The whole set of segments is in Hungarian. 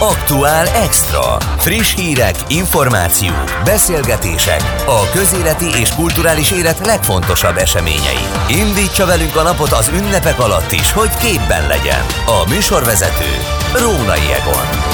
Aktuál Extra. Friss hírek, információk, beszélgetések, a közéleti és kulturális élet legfontosabb eseményei. Indítsa velünk a napot az ünnepek alatt is, hogy képben legyen. A műsorvezető Rónai Egon.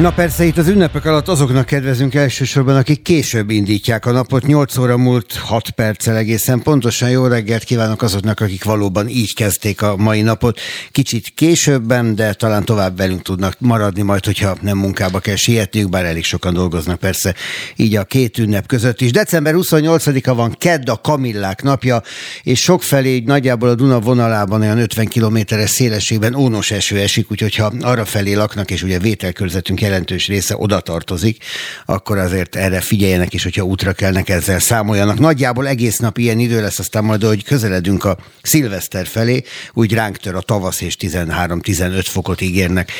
Na persze itt az ünnepek alatt azoknak kedvezünk elsősorban, akik később indítják a napot. 8 óra múlt 6 perccel egészen pontosan jó reggelt kívánok azoknak, akik valóban így kezdték a mai napot. Kicsit későbben, de talán tovább velünk tudnak maradni majd, hogyha nem munkába kell sietniük, bár elég sokan dolgoznak persze így a két ünnep között is. December 28-a van Kedd a Kamillák napja, és sokfelé így nagyjából a Duna vonalában olyan 50 kilométeres szélességben ónos eső esik, úgyhogy ha arra felé laknak, és ugye vételkörzetünk jelentős része oda tartozik, akkor azért erre figyeljenek, és hogyha útra kellnek, ezzel számoljanak. Nagyjából egész nap ilyen idő lesz, aztán majd, hogy közeledünk a szilveszter felé, úgy ránk tör a tavasz, és 13-15 fokot ígérnek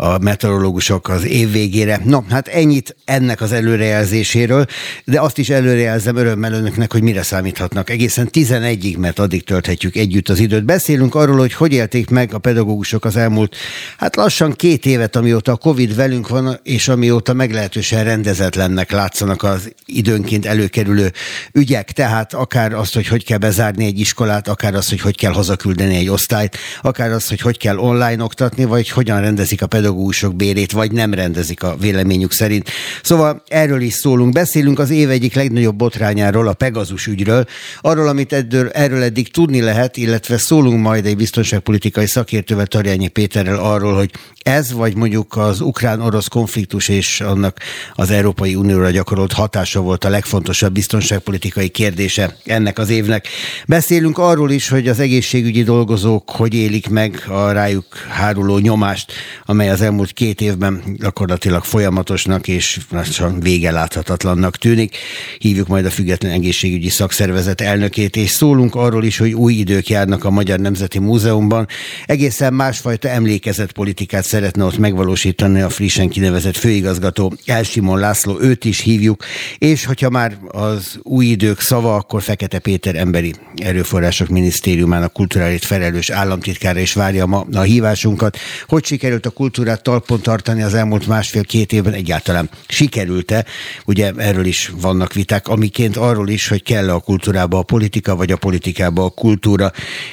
a meteorológusok az év végére. No, hát ennyit ennek az előrejelzéséről, de azt is előrejelzem örömmel önöknek, hogy mire számíthatnak. Egészen 11-ig, mert addig tölthetjük együtt az időt. Beszélünk arról, hogy hogy élték meg a pedagógusok az elmúlt, hát lassan két évet, amióta a Covid velünk van, és amióta meglehetősen rendezetlennek látszanak az időnként előkerülő ügyek. Tehát akár azt, hogy hogy kell bezárni egy iskolát, akár azt, hogy hogy kell hazaküldeni egy osztályt, akár azt, hogy hogy kell online oktatni, vagy hogyan rendezik a pedagógusok pedagógusok bérét, vagy nem rendezik a véleményük szerint. Szóval erről is szólunk. Beszélünk az év egyik legnagyobb botrányáról, a Pegazus ügyről, arról, amit eddől, erről eddig tudni lehet, illetve szólunk majd egy biztonságpolitikai szakértővel, Tarjányi Péterrel arról, hogy ez, vagy mondjuk az ukrán-orosz konfliktus és annak az Európai Unióra gyakorolt hatása volt a legfontosabb biztonságpolitikai kérdése ennek az évnek. Beszélünk arról is, hogy az egészségügyi dolgozók hogy élik meg a rájuk háruló nyomást, amely az elmúlt két évben gyakorlatilag folyamatosnak és lassan vége láthatatlannak tűnik. Hívjuk majd a Független Egészségügyi Szakszervezet elnökét, és szólunk arról is, hogy új idők járnak a Magyar Nemzeti Múzeumban. Egészen másfajta emlékezetpolitikát szeretne ott megvalósítani a frissen kinevezett főigazgató Elsimon László, őt is hívjuk, és hogyha már az új idők szava, akkor Fekete Péter emberi erőforrások minisztériumának kulturális felelős államtitkára is várja ma a hívásunkat. Hogy sikerült a kultúrát talpon tartani az elmúlt másfél-két évben egyáltalán sikerült-e? Ugye erről is vannak viták, amiként arról is, hogy kell a kultúrába a politika, vagy a politikába a kultúra.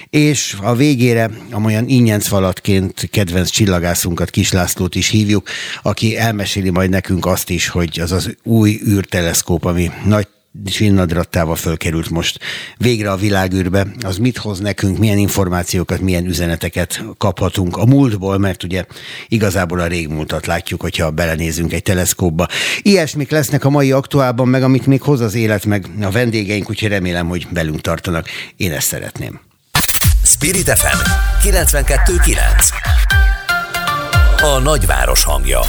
És a végére, amolyan ingyencfalatként kedvenc csillagász csillagászunkat, Kis Lászlót is hívjuk, aki elmeséli majd nekünk azt is, hogy az az új űrteleszkóp, ami nagy csinnadrattával fölkerült most végre a világűrbe, az mit hoz nekünk, milyen információkat, milyen üzeneteket kaphatunk a múltból, mert ugye igazából a régmúltat látjuk, hogyha belenézünk egy teleszkópba. Ilyesmik lesznek a mai aktuálban, meg amit még hoz az élet, meg a vendégeink, úgyhogy remélem, hogy velünk tartanak. Én ezt szeretném. Spirit FM 92.9 a nagyváros hangja.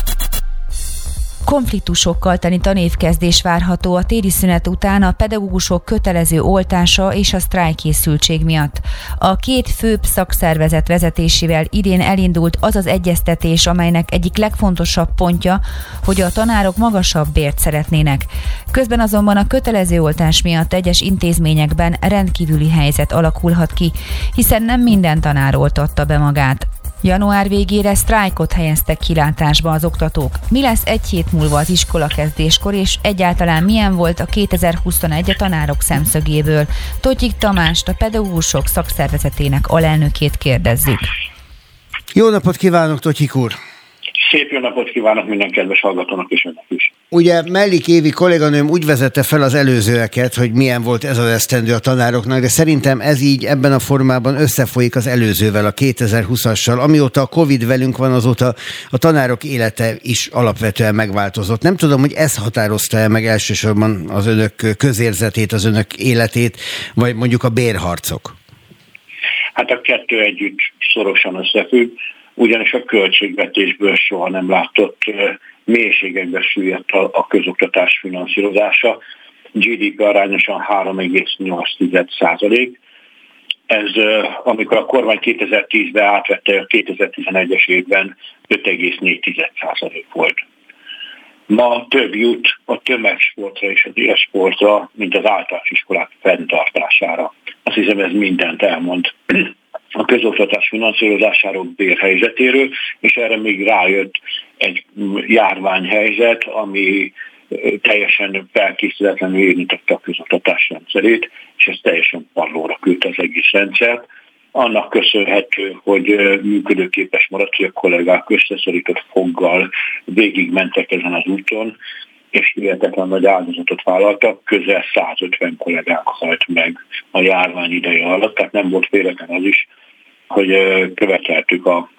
Konfliktusokkal teli tanévkezdés várható a téli szünet után a pedagógusok kötelező oltása és a sztrájkészültség miatt. A két főbb szakszervezet vezetésével idén elindult az az egyeztetés, amelynek egyik legfontosabb pontja, hogy a tanárok magasabb bért szeretnének. Közben azonban a kötelező oltás miatt egyes intézményekben rendkívüli helyzet alakulhat ki, hiszen nem minden tanár oltatta be magát. Január végére sztrájkot helyeztek kilátásba az oktatók. Mi lesz egy hét múlva az iskola kezdéskor, és egyáltalán milyen volt a 2021 a tanárok szemszögéből? Totyik Tamást, a pedagógusok szakszervezetének alelnökét kérdezzük. Jó napot kívánok, Totyik úr! Szép jó napot kívánok minden kedves hallgatónak és önnek is. Ugye Mellik Évi kolléganőm úgy vezette fel az előzőeket, hogy milyen volt ez az esztendő a tanároknak, de szerintem ez így ebben a formában összefolyik az előzővel, a 2020-assal. Amióta a Covid velünk van, azóta a tanárok élete is alapvetően megváltozott. Nem tudom, hogy ez határozta el meg elsősorban az önök közérzetét, az önök életét, vagy mondjuk a bérharcok? Hát a kettő együtt szorosan összefügg ugyanis a költségvetésből soha nem látott mélységekbe süllyedt a közoktatás finanszírozása. GDP arányosan 3,8 százalék. Ez, amikor a kormány 2010-ben átvette, a 2011-es évben 5,4 százalék volt. Ma több jut a tömegsportra és az élsportra, mint az általános iskolák fenntartására. Azt hiszem ez mindent elmond a közoktatás finanszírozásáról, bérhelyzetéről, és erre még rájött egy járványhelyzet, ami teljesen felkészületlenül érintette a közoktatás rendszerét, és ez teljesen pallóra küldte az egész rendszert. Annak köszönhető, hogy működőképes maradt, hogy a kollégák összeszorított foggal végigmentek ezen az úton, és hihetetlen nagy áldozatot vállaltak, közel 150 kollégák halt meg a járvány ideje alatt, tehát nem volt véletlen az is, hogy követeltük a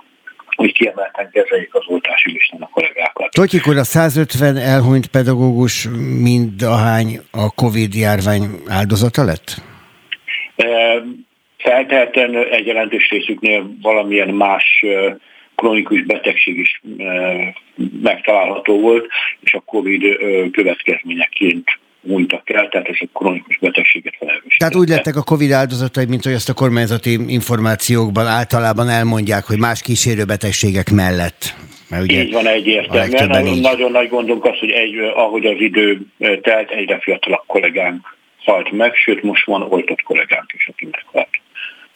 hogy kiemelten kezeljék az oltási listán a kollégákat. Totyik úr, a 150 elhunyt pedagógus mind ahány a Covid járvány áldozata lett? Feltehetően egy jelentős részüknél valamilyen más kronikus betegség is megtalálható volt, és a Covid következményeként múltak el, tehát ez a kronikus betegséget felelős. Tehát úgy lettek a Covid áldozatai, mint hogy azt a kormányzati információkban általában elmondják, hogy más kísérő betegségek mellett. Mert ugye így van egyértelműen. Nagyon nagy gondunk az, hogy egy, ahogy az idő telt, egyre fiatalabb kollégánk halt meg, sőt most van oltott kollégánk is, aki meghalt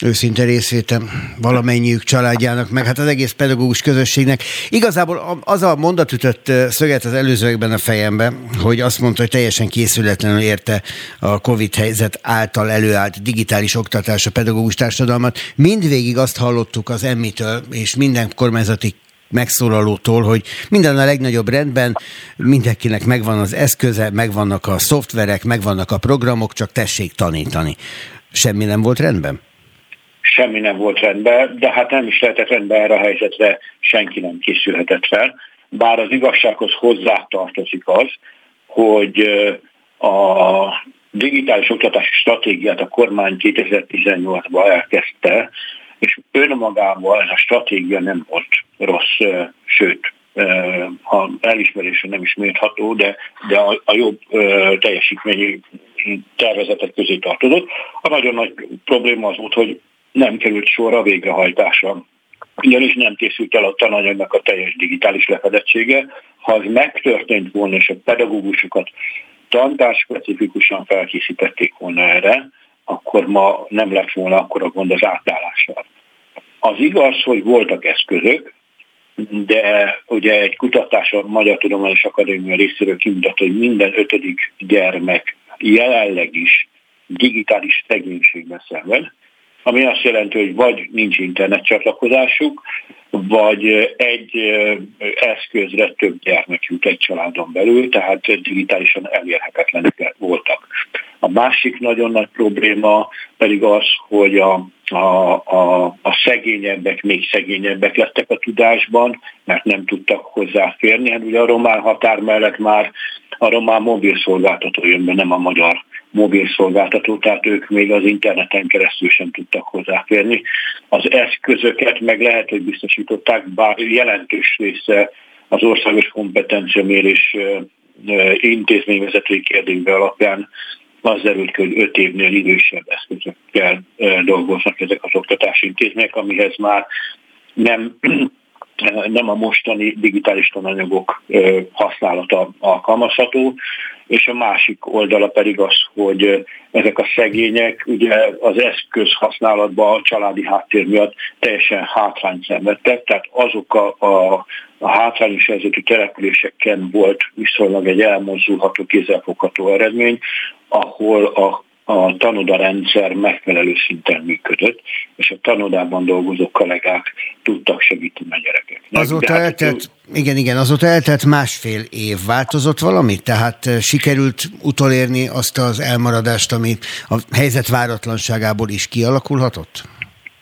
őszinte részvétem valamennyiük családjának, meg hát az egész pedagógus közösségnek. Igazából az a mondat ütött szöget az előzőekben a fejembe, hogy azt mondta, hogy teljesen készületlenül érte a Covid helyzet által előállt digitális oktatás a pedagógus társadalmat. Mindvégig azt hallottuk az emmitől és minden kormányzati megszólalótól, hogy minden a legnagyobb rendben, mindenkinek megvan az eszköze, megvannak a szoftverek, megvannak a programok, csak tessék tanítani. Semmi nem volt rendben? Semmi nem volt rendben, de hát nem is lehetett rendben erre a helyzetre, senki nem készülhetett fel. Bár az igazsághoz hozzátartozik az, hogy a digitális oktatási stratégiát a kormány 2018-ban elkezdte, és önmagában ez a stratégia nem volt rossz, sőt, ha elismerésre nem is mérható, de, de a, a jobb teljesítményi tervezetek közé tartozott. A nagyon nagy probléma az volt, hogy nem került sor a végrehajtásra. Ugyanis nem készült el a tananyagnak a teljes digitális lefedettsége. Ha az megtörtént volna, és a pedagógusokat tantás specifikusan felkészítették volna erre, akkor ma nem lett volna akkor a gond az átállással. Az igaz, hogy voltak eszközök, de ugye egy kutatás a Magyar Tudományos Akadémia részéről kimutatta, hogy minden ötödik gyermek jelenleg is digitális szegénységben szenved, ami azt jelenti, hogy vagy nincs internet csatlakozásuk, vagy egy eszközre több gyermek jut egy családon belül, tehát digitálisan elérhetetlenek voltak. A másik nagyon nagy probléma pedig az, hogy a, a, a, a szegényebbek még szegényebbek lettek a tudásban, mert nem tudtak hozzáférni. Hát ugye a román határ mellett már a román mobil szolgáltató jön be, nem a magyar mobil szolgáltató, tehát ők még az interneten keresztül sem tudtak hozzáférni. Az eszközöket meg lehet, hogy biztosították, bár jelentős része az országos kompetenciamérés intézményvezetői kérdésbe alapján az derült hogy öt évnél idősebb eszközökkel dolgoznak ezek az oktatási intézmények, amihez már nem nem a mostani digitális tananyagok használata alkalmazható, és a másik oldala pedig az, hogy ezek a szegények ugye az eszköz használatban a családi háttér miatt teljesen hátrányt szenvedtek, tehát azok a, a, a hátrányos helyzetű településeken volt viszonylag egy elmozdulható, kézzelfogható eredmény, ahol a a tanoda rendszer megfelelő szinten működött, és a tanodában dolgozó kollégák tudtak segíteni a gyerekeknek. Azóta hát, eltelt, igen, igen, azóta eltelt másfél év. Változott valami? Tehát eh, sikerült utolérni azt az elmaradást, ami a helyzet váratlanságából is kialakulhatott?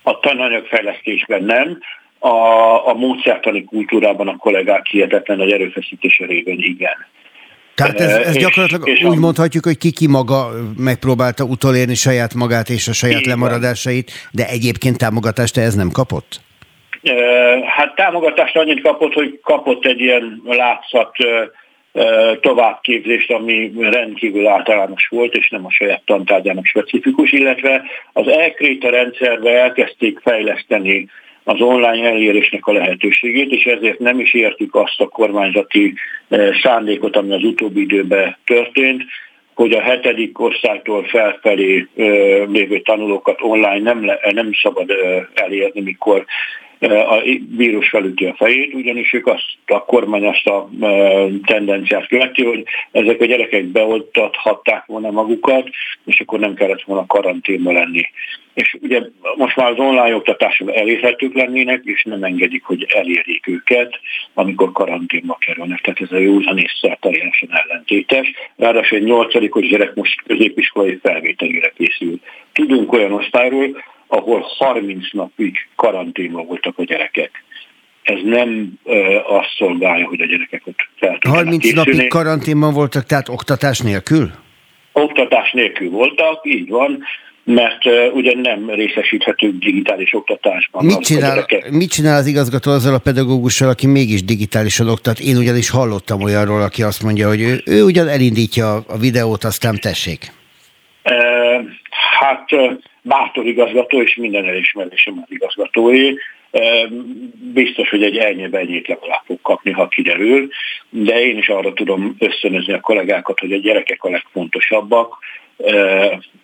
A tananyagfejlesztésben nem, a, a módszertani kultúrában a kollégák hihetetlen nagy erőfeszítése révén igen. Tehát ez, ez és, gyakorlatilag és úgy a... mondhatjuk, hogy ki-ki maga megpróbálta utolérni saját magát és a saját lemaradásait, de egyébként támogatást ez nem kapott? Hát támogatást annyit kapott, hogy kapott egy ilyen látszat továbbképzést, ami rendkívül általános volt, és nem a saját tantárgyának specifikus, illetve az elkréta rendszerbe elkezdték fejleszteni az online elérésnek a lehetőségét, és ezért nem is értük azt a kormányzati eh, szándékot, ami az utóbbi időben történt, hogy a hetedik osztálytól felfelé lévő tanulókat online nem, le, nem szabad elérni, mikor a vírus felüti a fejét, ugyanis ők azt, a kormány azt a tendenciát követi, hogy ezek a gyerekek beoltathatták volna magukat, és akkor nem kellett volna karanténba lenni. És ugye most már az online oktatásban elérhetők lennének, és nem engedik, hogy elérjék őket, amikor karanténba kerülnek. Tehát ez a józan észre teljesen ellentétes. Ráadásul egy nyolcadikos gyerek most középiskolai felvételére készül. Tudunk olyan osztályról, ahol 30 napig karanténban voltak a gyerekek. Ez nem ö, azt szolgálja, hogy a gyerekek ott fel 30 készülni. napig karanténban voltak, tehát oktatás nélkül? Oktatás nélkül voltak, így van mert uh, ugye nem részesíthetők digitális oktatásban. Mit csinál, mit csinál az igazgató azzal a pedagógussal, aki mégis digitálisan oktat? Én ugyanis hallottam olyanról, aki azt mondja, hogy ő, ő ugyan elindítja a videót, aztán tessék. Uh, hát bátor igazgató, és minden elismerésem az igazgatói. Biztos, hogy egy elnyebb ennyit legalább fog kapni, ha kiderül, de én is arra tudom ösztönözni a kollégákat, hogy a gyerekek a legfontosabbak,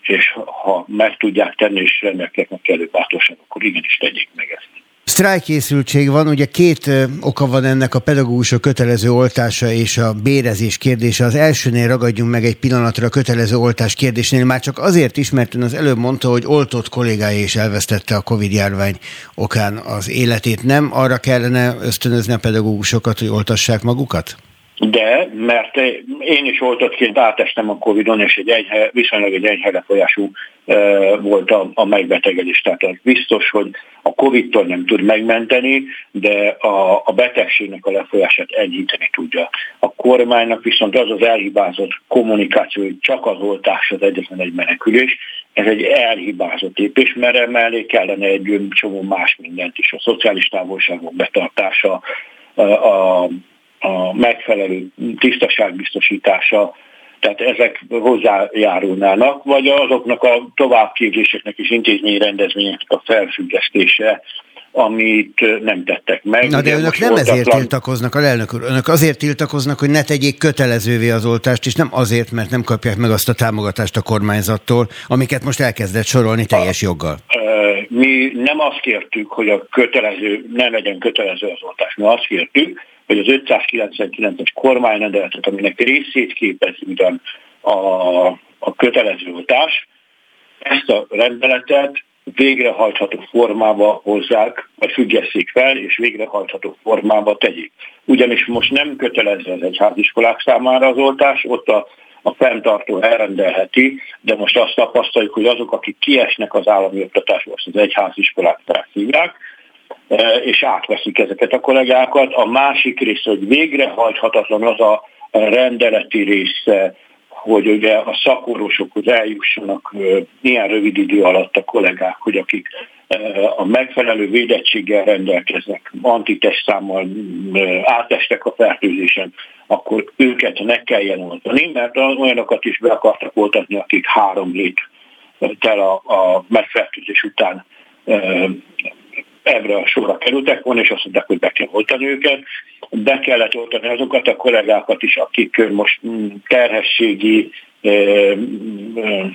és ha meg tudják tenni és rendelkeznek kellő bátorság, akkor igenis tegyék meg ezt. Sztrájkészültség van, ugye két oka van ennek a pedagógusok kötelező oltása és a bérezés kérdése. Az elsőnél ragadjunk meg egy pillanatra a kötelező oltás kérdésnél, már csak azért is, mert ön az előbb mondta, hogy oltott kollégája is elvesztette a Covid járvány okán az életét. Nem arra kellene ösztönözni a pedagógusokat, hogy oltassák magukat? De, mert én is oltottként átestem a Covid-on, és egy enyhe, viszonylag egy enyhe lefolyású e, volt a, a megbetegedés. Tehát az biztos, hogy a Covid-tól nem tud megmenteni, de a, a betegségnek a lefolyását enyhíteni tudja. A kormánynak viszont az az elhibázott kommunikáció, hogy csak az oltás az egyetlen egy menekülés, ez egy elhibázott lépés, mert emellé kellene egy csomó más mindent is, a szociális távolságok betartása, a, a a megfelelő tisztaság biztosítása, tehát ezek hozzájárulnának, vagy azoknak a továbbképzéseknek és intézményi rendezvényeknek a felfüggesztése, amit nem tettek meg. Na de önök nem oltatlan... ezért tiltakoznak, a elnök úr, önök azért tiltakoznak, hogy ne tegyék kötelezővé az oltást, és nem azért, mert nem kapják meg azt a támogatást a kormányzattól, amiket most elkezdett sorolni teljes joggal. Mi nem azt kértük, hogy a kötelező, ne legyen kötelező az oltás. Mi azt kértük, hogy az 599-es kormányrendeletet, aminek részét képezi ugyan a, a kötelező oltás, ezt a rendeletet végrehajtható formába hozzák, vagy függesszék fel, és végrehajtható formába tegyék. Ugyanis most nem kötelező az egyháziskolák számára az oltás, ott a, a fenntartó elrendelheti, de most azt tapasztaljuk, hogy azok, akik kiesnek az állami oktatásból, az egyháziskolák felszívják, E, és átveszik ezeket a kollégákat. A másik rész, hogy végrehajthatatlan az a rendeleti része, hogy ugye a szakorvosokhoz eljussanak e, ilyen rövid idő alatt a kollégák, hogy akik e, a megfelelő védettséggel rendelkeznek, antitestszámmal átestek a fertőzésen, akkor őket ne kelljen oltani, mert olyanokat is be akartak oltatni, akik három hét tel a, a megfertőzés után erre a sorra kerültek volna, és azt mondták, hogy be kell oltani őket. Be kellett oltani azokat a kollégákat is, akik most mm, terhességi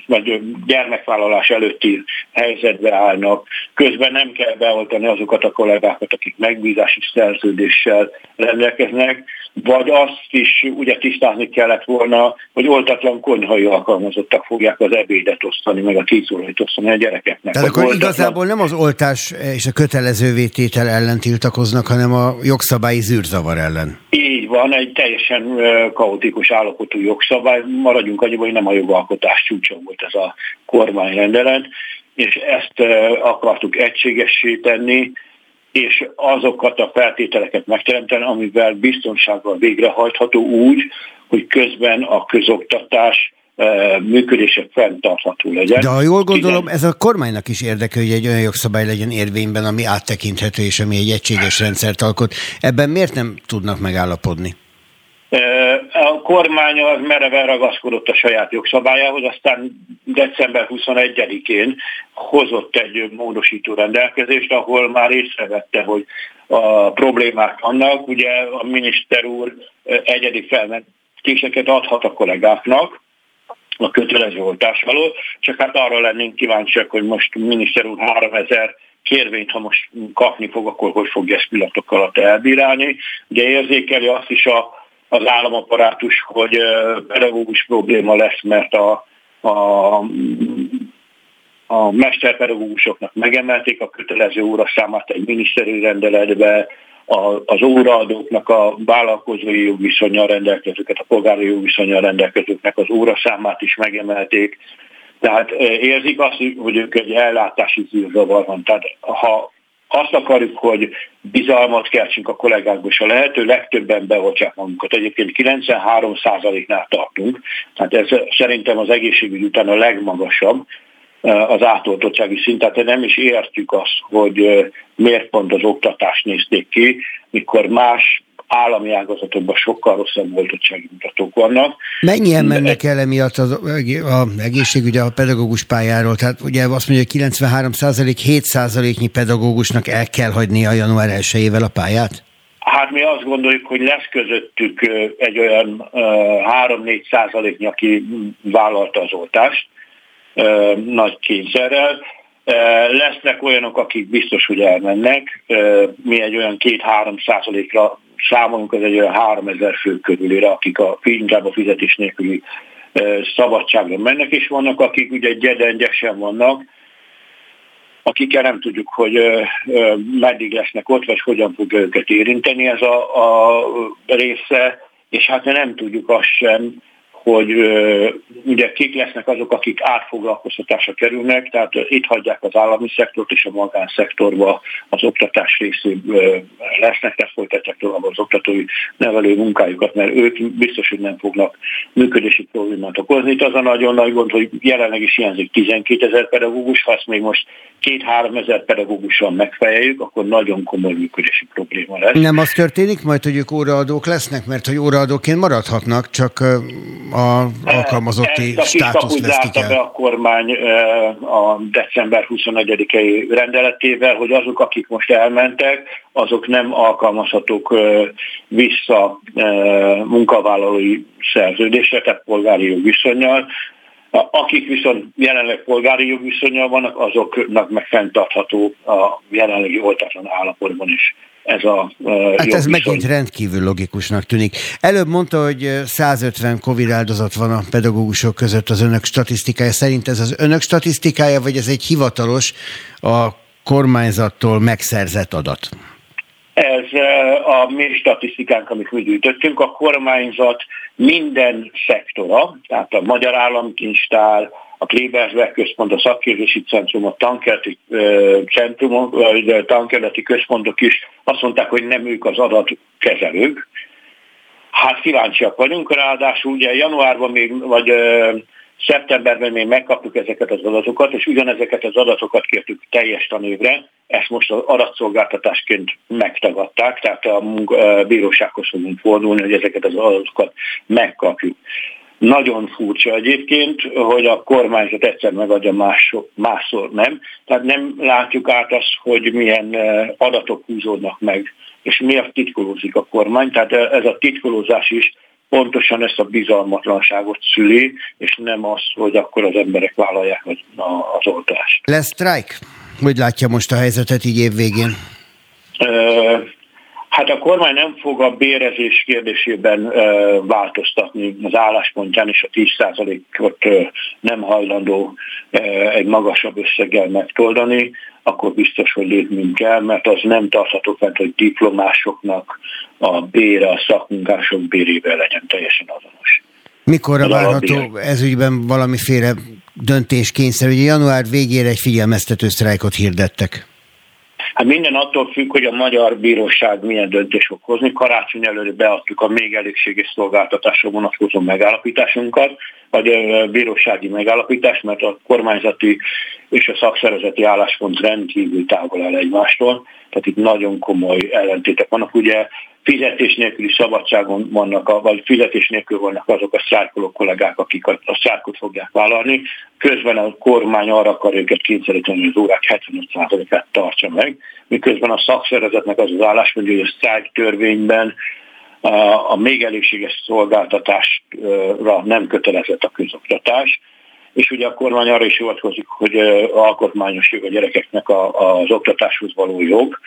vagy gyermekvállalás előtti helyzetbe állnak. Közben nem kell beoltani azokat a kollégákat, akik megbízási szerződéssel rendelkeznek, vagy azt is ugye tisztázni kellett volna, hogy oltatlan konyhai alkalmazottak fogják az ebédet osztani, meg a tíz órait osztani a gyerekeknek. Tehát akkor oltatlan... igazából nem az oltás és a kötelező vététel ellen tiltakoznak, hanem a jogszabályi zűrzavar ellen. Így van, egy teljesen kaotikus állapotú jogszabály. Maradjunk annyiban, hogy nem a jogalkotás csúcsa volt ez a kormányrendelet, és ezt akartuk egységessé tenni, és azokat a feltételeket megteremteni, amivel biztonsággal végrehajtható úgy, hogy közben a közoktatás e, működése fenntartható legyen. De ha jól gondolom, ez a kormánynak is érdeke, hogy egy olyan jogszabály legyen érvényben, ami áttekinthető és ami egy egységes rendszert alkot. Ebben miért nem tudnak megállapodni? A kormány az mereven ragaszkodott a saját jogszabályához, aztán december 21-én hozott egy módosító rendelkezést, ahol már észrevette, hogy a problémák vannak. Ugye a miniszter úr egyedi felmentéseket adhat a kollégáknak, a kötelező oltás alól, csak hát arra lennénk kíváncsiak, hogy most miniszter úr 3000 kérvényt, ha most kapni fog, akkor hogy fogja ezt pillanatok alatt elbírálni. Ugye érzékeli azt is a, az államaparátus, hogy pedagógus probléma lesz, mert a, a a mesterpedagógusoknak megemelték a kötelező óraszámát egy miniszteri rendeletbe, az óraadóknak a vállalkozói jogviszonyal rendelkezőket, a polgári jogviszonyal rendelkezőknek az óraszámát is megemelték. Tehát érzik azt, hogy ők egy ellátási zűrzavar van. Tehát ha azt akarjuk, hogy bizalmat keltsünk a kollégákból, és a lehető legtöbben beoltsák magunkat. Egyébként 93%-nál tartunk, tehát ez szerintem az egészségügy után a legmagasabb, az átoltottsági szint, tehát nem is értjük azt, hogy miért pont az oktatást nézték ki, mikor más állami ágazatokban sokkal rosszabb oltottsági mutatók vannak. Mennyien mennek el emiatt az, a egészségügy a pedagógus pályáról? Tehát ugye azt mondja, hogy 93 százalék, 7 százaléknyi pedagógusnak el kell hagyni a január 1 a pályát? Hát mi azt gondoljuk, hogy lesz közöttük egy olyan 3-4 százaléknyi, aki vállalta az oltást, nagy kényszerrel. Lesznek olyanok, akik biztos, hogy elmennek. Mi egy olyan két-három százalékra számolunk, ez egy olyan három ezer fő körülére, akik a, inkább a fizetés nélküli szabadságra mennek, és vannak, akik ugye gyedengyesen vannak, akikkel nem tudjuk, hogy meddig lesznek ott, vagy hogyan fog őket érinteni ez a, a része, és hát nem tudjuk azt sem, hogy ugye kik lesznek azok, akik átfoglalkoztatásra kerülnek, tehát itt hagyják az állami szektort és a magánszektorba az oktatás részén lesznek, tehát folytatják tovább az oktatói nevelő munkájukat, mert ők biztos, hogy nem fognak működési problémát okozni. Itt az a nagyon nagy gond, hogy jelenleg is hiányzik 12 ezer pedagógus, ha ezt még most két-három ezer pedagógussal megfejeljük, akkor nagyon komoly működési probléma lesz. Nem az történik majd, hogy ők óraadók lesznek, mert hogy óraadóként maradhatnak, csak a alkalmazotti státusz vesztik el. be a kormány a december 21-i rendeletével, hogy azok, akik most elmentek, azok nem alkalmazhatók vissza munkavállalói szerződésre, tehát polgári jogviszonyjal. Akik viszont jelenleg polgári jogviszonyal vannak, azoknak meg fenntartható a jelenlegi oltatlan állapotban is ez a uh, Hát ez megint rendkívül logikusnak tűnik. Előbb mondta, hogy 150 Covid áldozat van a pedagógusok között az önök statisztikája. Szerint ez az önök statisztikája, vagy ez egy hivatalos a kormányzattól megszerzett adat? A mi statisztikánk, amit mi gyűjtöttünk. A kormányzat minden szektora, tehát a Magyar Államkincstár, a Klebersberg központ, a szakképzési centrum, a tankerti centrum, a tankerleti központok is azt mondták, hogy nem ők az adatkezelők. Hát kíváncsiak vagyunk, ráadásul ugye januárban még, vagy szeptemberben még megkaptuk ezeket az adatokat, és ugyanezeket az adatokat kértük teljes tanévre, ezt most az adatszolgáltatásként megtagadták, tehát a bírósághoz fogunk fordulni, hogy ezeket az adatokat megkapjuk. Nagyon furcsa egyébként, hogy a kormányzat egyszer megadja, más, másszor nem. Tehát nem látjuk át azt, hogy milyen adatok húzódnak meg, és miért titkolózik a kormány. Tehát eh, ez a titkolózás is pontosan ezt a bizalmatlanságot szüli, és nem azt, hogy akkor az emberek vállalják az oltást. Lesz sztrájk? Hogy látja most a helyzetet így év végén? Hát a kormány nem fog a bérezés kérdésében változtatni az álláspontján, és a 10%-ot nem hajlandó egy magasabb összeggel megtoldani, akkor biztos, hogy lépnünk kell, mert az nem tartható fent, hogy diplomásoknak a bére, a szakmunkások bérével legyen teljesen azonos. Mikorra várható ezügyben valamiféle döntéskényszer? Ugye január végére egy figyelmeztető sztrájkot hirdettek. Hát minden attól függ, hogy a magyar bíróság milyen döntés fog hozni. Karácsony előtt beadtuk a még elégséges szolgáltatásra vonatkozó megállapításunkat, vagy a bírósági megállapítás, mert a kormányzati és a szakszervezeti álláspont rendkívül távol el egymástól, tehát itt nagyon komoly ellentétek vannak. Ugye fizetés nélküli szabadságon vannak, vagy fizetés nélkül vannak azok a szárkoló kollégák, akik a, a fogják vállalni. Közben a kormány arra akar őket kényszeríteni, hogy az órák 75%-át tartsa meg, miközben a szakszervezetnek az az álláspontja, hogy a sztrájk törvényben a még elégséges szolgáltatásra nem kötelezett a közoktatás, és ugye a kormány arra is hivatkozik, hogy alkotmányos jog a gyerekeknek az oktatáshoz való jog,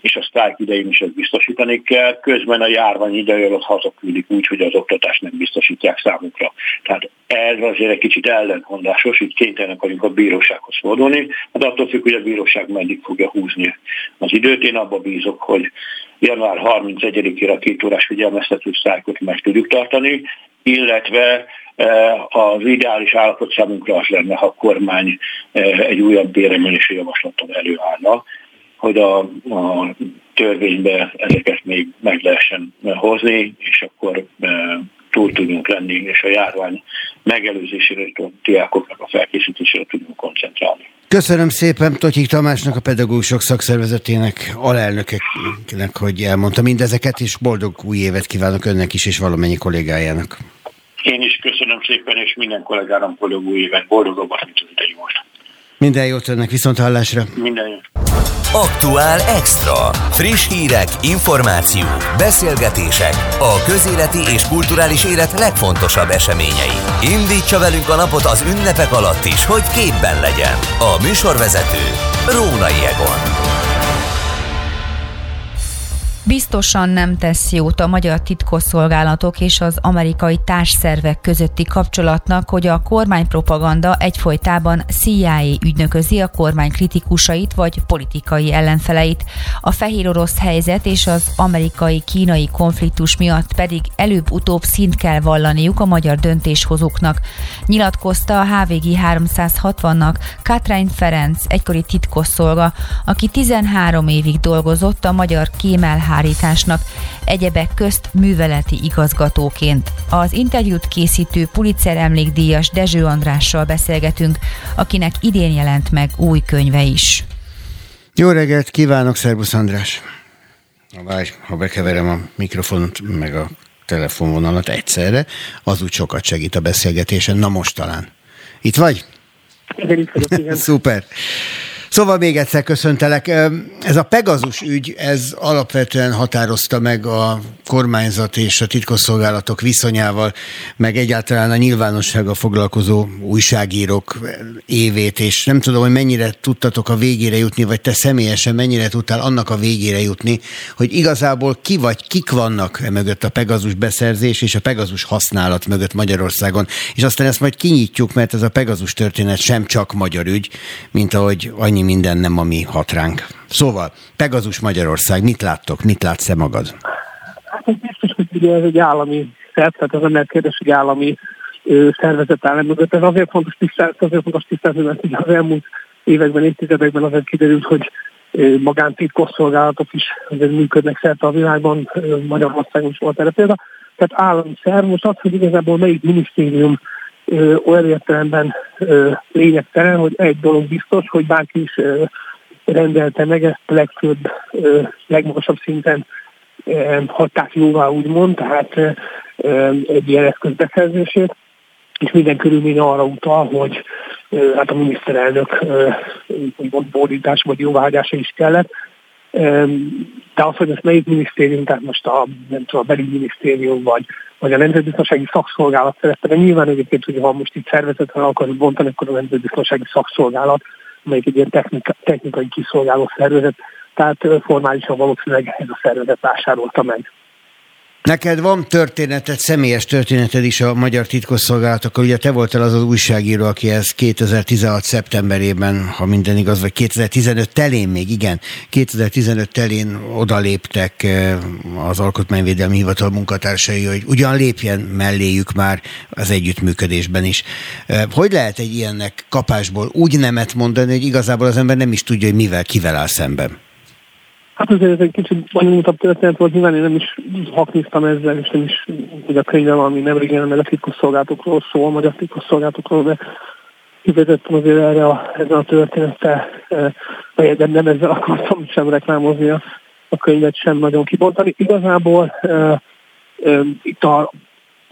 és a sztrájk idején is ezt biztosítani kell. Közben a járvány ideje alatt hazaküldik úgy, hogy az oktatást nem biztosítják számukra. Tehát ez azért egy kicsit ellentmondásos, így kénytelenek vagyunk a bírósághoz fordulni, de attól függ, hogy a bíróság meddig fogja húzni az időt. Én abba bízok, hogy január 31-ére a két órás figyelmeztető sztrájkot meg tudjuk tartani, illetve az ideális állapot számunkra az lenne, ha a kormány eh, egy újabb béremelési javaslattal előállna, hogy a, a törvénybe ezeket még meg lehessen hozni, és akkor e, túl tudjunk lenni, és a járvány megelőzésére, a diákoknak a felkészítésére tudjunk koncentrálni. Köszönöm szépen Totyik Tamásnak, a pedagógusok szakszervezetének alelnökeknek, hogy elmondta mindezeket, és boldog új évet kívánok önnek is, és valamennyi kollégájának. Én is köszönöm szépen, és minden kollégának boldog új évet, boldogabbat, mint az idei most. Minden jót önnek, viszont hallásra. Minden jót. Aktuál Extra. Friss hírek, információk, beszélgetések, a közéleti és kulturális élet legfontosabb eseményei. Indítsa velünk a napot az ünnepek alatt is, hogy képben legyen. A műsorvezető Rónai Egon. Biztosan nem tesz jót a magyar titkosszolgálatok és az amerikai társszervek közötti kapcsolatnak, hogy a kormánypropaganda egyfolytában CIA ügynöközi a kormány kritikusait vagy politikai ellenfeleit. A fehér orosz helyzet és az amerikai-kínai konfliktus miatt pedig előbb-utóbb szint kell vallaniuk a magyar döntéshozóknak. Nyilatkozta a HVG 360-nak Katrin Ferenc, egykori titkosszolga, aki 13 évig dolgozott a magyar Kémel elhárításnak, egyebek közt műveleti igazgatóként. Az interjút készítő Pulitzer emlékdíjas Dezső Andrással beszélgetünk, akinek idén jelent meg új könyve is. Jó reggelt kívánok, Szerbusz András! Várj, ha bekeverem a mikrofont, meg a telefonvonalat egyszerre, az úgy sokat segít a beszélgetésen. Na most talán. Itt vagy? Igen, itt vagyok, igen. Szuper. Szóval még egyszer köszöntelek. Ez a Pegazus ügy, ez alapvetően határozta meg a kormányzat és a titkosszolgálatok viszonyával, meg egyáltalán a nyilvánossága foglalkozó újságírók évét, és nem tudom, hogy mennyire tudtatok a végére jutni, vagy te személyesen mennyire tudtál annak a végére jutni, hogy igazából ki vagy kik vannak e mögött a Pegazus beszerzés és a Pegazus használat mögött Magyarországon. És aztán ezt majd kinyitjuk, mert ez a Pegazus történet sem csak magyar ügy, mint ahogy annyi minden nem, ami hat ránk. Szóval, Pegazus Magyarország, mit láttok, mit látsz-e magad? Hát biztos, hogy ez egy állami szerv, tehát az nem lehet kérdés, hogy állami ö, szervezet áll mögött. Ez azért fontos tisztázni, azért fontos tisztázni, mert az elmúlt években, évtizedekben azért kiderült, hogy magántitkosszolgálatok is működnek szerte a világban, Magyarországon is volt erre példa. Tehát állami szerv, most az, hogy igazából melyik minisztérium ö, olyan értelemben ö, lényegtelen, hogy egy dolog biztos, hogy bárki is ö, rendelte meg ezt legfőbb, ö, legmagasabb szinten ö, hatták jóvá, úgymond, tehát ö, egy ilyen eszköz beszerzését, és minden körülmény arra utal, hogy hát a miniszterelnök úgymond bódítás vagy jóváhagyása is kellett, de az, hogy ezt melyik minisztérium, tehát most a, nem tudom, a belügyminisztérium, vagy, vagy a Nemzetbiztonsági Szakszolgálat szerette, de nyilván egyébként, hogy ha most itt szervezetre akarjuk bontani, akkor a Nemzetbiztonsági Szakszolgálat, amelyik egy ilyen technika, technikai kiszolgáló szervezet, tehát formálisan valószínűleg ez a szervezet vásárolta meg. Neked van történeted, személyes történeted is a magyar titkosszolgálatokkal. Ugye te voltál az az újságíró, aki ez 2016. szeptemberében, ha minden igaz, vagy 2015 telén még, igen, 2015 telén odaléptek eh, az Alkotmányvédelmi Hivatal munkatársai, hogy ugyan lépjen melléjük már az együttműködésben is. Eh, hogy lehet egy ilyennek kapásból úgy nemet mondani, hogy igazából az ember nem is tudja, hogy mivel, kivel áll szemben? Hát azért ez egy kicsit bonyolultabb történet volt, nyilván én nem is hakniztam ezzel, és nem is, hogy a könyvem, ami nem régen meg a titkosszolgálatokról szól, magyar titkosszolgálatokról, de kivezettem azért erre a, ezzel a történettel, e, de nem ezzel akartam sem reklámozni a, a könyvet, sem nagyon kibontani. Igazából e, e, itt a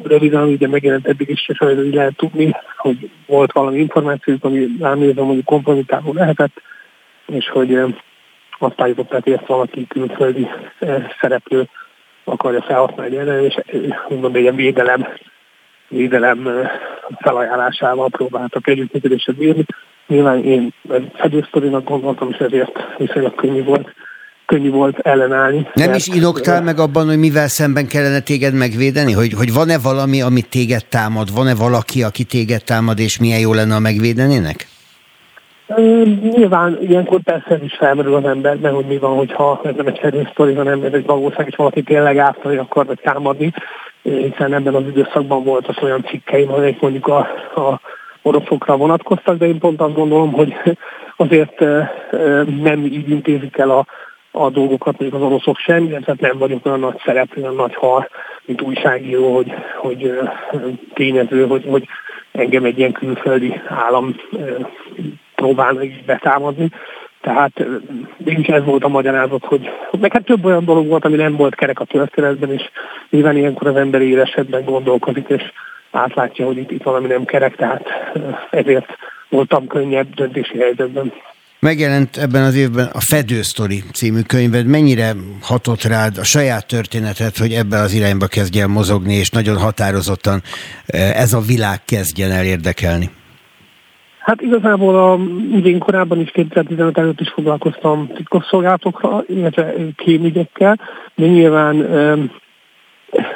röviden ugye megjelent eddig is, és hogy lehet tudni, hogy volt valami információ, ami ránézve mondjuk kompromitáló lehetett, és hogy állították, hogy ezt valaki külföldi szereplő akarja felhasználni ellen, és mondom, egy ilyen védelem, védelem felajánlásával próbáltak együttműködésre bírni. Nyilván én fedősztorinak gondoltam, és ezért viszonylag könnyű volt könnyű volt ellenállni. Nem is inoktál meg abban, hogy mivel szemben kellene téged megvédeni? Hogy, hogy van-e valami, amit téged támad? Van-e valaki, aki téged támad, és milyen jó lenne, ha megvédenének? Nyilván ilyenkor persze is felmerül az emberben, hogy mi van, hogyha ez nem egy szerint sztori, hanem ez egy valóság, és valaki tényleg átolni akar, vagy támadni, hiszen ebben az időszakban volt az olyan cikkeim, amelyek mondjuk a, a oroszokra vonatkoztak, de én pont azt gondolom, hogy azért nem így intézik el a, a dolgokat, még az oroszok sem, illetve nem vagyok olyan nagy szereplő, olyan nagy hal, mint újságíró, hogy, hogy tényező, hogy, hogy engem egy ilyen külföldi állam próbálna így betámadni. Tehát nincs ez volt a magyarázat, hogy meg hát több olyan dolog volt, ami nem volt kerek a történetben, és nyilván ilyenkor az ember éresetben gondolkozik, és átlátja, hogy itt, itt valami nem kerek, tehát ezért voltam könnyebb döntési helyzetben. Megjelent ebben az évben a Fedő Story című könyved. Mennyire hatott rád a saját történetet, hogy ebbe az irányba kezdjen mozogni, és nagyon határozottan ez a világ kezdjen el érdekelni? Hát igazából a, ugye én korábban is 2015 előtt is foglalkoztam titkosszolgálatokra, illetve kémügyekkel, de nyilván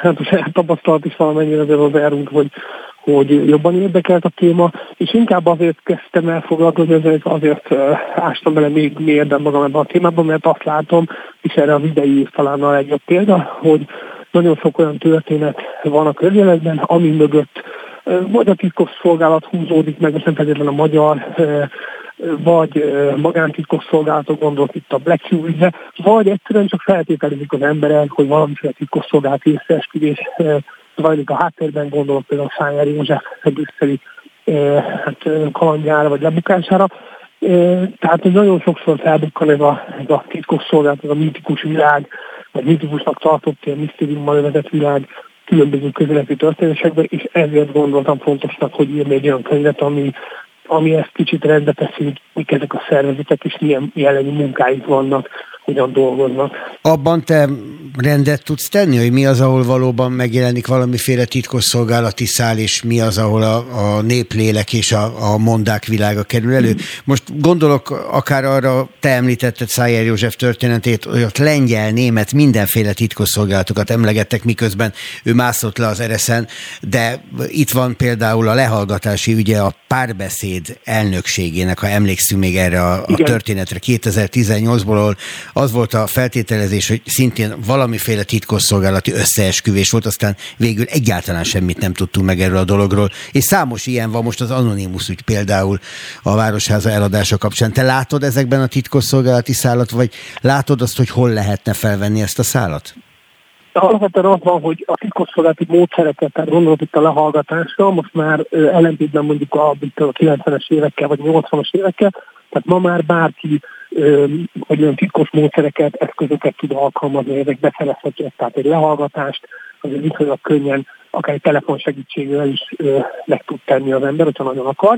hát a tapasztalat is valamennyire azért az elrúnt, hogy, hogy jobban érdekelt a téma, és inkább azért kezdtem el foglalkozni, azért, azért ástam bele még mélyebben magam ebben a témában, mert azt látom, és erre az idei talán a legjobb példa, hogy nagyon sok olyan történet van a közéletben, ami mögött vagy a titkos szolgálat húzódik meg, most nem feltétlenül a magyar, vagy magántitkos szolgálatok gondolok itt a Black Hugh vagy egyszerűen csak feltételezik az emberek, hogy valamiféle titkos szolgálati összeesküvés zajlik a háttérben, gondolok például Szájer József brüsszeli hát, kalandjára vagy lebukására. Tehát nagyon sokszor felbukkan ez a, ez a titkos szolgálat, ez a mítikus világ, vagy mítikusnak tartott ilyen misztériummal övezett világ különböző közéleti történésekben, és ezért gondoltam fontosnak, hogy írni egy olyan könyvet, ami, ami ezt kicsit rendbe teszi, hogy mik ezek a szervezetek, és milyen jellegű munkáik vannak, hogyan dolgoznak. Abban te rendet tudsz tenni, hogy mi az, ahol valóban megjelenik valamiféle titkosszolgálati szál, és mi az, ahol a, a néplélek és a, a mondák világa kerül elő. Most gondolok akár arra, te említetted Szájer József történetét, hogy ott lengyel, német, mindenféle titkosszolgálatokat emlegettek, miközben ő mászott le az ereszen, de itt van például a lehallgatási ügye a párbeszéd elnökségének, ha emlékszünk még erre a, a történetre 2018-ból, az volt a feltételezés, hogy szintén valamiféle titkosszolgálati összeesküvés volt, aztán végül egyáltalán semmit nem tudtunk meg erről a dologról, és számos ilyen van most az Anonymous ügy például a Városháza eladása kapcsán. Te látod ezekben a titkosszolgálati szállat, vagy látod azt, hogy hol lehetne felvenni ezt a szállat? Alapvetően az van, hogy a titkosszolgálati módszereket, tehát gondolok itt a lehallgatásra, most már ellentétben mondjuk a, a 90-es évekkel vagy 80-as évekkel, tehát ma már bárki hogy olyan titkos módszereket, eszközöket tud alkalmazni, ezek beszerezhetőek, tehát egy lehallgatást azért viszonylag könnyen, akár egy telefon segítségével is meg tud tenni az ember, hogyha nagyon akar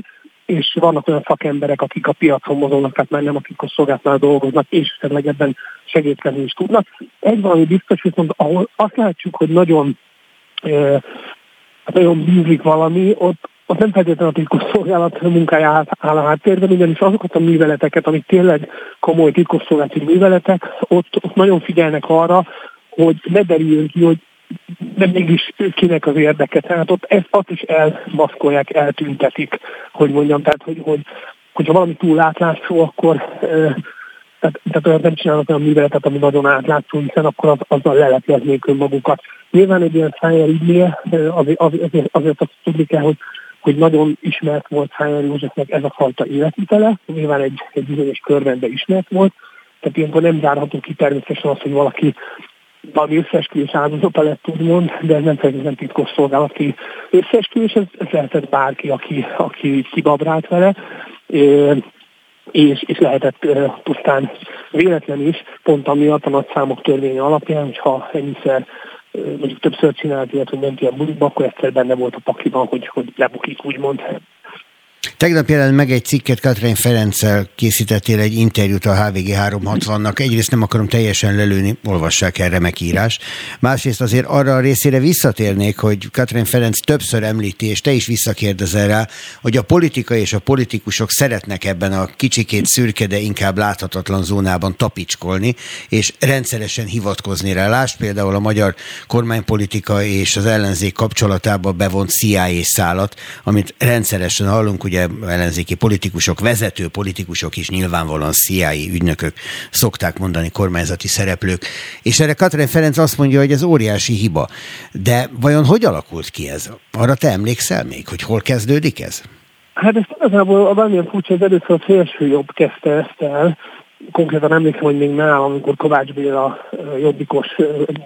és vannak olyan szakemberek, akik a piacon mozognak, tehát már nem a titkos szolgálatnál dolgoznak, és esetleg ebben segíteni is tudnak. Egy valami biztos, viszont ahol azt látjuk, hogy nagyon, hát nagyon bízik valami, ott, ott nem feltétlenül a titkos szolgálat munkája áll a háttérben, ugyanis azokat a műveleteket, amik tényleg komoly titkosszolgálati műveletek, ott, ott nagyon figyelnek arra, hogy ne derüljön ki, hogy de mégis kinek az érdeke. Tehát ott ezt azt is elmaszkolják, eltüntetik, hogy mondjam, tehát hogy, hogy hogyha valami túl átlátszó, akkor tehát, tehát olyan nem csinálnak olyan műveletet, ami nagyon átlátszó, hiszen akkor az, azzal lelepleznék önmagukat. Nyilván egy ilyen szájjel ügynél azért, azért, azért azt tudni kell, hogy hogy nagyon ismert volt Szájár Józsefnek ez a fajta életvitele, nyilván egy, egy bizonyos körben ismert volt, tehát ilyenkor nem zárható ki természetesen az, hogy valaki valami összeesküvés áldozata lett, úgymond, de ez nem feltétlenül titkos szolgálati összeesküvés, ez, ez lehetett bárki, aki, aki kibabrált vele, és, és lehetett pusztán véletlen is, pont amiatt a nagyszámok törvénye alapján, hogyha ennyiszer mondjuk többször csinált ilyet, hogy ment ilyen bulikba, akkor egyszer benne volt a pakliban, hogy, hogy lebukik, úgymond. Tegnap jelent meg egy cikket, Katrin Ferenccel készítettél egy interjút a HVG 360-nak. Egyrészt nem akarom teljesen lelőni, olvassák el remek írás. Másrészt azért arra a részére visszatérnék, hogy Katrin Ferenc többször említi, és te is visszakérdezel rá, hogy a politika és a politikusok szeretnek ebben a kicsikét szürke, de inkább láthatatlan zónában tapicskolni, és rendszeresen hivatkozni rá. Lásd például a magyar kormánypolitika és az ellenzék kapcsolatába bevont CIA szállat, amit rendszeresen hallunk, ugye ellenzéki politikusok, vezető politikusok is nyilvánvalóan CIA ügynökök szokták mondani, kormányzati szereplők. És erre Katrin Ferenc azt mondja, hogy ez óriási hiba. De vajon hogy alakult ki ez? Arra te emlékszel még, hogy hol kezdődik ez? Hát ez igazából a valamilyen furcsa, ez először a felső jobb kezdte ezt el, konkrétan emlékszem, hogy még nálam, amikor Kovács Béla jobbikos,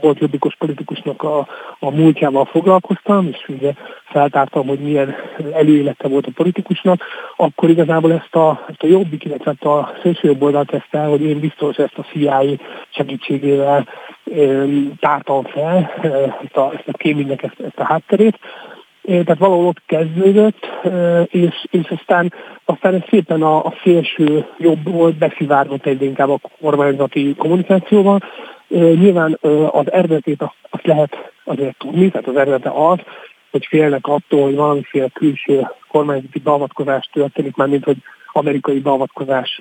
volt jobbikos politikusnak a, a múltjával foglalkoztam, és ugye feltártam, hogy milyen előélete volt a politikusnak, akkor igazából ezt a, ezt a jobbik, illetve a szélső jobb oldalt el, hogy én biztos ezt a CIA segítségével tártam fel, ezt a, ezt a kémingnek ezt, ezt a hátterét, tehát valahol ott kezdődött, és, és aztán, aztán ez szépen a, a szélső jobb volt beszivárgott egy inkább a kormányzati kommunikációval. Nyilván az eredetét azt lehet azért tudni, tehát az eredete az, hogy félnek attól, hogy valamiféle külső kormányzati beavatkozás történik, már mint hogy amerikai beavatkozás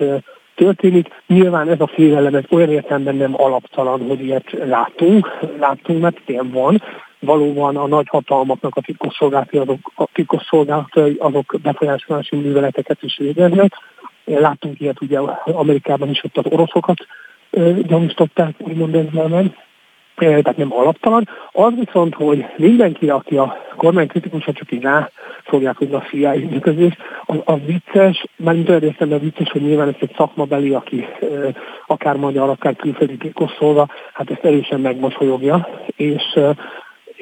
történik. Nyilván ez a félelem ez olyan értelemben nem alaptalan, hogy ilyet látunk, látunk, mert ilyen van, valóban a nagy hatalmaknak a titkosszolgálatai azok, a titkosszolgálatai azok befolyásolási műveleteket is végeznek. Láttunk ilyet ugye Amerikában is ott az oroszokat gyanúsították, úgymond ezzel meg tehát nem alaptalan. Az viszont, hogy mindenki, aki a kormány kritikus, csak így rá fogják hogy a CIA ügynöközés, az, az vicces, mint olyan részemben vicces, hogy nyilván ez egy szakmabeli, aki akár magyar, akár külföldi titkosszolga, hát ezt erősen megmosolyogja, és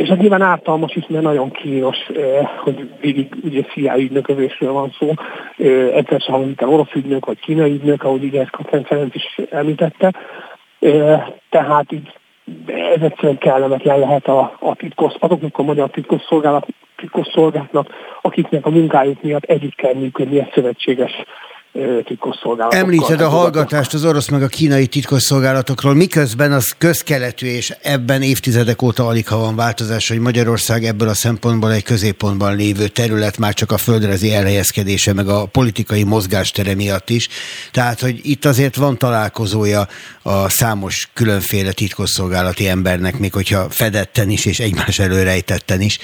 és ez nyilván ártalmas is, mert nagyon kínos, hogy végig ugye CIA ügynöközésről van szó. Egyszer sem hangzik el orosz ügynök, vagy kínai ügynök, ahogy ugye ezt Ferenc is említette. Tehát így ez egyszerűen kellemetlen lehet a, a titkos, azoknak a magyar titkosszolgálat, titkosszolgálatnak, akiknek a munkájuk miatt együtt kell működni egy szövetséges titkosszolgálatokkal. Említed a hallgatást az orosz meg a kínai titkosszolgálatokról, miközben az közkeletű, és ebben évtizedek óta alig ha van változás, hogy Magyarország ebből a szempontból egy középpontban lévő terület, már csak a földrajzi elhelyezkedése, meg a politikai mozgástere miatt is. Tehát, hogy itt azért van találkozója a számos különféle titkosszolgálati embernek, még hogyha fedetten is, és egymás előrejtetten is.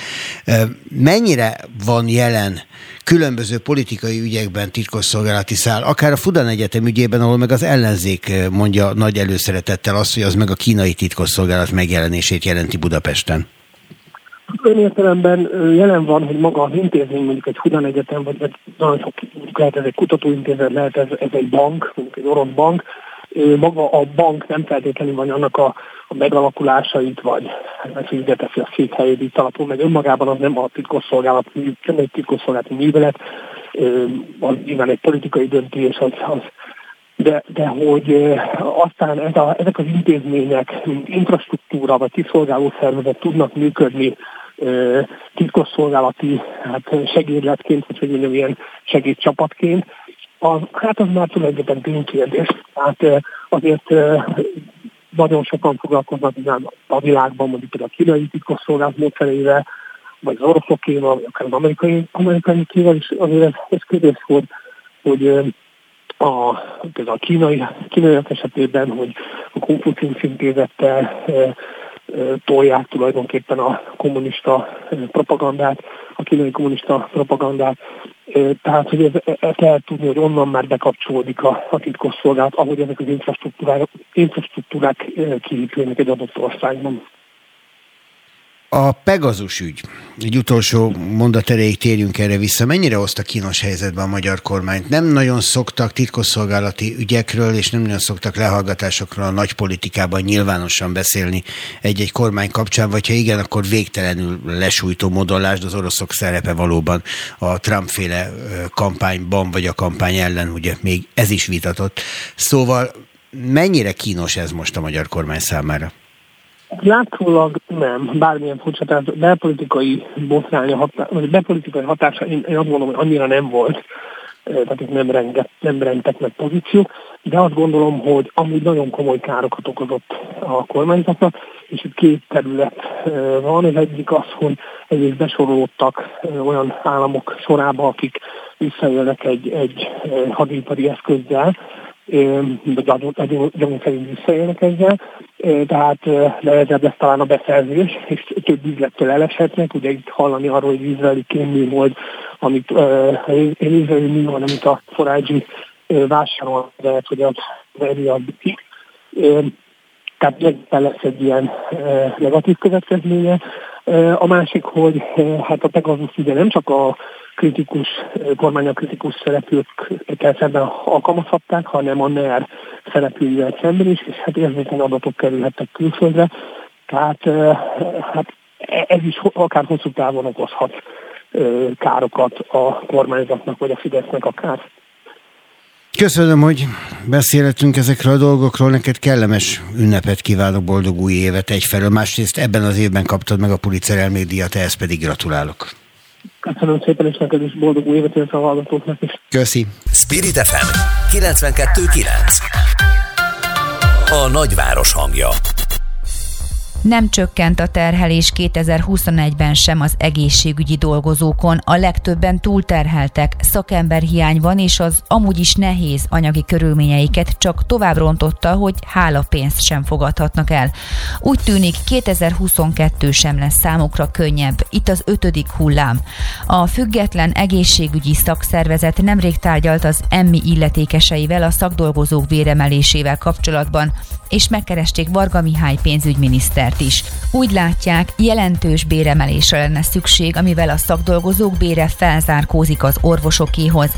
Mennyire van jelen különböző politikai ügyekben titkosszolgálati szál, akár a Fudan Egyetem ügyében, ahol meg az ellenzék eh, mondja nagy előszeretettel azt, hogy az meg a kínai titkosszolgálat megjelenését jelenti Budapesten. Olyan értelemben jelen van, hogy maga az intézmény, mondjuk egy Fudan Egyetem, vagy, vagy nagyon sok, lehet ez egy kutatóintézet, lehet ez, ez egy bank, mondjuk egy orosz bank, maga a bank nem feltétlenül van annak a, a megalakulásait, vagy hát teszi a székhelyét itt alapul, meg önmagában az nem a titkosszolgálat, nem egy titkosszolgálati művelet, az nyilván egy politikai döntés, az, az de, de hogy aztán ez a, ezek az intézmények, mint infrastruktúra vagy kiszolgáló szervezet tudnak működni titkosszolgálati hát segédletként, vagy hogy mondjam, ilyen segédcsapatként, az, hát az már tulajdonképpen ténykérdés. Tehát azért nagyon sokan foglalkoznak a világban, mondjuk például a kínai titkosszolgálat módszereivel, vagy az oroszokéval, vagy akár az amerikai, amerikai kéval is azért ez, ez kérdés volt, hogy a, például a kínai, kínaiak esetében, hogy a Konfucius intézettel tolják tulajdonképpen a kommunista propagandát, a kínai kommunista propagandát. Tehát, hogy ez, ezt lehet tudni, hogy onnan már bekapcsolódik a, a titkosszolgálat, ahogy ezek az infrastruktúrák, infrastruktúrák kiépülnek egy adott országban. A Pegazus ügy, egy utolsó mondat erejéig térjünk erre vissza. Mennyire hozta kínos helyzetben a magyar kormányt? Nem nagyon szoktak titkosszolgálati ügyekről, és nem nagyon szoktak lehallgatásokról a nagy politikában nyilvánosan beszélni egy-egy kormány kapcsán, vagy ha igen, akkor végtelenül lesújtó modolásd az oroszok szerepe valóban a Trump-féle kampányban, vagy a kampány ellen, ugye még ez is vitatott. Szóval mennyire kínos ez most a magyar kormány számára? Látszólag nem, bármilyen furcsa, tehát belpolitikai botránya, vagy belpolitikai hatása, én, én azt gondolom, hogy annyira nem volt. tehát itt nem, renget, nem rengettek meg pozíciók, de azt gondolom, hogy amúgy nagyon komoly károkat okozott a kormányzatnak, és itt két terület van. Az egyik az, hogy egyrészt besorolódtak olyan államok sorába, akik visszaélnek egy, egy hadipari eszközzel, vagy adjunk szerint visszaélnek ezzel, tehát nehezebb lesz talán a beszerzés, és több üzlettől eleshetnek. Ugye itt hallani arról, hogy izraeli kémű volt, amit én izraeli mű van, amit a forágyi vásárol, lehet, hogy az emiatt tehát lesz egy ilyen negatív következménye. A másik, hogy hát a Pegasus ugye nem csak a kritikus, kormánya kritikus szereplőkkel szemben alkalmazhatták, hanem a NER szereplőivel szemben is, és hát érzékeny adatok kerülhettek külföldre. Tehát hát ez is akár hosszú távon okozhat károkat a kormányzatnak, vagy a Fidesznek akár. Köszönöm, hogy beszélhetünk ezekről a dolgokról. Neked kellemes ünnepet kívánok, boldog új évet egyfelől. Másrészt ebben az évben kaptad meg a Pulitzer elmédiát, ehhez pedig gratulálok. Köszönöm szépen, és neked is boldog új évet, a hallgatóknak is. Köszi. Spirit FM 92.9 A nagyváros hangja nem csökkent a terhelés 2021-ben sem az egészségügyi dolgozókon, a legtöbben túlterheltek, szakemberhiány van, és az amúgy is nehéz anyagi körülményeiket csak tovább rontotta, hogy hálapénzt sem fogadhatnak el. Úgy tűnik 2022 sem lesz számukra könnyebb, itt az ötödik hullám. A független egészségügyi szakszervezet nemrég tárgyalt az emmi illetékeseivel a szakdolgozók véremelésével kapcsolatban, és megkeresték Varga Mihály pénzügyminisztert is. Úgy látják, jelentős béremelésre lenne szükség, amivel a szakdolgozók bére felzárkózik az orvosokéhoz.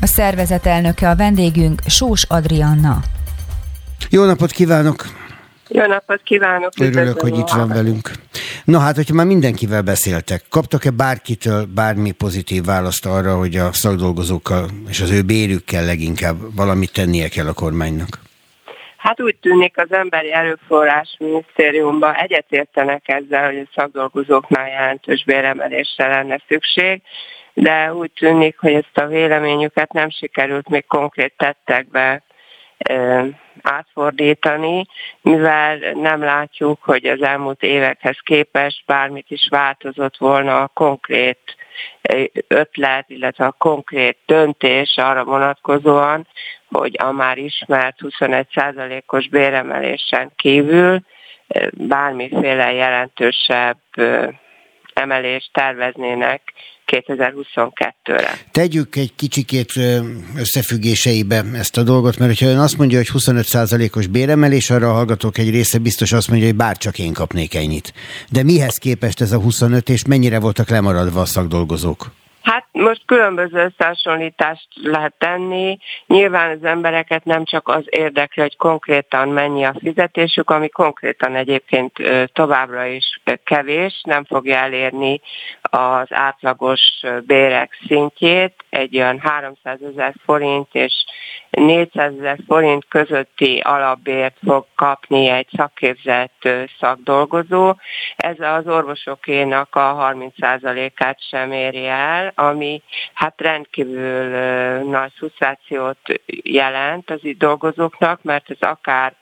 A szervezet elnöke a vendégünk Sós Adrianna. Jó napot kívánok! Jó napot kívánok! Örülök, hogy itt van velünk. Na hát, hogyha már mindenkivel beszéltek, kaptak-e bárkitől bármi pozitív választ arra, hogy a szakdolgozókkal és az ő bérükkel leginkább valamit tennie kell a kormánynak? Hát úgy tűnik az Emberi Erőforrás Minisztériumban egyetértenek ezzel, hogy a szakdolgozóknál jelentős béremelésre lenne szükség, de úgy tűnik, hogy ezt a véleményüket nem sikerült még konkrét tettekbe átfordítani, mivel nem látjuk, hogy az elmúlt évekhez képest bármit is változott volna a konkrét ötlet, illetve a konkrét döntés arra vonatkozóan, hogy a már ismert 21%-os béremelésen kívül bármiféle jelentősebb emelést terveznének 2022-re. Tegyük egy kicsikét összefüggéseibe ezt a dolgot, mert ha ön azt mondja, hogy 25%-os béremelés, arra a hallgatók egy része biztos azt mondja, hogy bárcsak én kapnék ennyit. De mihez képest ez a 25, és mennyire voltak lemaradva a szakdolgozók? Hát most különböző összehasonlítást lehet tenni. Nyilván az embereket nem csak az érdekli, hogy konkrétan mennyi a fizetésük, ami konkrétan egyébként továbbra is kevés, nem fogja elérni az átlagos bérek szintjét, egy olyan 300 ezer forint és 400 ezer forint közötti alapbért fog kapni egy szakképzett szakdolgozó. Ez az orvosokénak a 30%-át sem éri el, ami hát rendkívül nagy frusztrációt jelent az itt dolgozóknak, mert ez akár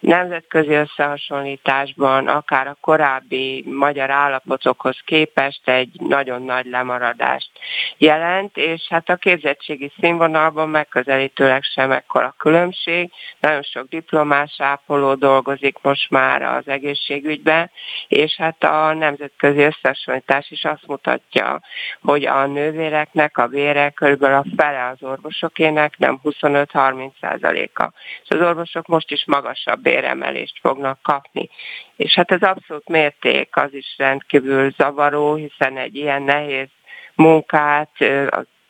nemzetközi összehasonlításban, akár a korábbi magyar állapotokhoz képest egy nagyon nagy lemaradást jelent, és hát a képzettségi színvonalban megközelítőleg sem ekkora különbség. Nagyon sok diplomás ápoló dolgozik most már az egészségügyben, és hát a nemzetközi összehasonlítás is azt mutatja, hogy a nővéreknek a bére körülbelül a fele az orvosokének, nem 25-30 százaléka. És az orvosok most is magasabb béremelést fognak kapni. És hát ez abszolút mérték, az is rendkívül zavaró, hiszen egy ilyen nehéz munkát,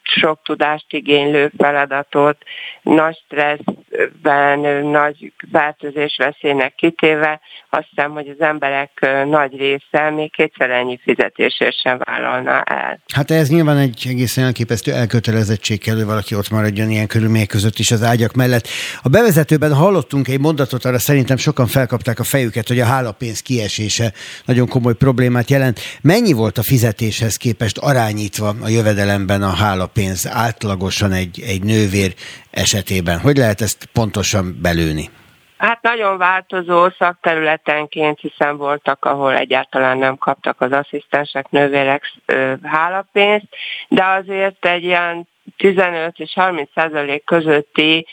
sok tudást igénylő feladatot, nagy stressz évben nagy változás veszélynek kitéve, azt hiszem, hogy az emberek nagy része még kétszer ennyi fizetésért sem vállalna el. Hát ez nyilván egy egészen elképesztő elkötelezettség kell, hogy valaki ott maradjon ilyen körülmények között is az ágyak mellett. A bevezetőben hallottunk egy mondatot, arra szerintem sokan felkapták a fejüket, hogy a hálapénz kiesése nagyon komoly problémát jelent. Mennyi volt a fizetéshez képest arányítva a jövedelemben a hálapénz átlagosan egy, egy nővér esetében? Hogy lehet ezt pontosan belőni? Hát nagyon változó szakterületenként, hiszen voltak, ahol egyáltalán nem kaptak az asszisztensek, nővérek hálapénzt, de azért egy ilyen 15 és 30 százalék közötti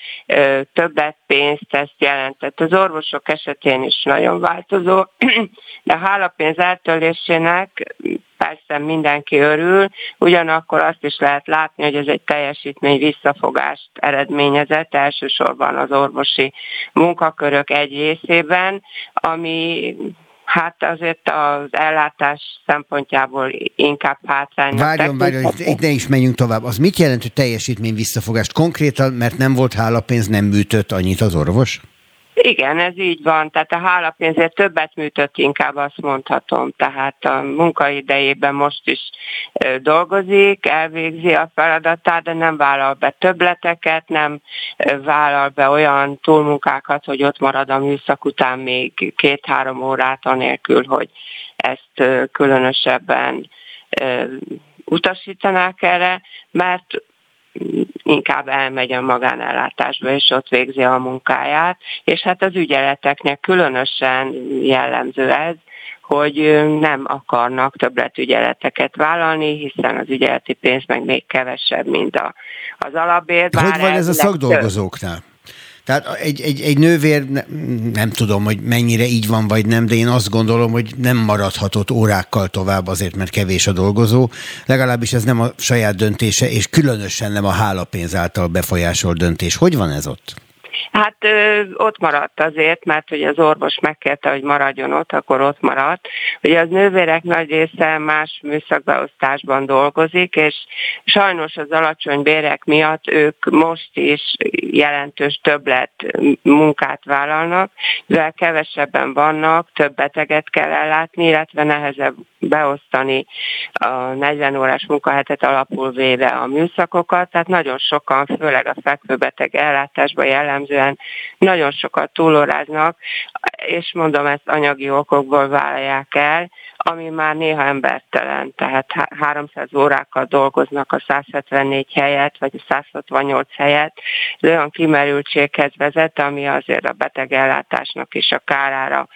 többet pénzt ezt jelentett. Az orvosok esetén is nagyon változó, de hálapénz eltörlésének persze mindenki örül, ugyanakkor azt is lehet látni, hogy ez egy teljesítmény visszafogást eredményezett, elsősorban az orvosi munkakörök egy részében, ami Hát azért az ellátás szempontjából inkább hátránynak. Várjon, várjon, itt ne is menjünk tovább. Az mit jelent, hogy teljesítmény visszafogást? Konkrétan, mert nem volt hálapénz, nem műtött annyit az orvos? Igen, ez így van. Tehát a hálapénzért többet műtött, inkább azt mondhatom. Tehát a munkaidejében most is dolgozik, elvégzi a feladatát, de nem vállal be többleteket, nem vállal be olyan túlmunkákat, hogy ott marad a műszak után még két-három órát, anélkül, hogy ezt különösebben utasítanák erre, mert inkább elmegy a magánellátásba, és ott végzi a munkáját, és hát az ügyeleteknek különösen jellemző ez, hogy nem akarnak többletügyeleteket vállalni, hiszen az ügyeleti pénz meg még kevesebb, mint a, az alapbér. Hogy van ez a szakdolgozóknál? Tehát egy, egy, egy nővér, nem tudom, hogy mennyire így van, vagy nem, de én azt gondolom, hogy nem maradhatott órákkal tovább azért, mert kevés a dolgozó. Legalábbis ez nem a saját döntése, és különösen nem a hálapénz által befolyásolt döntés. Hogy van ez ott? Hát ö, ott maradt azért, mert hogy az orvos megkérte, hogy maradjon ott, akkor ott maradt. Ugye az nővérek nagy része más műszakbeosztásban dolgozik, és sajnos az alacsony bérek miatt ők most is jelentős többlet munkát vállalnak, mivel kevesebben vannak, több beteget kell ellátni, illetve nehezebb beosztani a 40 órás munkahetet alapul véve a műszakokat, tehát nagyon sokan, főleg a fekvőbeteg ellátásban jellemzően nagyon sokat túlóráznak, és mondom, ezt anyagi okokból vállalják el, ami már néha embertelen, tehát 300 órákkal dolgoznak a 174 helyet, vagy a 168 helyet, ez olyan kimerültséghez vezet, ami azért a betegellátásnak is a kárára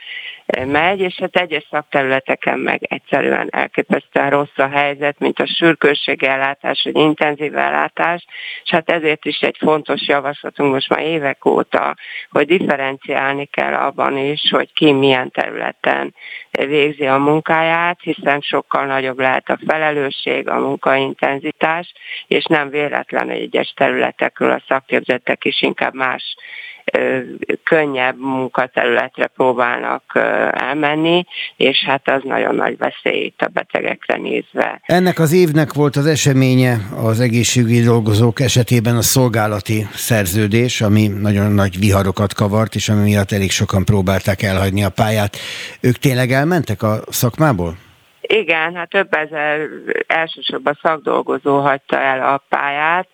megy, és hát egyes szakterületeken meg egyszerűen elképesztően rossz a helyzet, mint a sürgősségellátás, vagy intenzív ellátás, és hát ezért is egy fontos javaslatunk most már évek óta, hogy differenciálni kell abban is, hogy ki milyen területen végzi a munkáját, hiszen sokkal nagyobb lehet a felelősség, a munkaintenzitás, és nem véletlen, hogy egyes területekről a szakképzettek is inkább más könnyebb munkaterületre próbálnak elmenni, és hát az nagyon nagy veszély itt a betegekre nézve. Ennek az évnek volt az eseménye az egészségügyi dolgozók esetében a szolgálati szerződés, ami nagyon nagy viharokat kavart, és ami miatt elég sokan próbálták elhagyni a pályát. Ők tényleg elmentek a szakmából? Igen, hát több ezer elsősorban szakdolgozó hagyta el a pályát.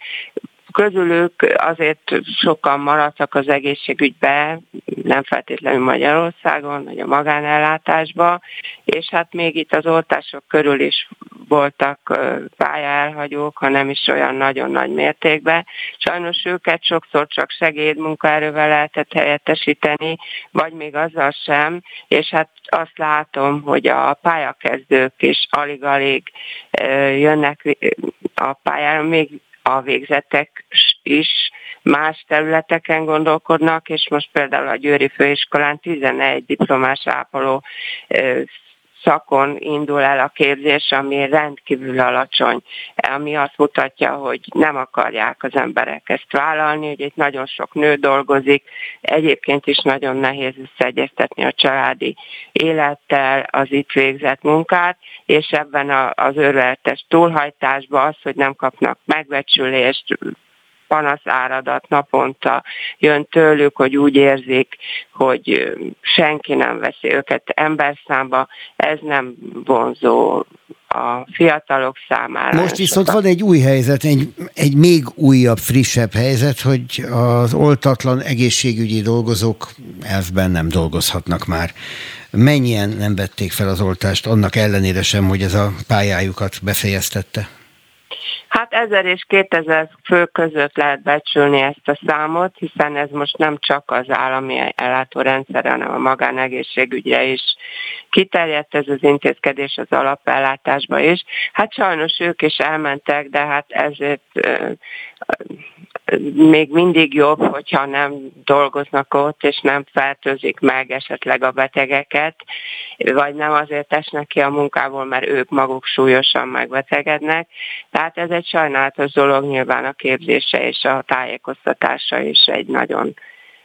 Közülük azért sokan maradtak az egészségügybe, nem feltétlenül Magyarországon, vagy a magánellátásba, és hát még itt az oltások körül is voltak pályaelhagyók, ha nem is olyan nagyon nagy mértékben. Sajnos őket sokszor csak segédmunkaerővel lehetett helyettesíteni, vagy még azzal sem, és hát azt látom, hogy a pályakezdők is alig-alig jönnek a pályára, még a végzettek is más területeken gondolkodnak, és most például a Győri Főiskolán 11 diplomás ápoló szakon indul el a képzés, ami rendkívül alacsony, ami azt mutatja, hogy nem akarják az emberek ezt vállalni, hogy itt nagyon sok nő dolgozik, egyébként is nagyon nehéz összeegyeztetni a családi élettel az itt végzett munkát, és ebben az örületes túlhajtásban az, hogy nem kapnak megbecsülést, panaszáradat naponta jön tőlük, hogy úgy érzik, hogy senki nem veszi őket emberszámba, ez nem vonzó a fiatalok számára. Most viszont van egy új helyzet, egy, egy még újabb, frissebb helyzet, hogy az oltatlan egészségügyi dolgozók elfben nem dolgozhatnak már. Mennyien nem vették fel az oltást, annak ellenére sem, hogy ez a pályájukat befejeztette? Hát 1000 és 2000 fő között lehet becsülni ezt a számot, hiszen ez most nem csak az állami ellátórendszerre, hanem a magánegészségügyre is kiterjedt ez az intézkedés az alapellátásba is. Hát sajnos ők is elmentek, de hát ezért még mindig jobb, hogyha nem dolgoznak ott, és nem fertőzik meg esetleg a betegeket, vagy nem azért esnek ki a munkából, mert ők maguk súlyosan megbetegednek. Tehát ez egy sajnálatos dolog, nyilván a képzése és a tájékoztatása is egy nagyon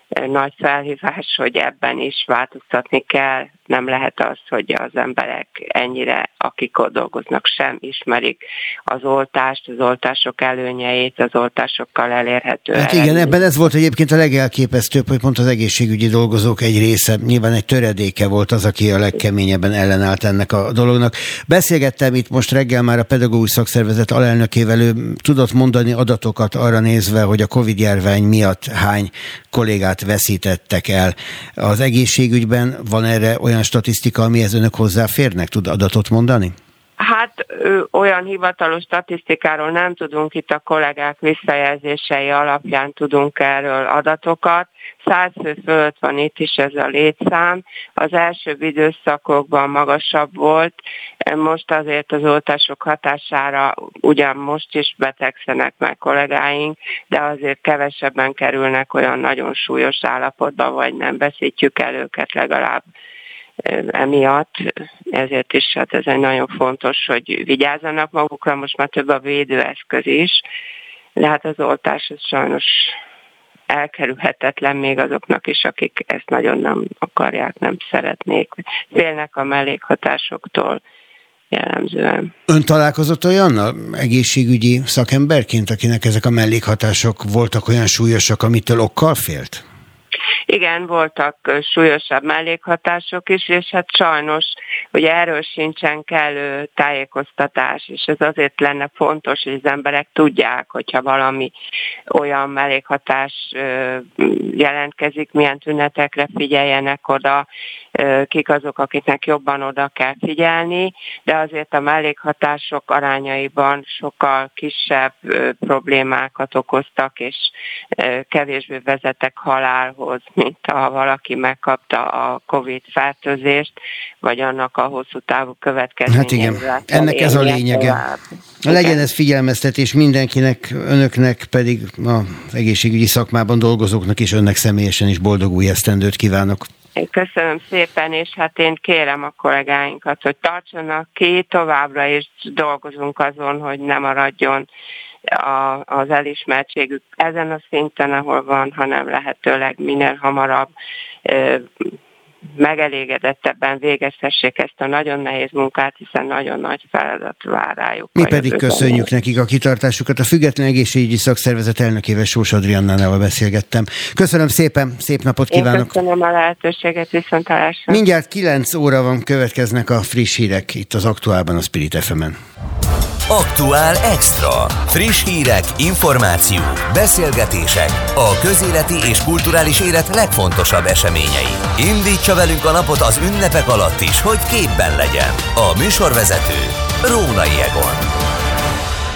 nagy felhívás, hogy ebben is változtatni kell. Nem lehet az, hogy az emberek ennyire, akik ott dolgoznak, sem ismerik az oltást, az oltások előnyeit, az oltásokkal elérhető. Hát igen, ebben ez volt egyébként a legelképesztőbb, hogy pont az egészségügyi dolgozók egy része, nyilván egy töredéke volt az, aki a legkeményebben ellenállt ennek a dolognak. Beszélgettem itt most reggel már a pedagógus szakszervezet alelnökével, ő tudott mondani adatokat arra nézve, hogy a Covid járvány miatt hány kollégát veszítettek el. Az egészségügyben van erre olyan statisztika, amihez önök hozzáférnek? Tud adatot mondani? Hát olyan hivatalos statisztikáról nem tudunk, itt a kollégák visszajelzései alapján tudunk erről adatokat. Száz fő fölött van itt is ez a létszám. Az első időszakokban magasabb volt, most azért az oltások hatására ugyan most is betegszenek meg kollégáink, de azért kevesebben kerülnek olyan nagyon súlyos állapotba, vagy nem veszítjük el őket legalább emiatt, ezért is hát ez egy nagyon fontos, hogy vigyázzanak magukra, most már több a védőeszköz is, de hát az oltás ez sajnos elkerülhetetlen még azoknak is, akik ezt nagyon nem akarják, nem szeretnék, félnek a mellékhatásoktól jellemzően. Ön találkozott olyannal egészségügyi szakemberként, akinek ezek a mellékhatások voltak olyan súlyosak, amitől okkal félt? Igen, voltak súlyosabb mellékhatások is, és hát sajnos, hogy erről sincsen kellő tájékoztatás, és ez azért lenne fontos, hogy az emberek tudják, hogyha valami olyan mellékhatás jelentkezik, milyen tünetekre figyeljenek oda, kik azok, akiknek jobban oda kell figyelni, de azért a mellékhatások arányaiban sokkal kisebb problémákat okoztak, és kevésbé vezetek halálhoz, mint ha valaki megkapta a COVID fertőzést, vagy annak a hosszú távú következménye. Hát igen, ennek ez a lényege. Tovább. Legyen ez figyelmeztetés mindenkinek, önöknek pedig az egészségügyi szakmában dolgozóknak is önnek személyesen is boldog új esztendőt kívánok. Köszönöm szépen, és hát én kérem a kollégáinkat, hogy tartsanak ki, továbbra is dolgozunk azon, hogy ne maradjon a, az elismertségük ezen a szinten, ahol van, hanem lehetőleg minél hamarabb megelégedettebben végezhessék ezt a nagyon nehéz munkát, hiszen nagyon nagy feladat vár rájuk. Mi pedig köszönjük nekik a kitartásukat. A Független Egészségügyi Szakszervezet elnökével Sós Adriannával beszélgettem. Köszönöm szépen, szép napot kívánok! Én köszönöm a lehetőséget, viszontalásra. Mindjárt 9 óra van, következnek a friss hírek itt az Aktuálban, a Spirit fm -en. Aktuál Extra. Friss hírek, információk, beszélgetések, a közéleti és kulturális élet legfontosabb eseményei. Indítsa velünk a napot az ünnepek alatt is, hogy képben legyen. A műsorvezető Rónai Egon.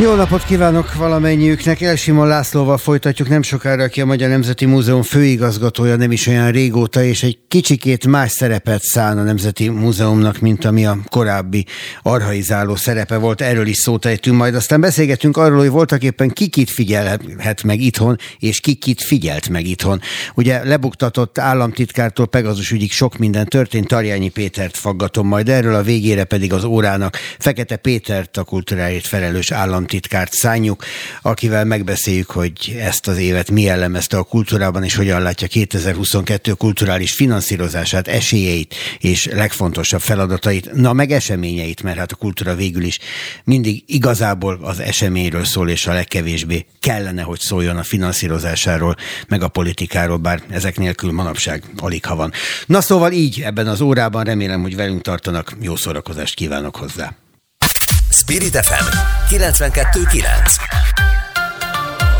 Jó napot kívánok valamennyiüknek! Elsimon Lászlóval folytatjuk nem sokára, aki a Magyar Nemzeti Múzeum főigazgatója nem is olyan régóta, és egy kicsikét más szerepet szán a Nemzeti Múzeumnak, mint ami a korábbi arhaizáló szerepe volt. Erről is szót ejtünk majd. Aztán beszélgetünk arról, hogy voltak éppen kikit figyelhet meg itthon, és kikit figyelt meg itthon. Ugye lebuktatott államtitkártól Pegazus ügyig sok minden történt, Tarjányi Pétert faggatom majd erről, a végére pedig az órának Fekete Pétert, a kultúráért felelős állam államtitkárt szánjuk, akivel megbeszéljük, hogy ezt az évet mi jellemezte a kultúrában, és hogyan látja 2022 kulturális finanszírozását, esélyeit és legfontosabb feladatait, na meg eseményeit, mert hát a kultúra végül is mindig igazából az eseményről szól, és a legkevésbé kellene, hogy szóljon a finanszírozásáról, meg a politikáról, bár ezek nélkül manapság alig ha van. Na szóval így ebben az órában remélem, hogy velünk tartanak. Jó szórakozást kívánok hozzá. Spirit FM 92.9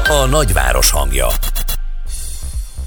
A nagyváros hangja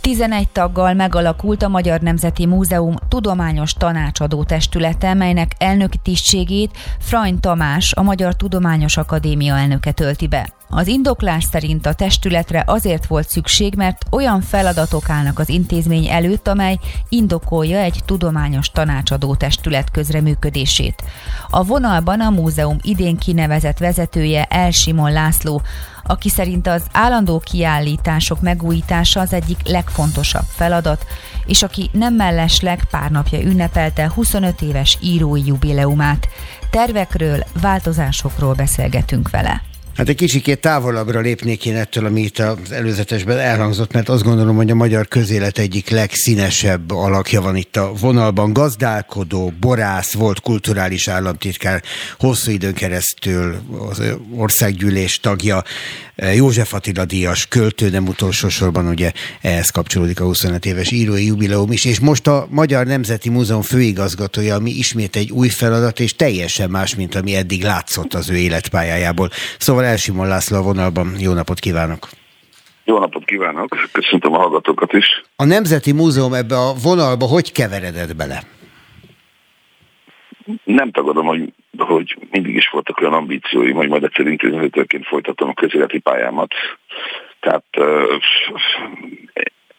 11 taggal megalakult a Magyar Nemzeti Múzeum tudományos tanácsadó testülete, melynek elnöki tisztségét Frany Tamás, a Magyar Tudományos Akadémia elnöke tölti be. Az indoklás szerint a testületre azért volt szükség, mert olyan feladatok állnak az intézmény előtt, amely indokolja egy tudományos tanácsadó testület közreműködését. A vonalban a múzeum idén kinevezett vezetője Elsimon László, aki szerint az állandó kiállítások megújítása az egyik legfontosabb feladat, és aki nem mellesleg pár napja ünnepelte 25 éves írói jubileumát. Tervekről, változásokról beszélgetünk vele. Hát egy kicsikét távolabbra lépnék én ettől, ami itt az előzetesben elhangzott, mert azt gondolom, hogy a magyar közélet egyik legszínesebb alakja van itt a vonalban. Gazdálkodó, borász, volt kulturális államtitkár, hosszú időn keresztül az országgyűlés tagja, József Attila díjas költő, nem utolsó sorban ugye ehhez kapcsolódik a 25 éves írói jubileum is, és most a Magyar Nemzeti Múzeum főigazgatója, ami ismét egy új feladat, és teljesen más, mint ami eddig látszott az ő életpályájából. Szóval Elsimon László a vonalban. Jó napot kívánok! Jó napot kívánok! Köszöntöm a hallgatókat is! A Nemzeti Múzeum ebbe a vonalba hogy keveredett bele? Nem tagadom, hogy, hogy mindig is voltak olyan ambícióim, hogy majd egyszer intézménytőként folytatom a közéleti pályámat. Tehát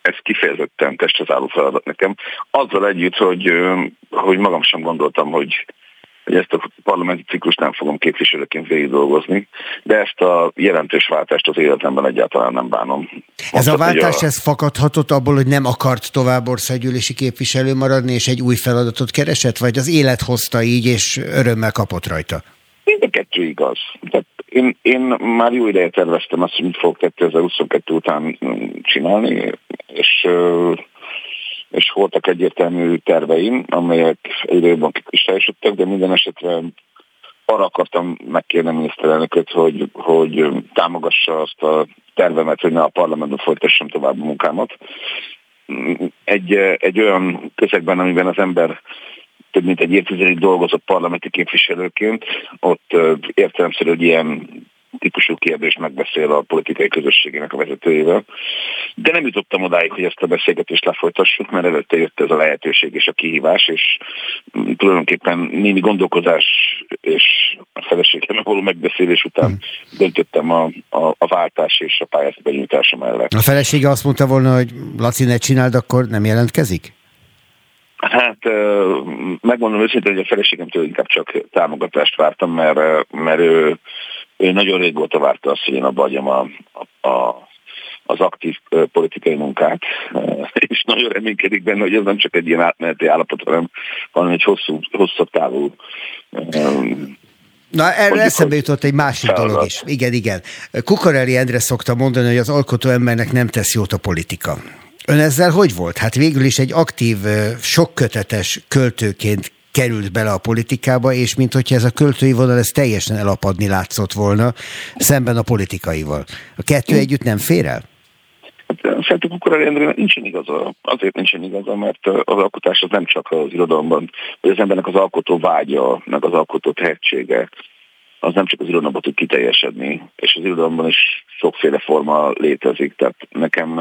ez kifejezetten testhez álló feladat nekem. Azzal együtt, hogy, hogy magam sem gondoltam, hogy hogy ezt a parlamenti ciklust nem fogom képviselőként végig dolgozni, de ezt a jelentős váltást az életemben egyáltalán nem bánom. Ez a váltás, a... ez fakadhatott abból, hogy nem akart tovább országgyűlési képviselő maradni, és egy új feladatot keresett, vagy az élet hozta így, és örömmel kapott rajta? Mind a kettő igaz. Tehát én, én már jó ideje terveztem azt, hogy mit fogok 2022 után csinálni, és és voltak egyértelmű terveim, amelyek egyre jobban kikristályosodtak, de minden esetre arra akartam megkérni a miniszterelnököt, hogy, hogy támogassa azt a tervemet, hogy ne a parlamentben folytassam tovább a munkámat. Egy, egy olyan közegben, amiben az ember több mint egy évtizedig dolgozott parlamenti képviselőként, ott értelemszerű, hogy ilyen típusú kérdést megbeszél a politikai közösségének a vezetőjével. De nem jutottam odáig, hogy ezt a beszélgetést lefolytassuk, mert előtte jött ez a lehetőség és a kihívás, és tulajdonképpen némi gondolkozás és a feleségemmel való megbeszélés után hmm. döntöttem a, a, a váltás és a pályázat benyújtása mellett. A felesége azt mondta volna, hogy Laci, ne csináld, akkor nem jelentkezik? Hát megmondom őszintén, hogy a feleségemtől inkább csak támogatást vártam, mert, mert ő ő nagyon régóta várta azt, hogy én abba adjam a, a, az aktív politikai munkát, és nagyon reménykedik benne, hogy ez nem csak egy ilyen átmeneti állapot, hanem, hanem egy hosszú, hosszabb távú Na, erre eszembe jutott egy másik feladat. dolog is. Igen, igen. Kukorelli Endre szokta mondani, hogy az alkotó embernek nem tesz jót a politika. Ön ezzel hogy volt? Hát végül is egy aktív, sokkötetes költőként került bele a politikába, és mint hogyha ez a költői vonal ez teljesen elapadni látszott volna szemben a politikaival. A kettő együtt nem fér el? Szerintem Kukorel Endrének nincsen igaza. Azért nincsen igaza, mert az alkotás az nem csak az irodalomban, hogy az embernek az alkotó vágya, meg az alkotó tehetsége, az nem csak az irodalomban tud kiteljesedni, és az irodalomban is sokféle forma létezik. Tehát nekem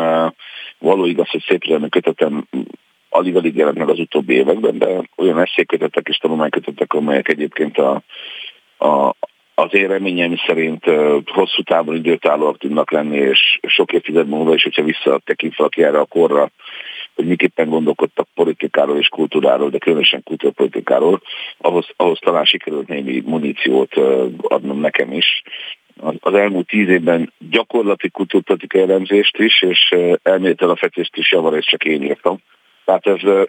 való igaz, hogy szép kötetem alig-alig jelent meg az utóbbi években, de olyan eszékötetek és tanulmánykötetek, amelyek egyébként a, a, az én reményem szerint hosszú távon időtállóak tudnak lenni, és sok évtized múlva is, hogyha visszatekint valaki erre a korra, hogy miképpen gondolkodtak politikáról és kultúráról, de különösen kultúrpolitikáról, ahhoz, ahhoz talán sikerült némi muníciót adnom nekem is. Az elmúlt tíz évben gyakorlati kultúrpolitikai elemzést is, és elméleti alapvetést is javarészt csak én írtam tehát ez,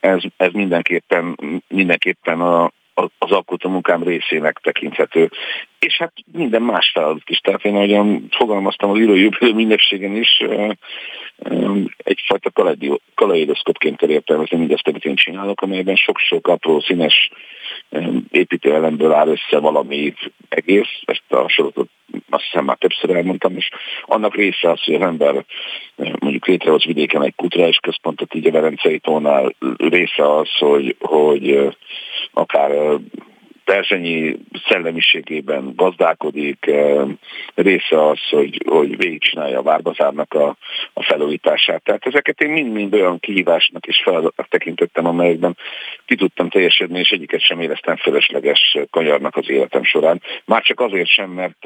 ez, ez mindenképpen, mindenképpen a, az alkotó munkám részének tekinthető. És hát minden más feladat is. Tehát én ahogyan fogalmaztam az írói ünnepségen is, egyfajta kaleidoszkopként kell értelmezni mindezt, amit én csinálok, amelyben sok-sok apró színes építőelemből áll össze valami egész, ezt a sorotot azt hiszem már többször elmondtam, és annak része az, hogy az ember mondjuk létrehoz vidéken egy kulturális központot, így a Verencei tónál része az, hogy, hogy akár Perzsenyi szellemiségében gazdálkodik, része az, hogy, hogy végigcsinálja a Várbazárnak a, a felújítását. Tehát ezeket én mind-mind olyan kihívásnak és feladatnak tekintettem, amelyekben ki tudtam teljesedni, és egyiket sem éreztem felesleges kanyarnak az életem során. Már csak azért sem, mert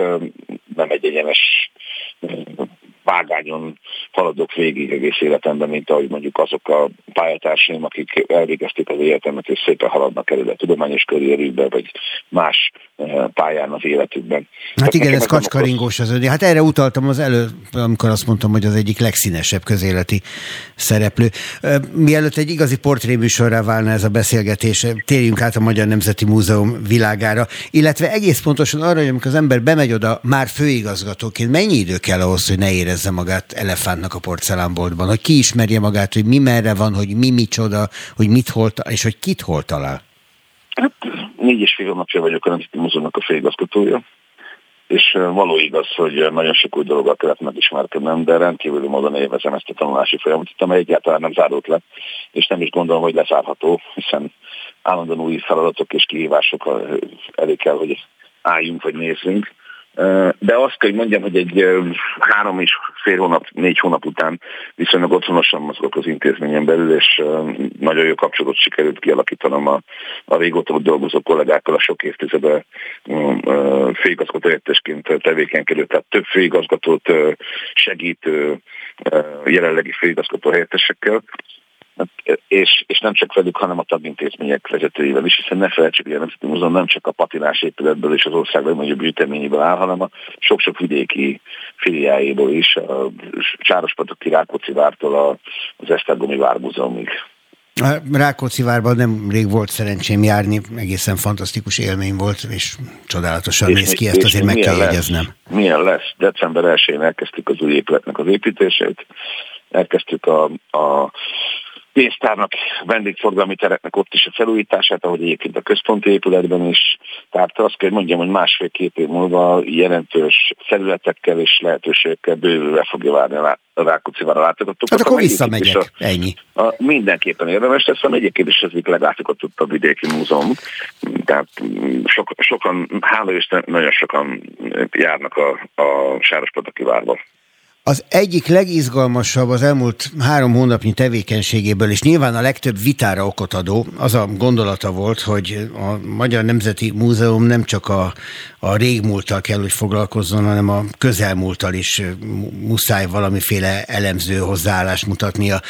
nem egy egyenes vágányon haladok végig egész életemben, mint ahogy mondjuk azok a pályatársaim, akik elvégezték az életemet, és szépen haladnak előre tudományos karrierükbe, vagy más eh, pályán az életükben. Hát igen, ez kacskaringós az ön. Hát erre utaltam az előbb, amikor azt mondtam, hogy az egyik legszínesebb közéleti szereplő. Mielőtt egy igazi portréműsorra válna ez a beszélgetés, térjünk át a Magyar Nemzeti Múzeum világára, illetve egész pontosan arra, hogy amikor az ember bemegy oda már főigazgatóként, mennyi idő kell ahhoz, hogy ne érezze magát elefántnak a porcelánboltban, hogy ki ismerje magát, hogy mi merre van, hogy mi micsoda, hogy mit hol, és hogy kit hol talál? Hát négy és fél hónapja vagyok a Nemzeti Múzeumnak a főigazgatója, és való igaz, hogy nagyon sok új dologgal kellett megismerkednem, de rendkívüli módon élvezem ezt a tanulási folyamatot, amely egyáltalán nem zárult le, és nem is gondolom, hogy lezárható, hiszen állandóan új feladatok és kihívások elé kell, hogy álljunk vagy nézzünk. De azt kell, hogy mondjam, hogy egy három és fél hónap, négy hónap után viszonylag otthonosan mozgok az intézményen belül, és nagyon jó kapcsolatot sikerült kialakítanom a, a régóta dolgozó kollégákkal, a sok évtizede főigazgató helyettesként tevékenykedő, tehát több főigazgatót segítő jelenlegi főigazgató helyettesekkel, és, és nem csak velük, hanem a tagintézmények vezetőivel is, hiszen ne felejtsük, hogy a Nemzeti Múzeum nem csak a patinás épületből és az ország legnagyobb gyűjteményéből áll, hanem a sok-sok vidéki filiájából is, a Sárospatoki Rákóczi vártól az Esztergomi Vármúzeumig. Rákóczi várban nem rég volt szerencsém járni, egészen fantasztikus élmény volt, és csodálatosan és néz ki, ezt azért meg kell lesz, jegyeznem. Milyen lesz? December 1-én elkezdtük az új épületnek az építését, elkezdtük a, a pénztárnak, vendégforgalmi tereknek ott is a felújítását, ahogy egyébként a központi épületben is. Tehát azt kell, hogy mondjam, hogy másfél-két év múlva jelentős felületekkel és lehetőségekkel bővülve fogja várni a Rákóczi a látogatókat. Hát akkor visszamegyek, a, ennyi. A, mindenképpen érdemes lesz, a egyébként is az egyik leglátogatóbb vidéki múzeum. Tehát sok, sokan, hála Isten, nagyon sokan járnak a, a Sárospataki várba. Az egyik legizgalmasabb az elmúlt három hónapnyi tevékenységéből, és nyilván a legtöbb vitára okot adó, az a gondolata volt, hogy a Magyar Nemzeti Múzeum nem csak a, a régmúlttal kell, hogy foglalkozzon, hanem a közelmúlttal is muszáj valamiféle elemző hozzáállást mutatnia.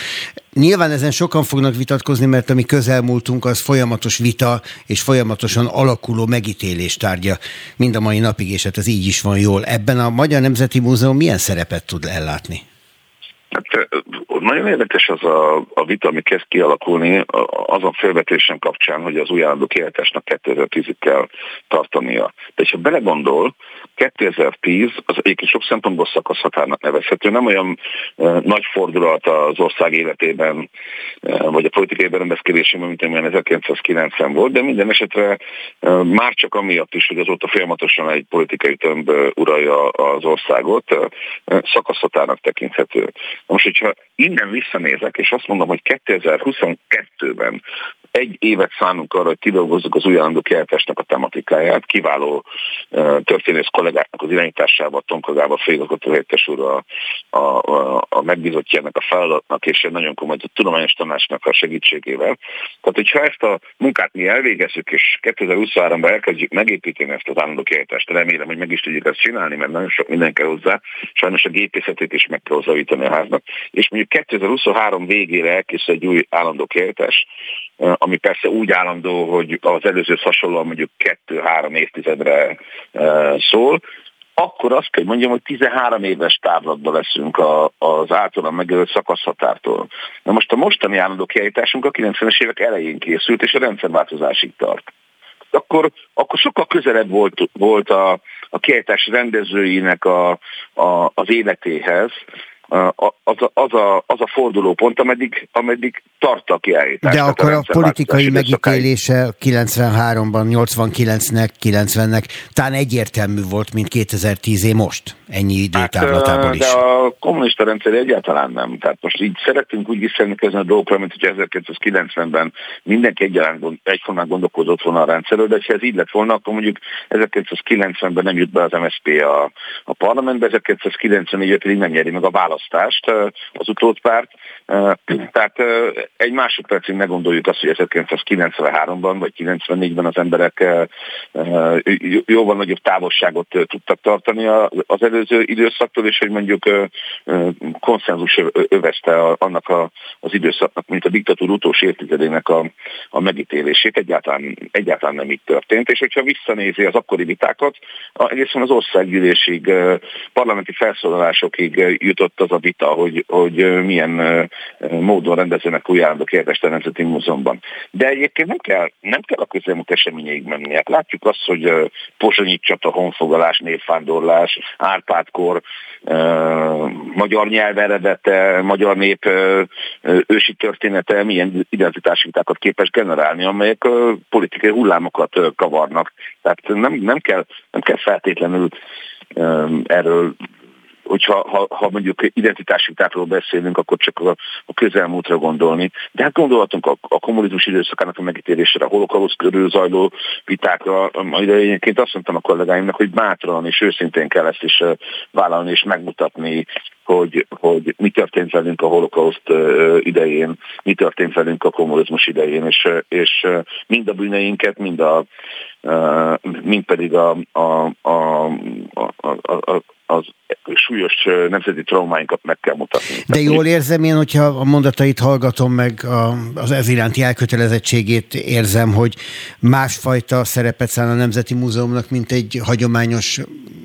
Nyilván ezen sokan fognak vitatkozni, mert a mi közelmúltunk az folyamatos vita és folyamatosan alakuló megítélés tárgya mind a mai napig, és hát ez így is van jól. Ebben a Magyar Nemzeti Múzeum milyen szerepet tud ellátni? Hát nagyon érdekes az a, a vita, ami kezd kialakulni azon felvetésem kapcsán, hogy az új állandó kiállításnak 2010-ig kell tartania. De ha belegondol, 2010 az egyébként sok szempontból szakaszhatárnak nevezhető, nem olyan nagy fordulat az ország életében, vagy a politikai berendezkedésében, mint amilyen 1990 volt, de minden esetre már csak amiatt is, hogy azóta folyamatosan egy politikai tömb uralja az országot, e, szakaszhatárnak tekinthető. Most, hogyha innen visszanézek, és azt mondom, hogy 2022-ben egy évet szánunk arra, hogy kidolgozzuk az új állandó kiállításnak a tematikáját, kiváló uh, történész kollégáknak az irányításával, Tonka Gába főigazgató helyettes úr a, a, a, a megbízottjának a feladatnak, és egy nagyon komoly tudományos tanácsnak a segítségével. Tehát, hogyha ezt a munkát mi elvégezzük, és 2023-ban elkezdjük megépíteni ezt az állandó kiállítást, remélem, hogy meg is tudjuk ezt csinálni, mert nagyon sok minden kell hozzá, sajnos a gépészetét is meg kell hozzávítani a háznak, és mondjuk 2023 végére elkészül egy új állandó kiállítás, ami persze úgy állandó, hogy az előző hasonlóan mondjuk kettő-három évtizedre szól, akkor azt kell mondjam, hogy 13 éves távlatban leszünk a, az általam megjelölt szakaszhatártól. Na most a mostani állandó kiállításunk a 90-es évek elején készült, és a rendszerváltozásig tart. akkor, akkor sokkal közelebb volt, volt a, a kiállítás rendezőinek a, a, az életéhez, az a, az, a, az a fordulópont, ameddig, ameddig tart a kiállítás. De akkor a, a politikai megítélése 93-ban, 89-nek, 90-nek talán egyértelmű volt, mint 2010 é most, ennyi időtávlatából hát, is. De a kommunista rendszer egyáltalán nem. Tehát most így szeretünk úgy visszaemlékezni a dolgokra, mint hogy 1990-ben mindenki egyaránt egyformán gondolkodott volna a rendszerről, de ha ez így lett volna, akkor mondjuk 1990-ben nem jut be az MSZP a, a parlamentbe, 1994 pedig nem nyeri meg a választ választást az utódpárt. Tehát egy másodpercig ne gondoljuk azt, hogy 1993-ban vagy 94-ben az emberek jóval nagyobb távolságot tudtak tartani az előző időszaktól, és hogy mondjuk konszenzus övezte annak az időszaknak, mint a diktatúr utolsó évtizedének a, a megítélését. Egyáltalán, egyáltalán nem így történt. És hogyha visszanézi az akkori vitákat, egészen az országgyűlésig, parlamenti felszólalásokig jutott az a vita, hogy, hogy milyen módon rendezzenek új állandó kérdést a Nemzeti Múzeumban. De egyébként nem kell, nem kell a közelmúlt eseményeig menni. Hát látjuk azt, hogy Pozsonyi csata, honfogalás, névfándorlás, Árpádkor, magyar nyelv eredete, magyar nép ősi története milyen identitási képes generálni, amelyek politikai hullámokat kavarnak. Tehát nem, nem, kell, nem kell feltétlenül erről hogyha ha, ha mondjuk identitásvitákról beszélünk, akkor csak a, a közelmúltra gondolni. De hát gondolhatunk a, a kommunizmus időszakának a megítélésére, a holokausz körül zajló vitákra, egyébként azt mondtam a kollégáimnak, hogy bátran és őszintén kell ezt is vállalni és megmutatni, hogy, hogy mi történt velünk a holokauszt idején, mi történt velünk a kommunizmus idején, és, és mind a bűneinket, mind, a, mind pedig a, a, a, a, a, az súlyos nemzeti traumáinkat meg kell mutatni. De jól érzem én, hogyha a mondatait hallgatom meg, a, az ez iránti elkötelezettségét érzem, hogy másfajta szerepet száll a Nemzeti Múzeumnak, mint egy hagyományos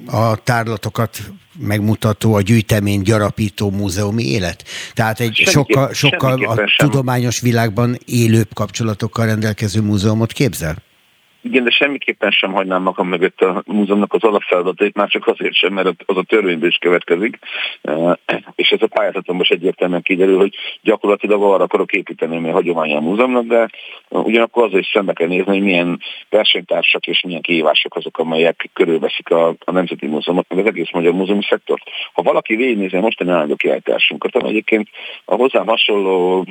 a tárlatokat megmutató, a gyűjtemény gyarapító múzeumi élet? Tehát egy Semmi, sokkal, sokkal a sem. tudományos világban élőbb kapcsolatokkal rendelkező múzeumot képzel? Igen, de semmiképpen sem hagynám magam mögött a múzeumnak az alapfeladatait, már csak azért sem, mert az a törvényből is következik, és ez a pályázatom most egyértelműen kiderül, hogy gyakorlatilag arra akarok építeni, ami a hagyománya a múzeumnak, de ugyanakkor azért is szembe kell nézni, hogy milyen versenytársak és milyen kihívások azok, amelyek körülveszik a, a Nemzeti Múzeumot, az egész magyar múzeumi szektort. Ha valaki végignézi mostani állandó kiállításunkat, ami egyébként a hozzám hasonló,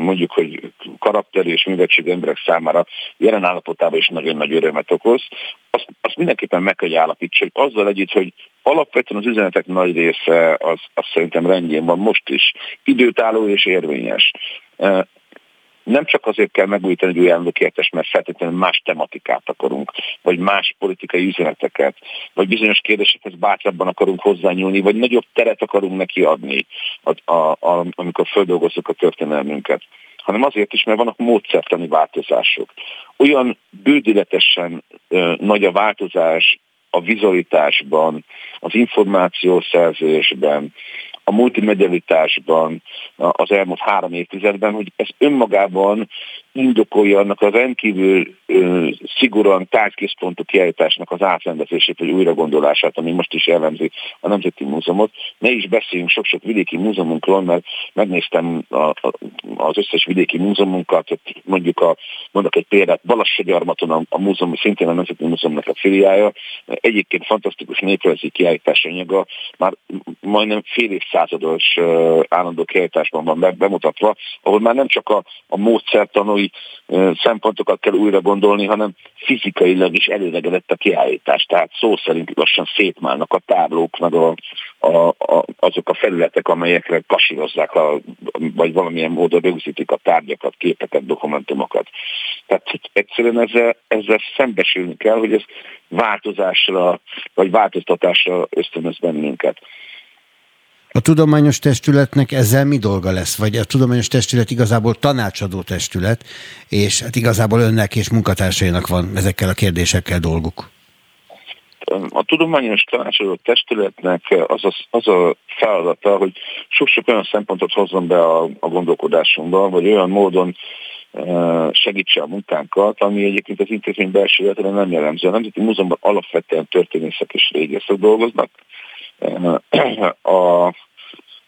mondjuk, hogy karakter és művetség emberek számára jelen állapotában is nagyon nagy örömet okoz, azt, azt mindenképpen meg kell állapítsa, hogy azzal együtt, hogy alapvetően az üzenetek nagy része az, az szerintem rendjén van most is, időtálló és érvényes. Nem csak azért kell megújítani egy új elnökértes, mert feltétlenül más tematikát akarunk, vagy más politikai üzeneteket, vagy bizonyos kérdésekhez bátrabban akarunk hozzányúlni, vagy nagyobb teret akarunk neki adni, a, a, a, amikor földolgozzuk a történelmünket hanem azért is, mert vannak módszertani változások. Olyan bődületesen ö, nagy a változás a vizualitásban, az információszerzésben, a multimedialitásban az elmúlt három évtizedben, hogy ez önmagában indokolja annak a rendkívül ö, szigorúan tárgyközpontú kiállításnak az átrendezését, vagy újragondolását, ami most is jellemzi a Nemzeti Múzeumot. Ne is beszéljünk sok-sok vidéki múzeumunkról, mert megnéztem a, a, az összes vidéki múzeumunkat, mondjuk a, mondok egy példát, Balassagyarmaton a, a múzeum, szintén a Nemzeti Múzeumnak a filiája, egyébként fantasztikus néprajzi kiállítás anyaga, már majdnem fél évszázados állandó kiállításban van bemutatva, ahol már nem csak a, a módszertanú technikai szempontokat kell újra gondolni, hanem fizikailag is előregedett a kiállítás. Tehát szó szerint lassan szétmálnak a táblók, meg a, a, a, azok a felületek, amelyekre kasírozzák, a, vagy valamilyen módon rögzítik a tárgyakat, képeket, dokumentumokat. Tehát egyszerűen ezzel, ezzel szembesülni kell, hogy ez változásra, vagy változtatásra ösztönöz bennünket. A tudományos testületnek ezzel mi dolga lesz? Vagy a tudományos testület igazából tanácsadó testület, és hát igazából önnek és munkatársainak van ezekkel a kérdésekkel dolguk? A tudományos tanácsadó testületnek az a, az a feladata, hogy sok-sok olyan szempontot hozzon be a, a gondolkodásunkba, vagy olyan módon segítse a munkánkat, ami egyébként az intézmény belső életre nem jellemző. A Nemzeti Múzeumban alapvetően történészek és régészek dolgoznak. A,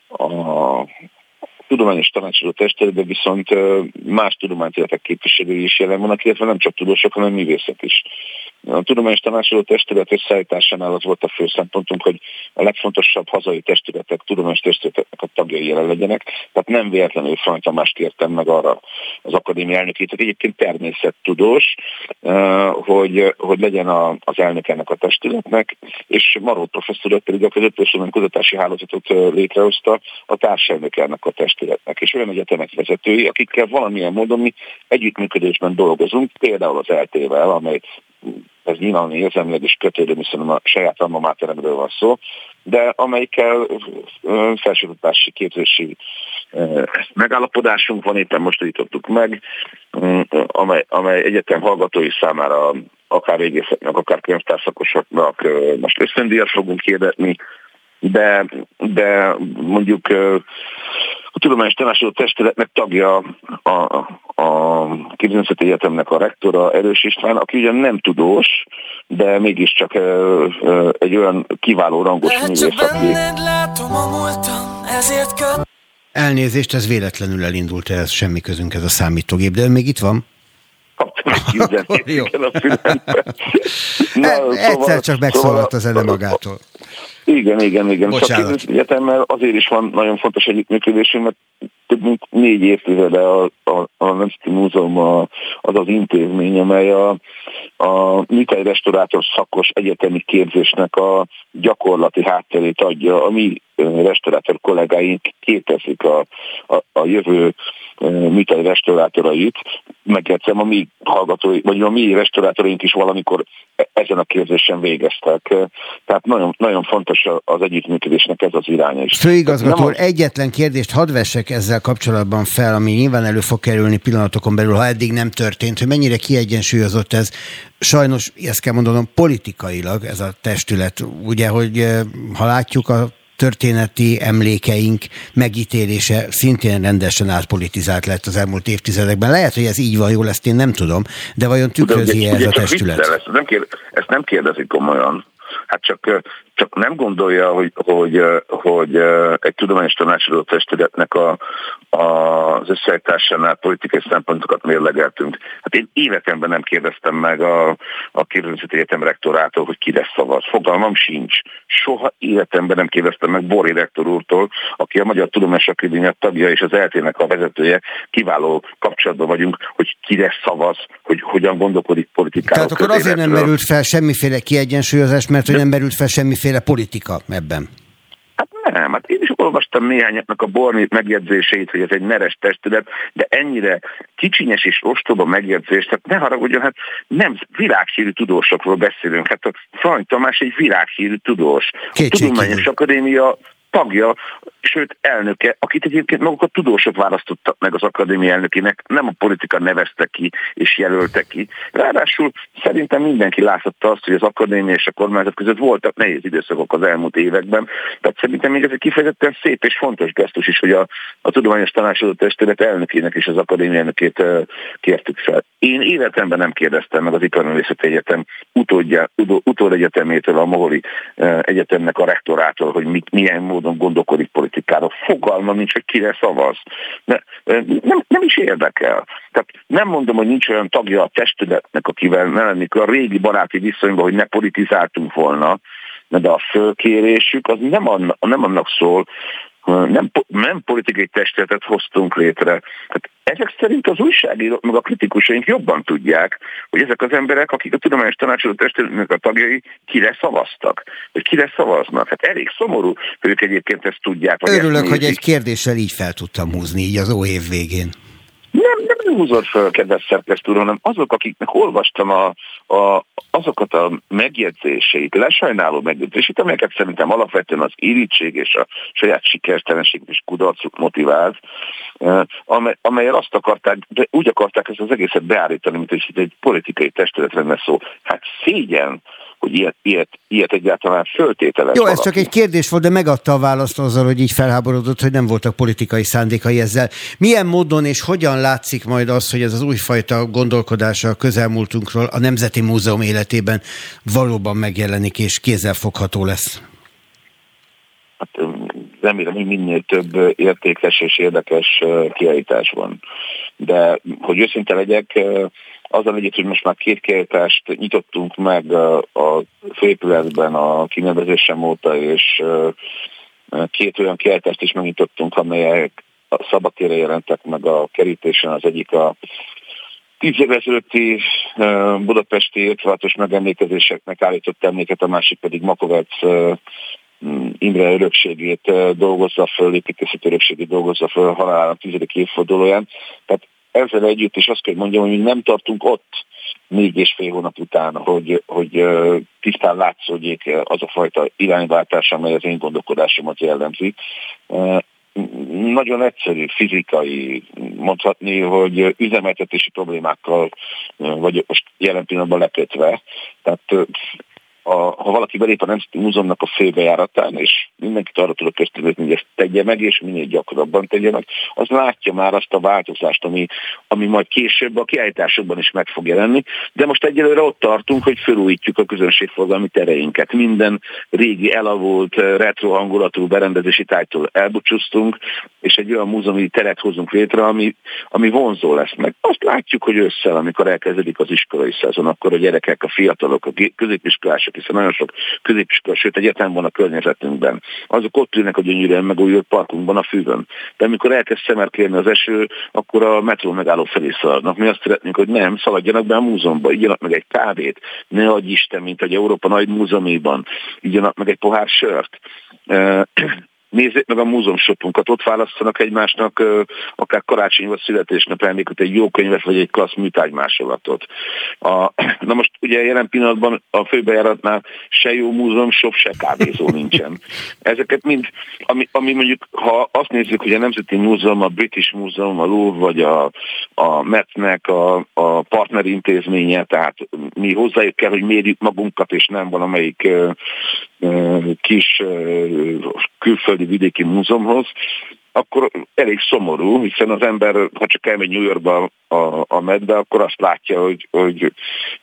a tudományos tanácsadó testületben viszont más tudományterületek képviselői is jelen vannak, illetve nem csak tudósok, hanem művészek is. A tudományos tanácsadó testület összeállításánál az volt a fő szempontunk, hogy a legfontosabb hazai testületek, tudományos testületeknek a tagjai jelen legyenek. Tehát nem véletlenül Frany Tamást kértem meg arra az akadémia elnökét, aki egyébként természettudós, hogy, hogy legyen az elnök ennek a testületnek, és Maró professzor pedig a közöttes kutatási hálózatot létrehozta a társelnök ennek a testületnek, és olyan egyetemek vezetői, akikkel valamilyen módon mi együttműködésben dolgozunk, például az LT-vel, amely ez nyilván érzelmileg is kötődő, hiszen a saját alma máteremről van szó, de amelyikkel felsőoktatási képzési megállapodásunk van, éppen most jutottuk meg, amely, amely egyetem hallgatói számára akár régészeknek, akár könyvtárszakosoknak most összendíjat fogunk hirdetni, de, de mondjuk a Tudományos Tanácsadó Testületnek tagja a, a Képzőművészeti Egyetemnek a rektora Erős István, aki ugyan nem tudós, de mégiscsak egy olyan kiváló rangos művész, aki... Látom a múltam, ezért köt... Elnézést, ez véletlenül elindult, ez semmi közünk ez a számítógép, de még itt van? Jó. Na, e, szóval, Egyszer csak megszólalt az zene magától. Igen, igen, igen. Bocsánat. Csak egyetemmel azért is van nagyon fontos együttműködésünk, mert több mint négy évtizede a, a, a Nemzeti Múzeum a, az az intézmény, amely a, a műtai restaurátor szakos egyetemi képzésnek a gyakorlati hátterét adja. A mi restaurátor kollégáink képezik a, a, a jövő műtai restaurátorait, megjegyzem, a mi hallgatói, vagy a mi restaurátoraink is valamikor e-, ezen a képzésen végeztek. Tehát nagyon, nagyon fontos az együttműködésnek ez az iránya is. Főigazgató, Nem egyetlen kérdést hadd vessek ezzel kapcsolatban fel, ami nyilván elő fog kerülni pillanatokon belül, ha eddig nem történt, hogy mennyire kiegyensúlyozott ez. Sajnos, ezt kell mondanom, politikailag ez a testület. Ugye, hogy ha látjuk a történeti emlékeink megítélése szintén rendesen átpolitizált lett az elmúlt évtizedekben. Lehet, hogy ez így van, jól ezt én nem tudom, de vajon tükrözi -e ez a testület? Victel, ezt, nem kér, ezt nem kérdezik komolyan. Hát csak, csak nem gondolja, hogy, hogy, hogy egy tudományos tanácsadó testületnek a, az összeállításánál politikai szempontokat mérlegeltünk. Hát én évekemben nem kérdeztem meg a, a képzőművészeti egyetem rektorától, hogy ki lesz szavaz. Fogalmam sincs. Soha életemben nem kérdeztem meg Bori rektor úrtól, aki a Magyar Tudományos Akadémia tagja és az eltének a vezetője. Kiváló kapcsolatban vagyunk, hogy ki lesz szavaz, hogy hogyan gondolkodik politikáról. Tehát akkor azért nem merült fel semmiféle kiegyensúlyozás, mert hogy nem merült fel semmiféle politika ebben. Hát nem, hát én is olvastam néhányaknak a Borni megjegyzéseit, hogy ez egy neres testület, de ennyire kicsinyes és ostoba megjegyzés, tehát ne haragudjon, hát nem világhírű tudósokról beszélünk, hát a Frany Tamás egy világhírű tudós. A Tudományos Akadémia tagja, sőt elnöke, akit egyébként maguk a tudósok választottak meg az akadémia elnökének, nem a politika nevezte ki és jelölte ki. Ráadásul szerintem mindenki látta azt, hogy az akadémia és a kormányzat között voltak nehéz időszakok az elmúlt években, tehát szerintem még ez egy kifejezetten szép és fontos gesztus is, hogy a, a tudományos tanácsadó testület elnökének és az akadémia elnökét kértük fel. Én életemben nem kérdeztem meg az Iparművészeti Egyetem utódja, utód egyetemétől, a Moholi Egyetemnek a rektorától, hogy mit, milyen módon gondolkodik politikára. Fogalma nincs, hogy kire szavaz. Ne, nem, nem is érdekel. Tehát nem mondom, hogy nincs olyan tagja a testületnek, akivel ne lennék a régi baráti viszonyban, hogy ne politizáltunk volna, de a fölkérésük az nem, annak, nem annak szól, nem, nem politikai testületet hoztunk létre. Tehát ezek szerint az újságírók, meg a kritikusaink jobban tudják, hogy ezek az emberek, akik a tudományos tanácsadó testületnek a tagjai, kire szavaztak, vagy kire szavaznak. Hát elég szomorú, hogy ők egyébként ezt tudják. Örülök, hogy egy kérdéssel így fel tudtam húzni, így az ó év végén. Nem, nem húzott fel, kedves szerkesztő, hanem azok, akiknek olvastam a, a, azokat a megjegyzéseit, lesajnáló megjegyzéseit, amelyeket szerintem alapvetően az irítség és a saját sikertelenség és kudarcuk motivált, amely, amelyel azt akarták, de úgy akarták ezt az egészet beállítani, mint hogy egy politikai testület lenne szó. Hát szégyen, hogy ilyet, ilyet, ilyet egyáltalán föltételez. Jó, ez csak egy kérdés volt, de megadta a választ azzal, hogy így felháborodott, hogy nem voltak politikai szándékai ezzel. Milyen módon és hogyan látszik majd az, hogy ez az újfajta gondolkodása a közelmúltunkról a Nemzeti Múzeum életében valóban megjelenik és kézzelfogható lesz? Hát remélem, hogy minél több értékes és érdekes kiállítás van. De hogy őszinte legyek, azzal együtt, hogy most már két kiállítást nyitottunk meg a főépületben a kinevezésem óta, és két olyan kiállítást is megnyitottunk, amelyek a szabadtére jelentek meg a kerítésen. Az egyik a tíz évvel ezelőtti budapesti értvátos megemlékezéseknek állított emléket, a másik pedig Makovec Imre örökségét dolgozza föl, építészeti örökségét dolgozza föl halálának tizedik évfordulóján. Tehát ezzel együtt is azt kell mondjam, hogy nem tartunk ott négy és fél hónap után, hogy, hogy tisztán látszódjék az a fajta irányváltás, amely az én gondolkodásomat jellemzi. Nagyon egyszerű, fizikai, mondhatni, hogy üzemeltetési problémákkal vagy most jelen pillanatban lekötve. Tehát a, ha valaki belép a Nemzeti Múzeumnak a főbejáratán, és mindenkit arra tudok ösztönözni, hogy ezt tegye meg, és minél gyakrabban tegye meg, az látja már azt a változást, ami, ami majd később a kiállításokban is meg fog jelenni. De most egyelőre ott tartunk, hogy felújítjuk a közönségforgalmi tereinket. Minden régi elavult, retro hangulatú berendezési tájtól elbúcsúztunk, és egy olyan múzeumi teret hozunk létre, ami, ami vonzó lesz meg. Azt látjuk, hogy össze, amikor elkezdődik az iskolai szezon, akkor a gyerekek, a fiatalok, a középiskolások, mások, hiszen nagyon sok középiskola, sőt egyetem van a környezetünkben. Azok ott ülnek a gyönyörűen megújult parkunkban a fűvön. De amikor elkezd szemerkélni az eső, akkor a metró megálló felé szaladnak. Mi azt szeretnénk, hogy nem, szaladjanak be a múzeumba, igyanak meg egy kávét, ne adj Isten, mint egy Európa nagy múzeuméban, igyanak meg egy pohár sört nézzék meg a múzeumsopunkat, ott választanak egymásnak akár karácsony vagy születésnap emlékot, egy jó könyvet vagy egy klassz műtárgymásolatot. A, na most ugye jelen pillanatban a főbejáratnál se jó múzeum, shop, se kávézó nincsen. Ezeket mind, ami, ami mondjuk, ha azt nézzük, hogy a Nemzeti Múzeum, a British Múzeum, a Louvre vagy a, a Metnek a, a partner intézménye, tehát mi hozzájuk kell, hogy mérjük magunkat, és nem valamelyik kis külföldi vidéki múzeumhoz, akkor elég szomorú, hiszen az ember, ha csak elmegy New Yorkba a, a medbe, akkor azt látja, hogy, hogy,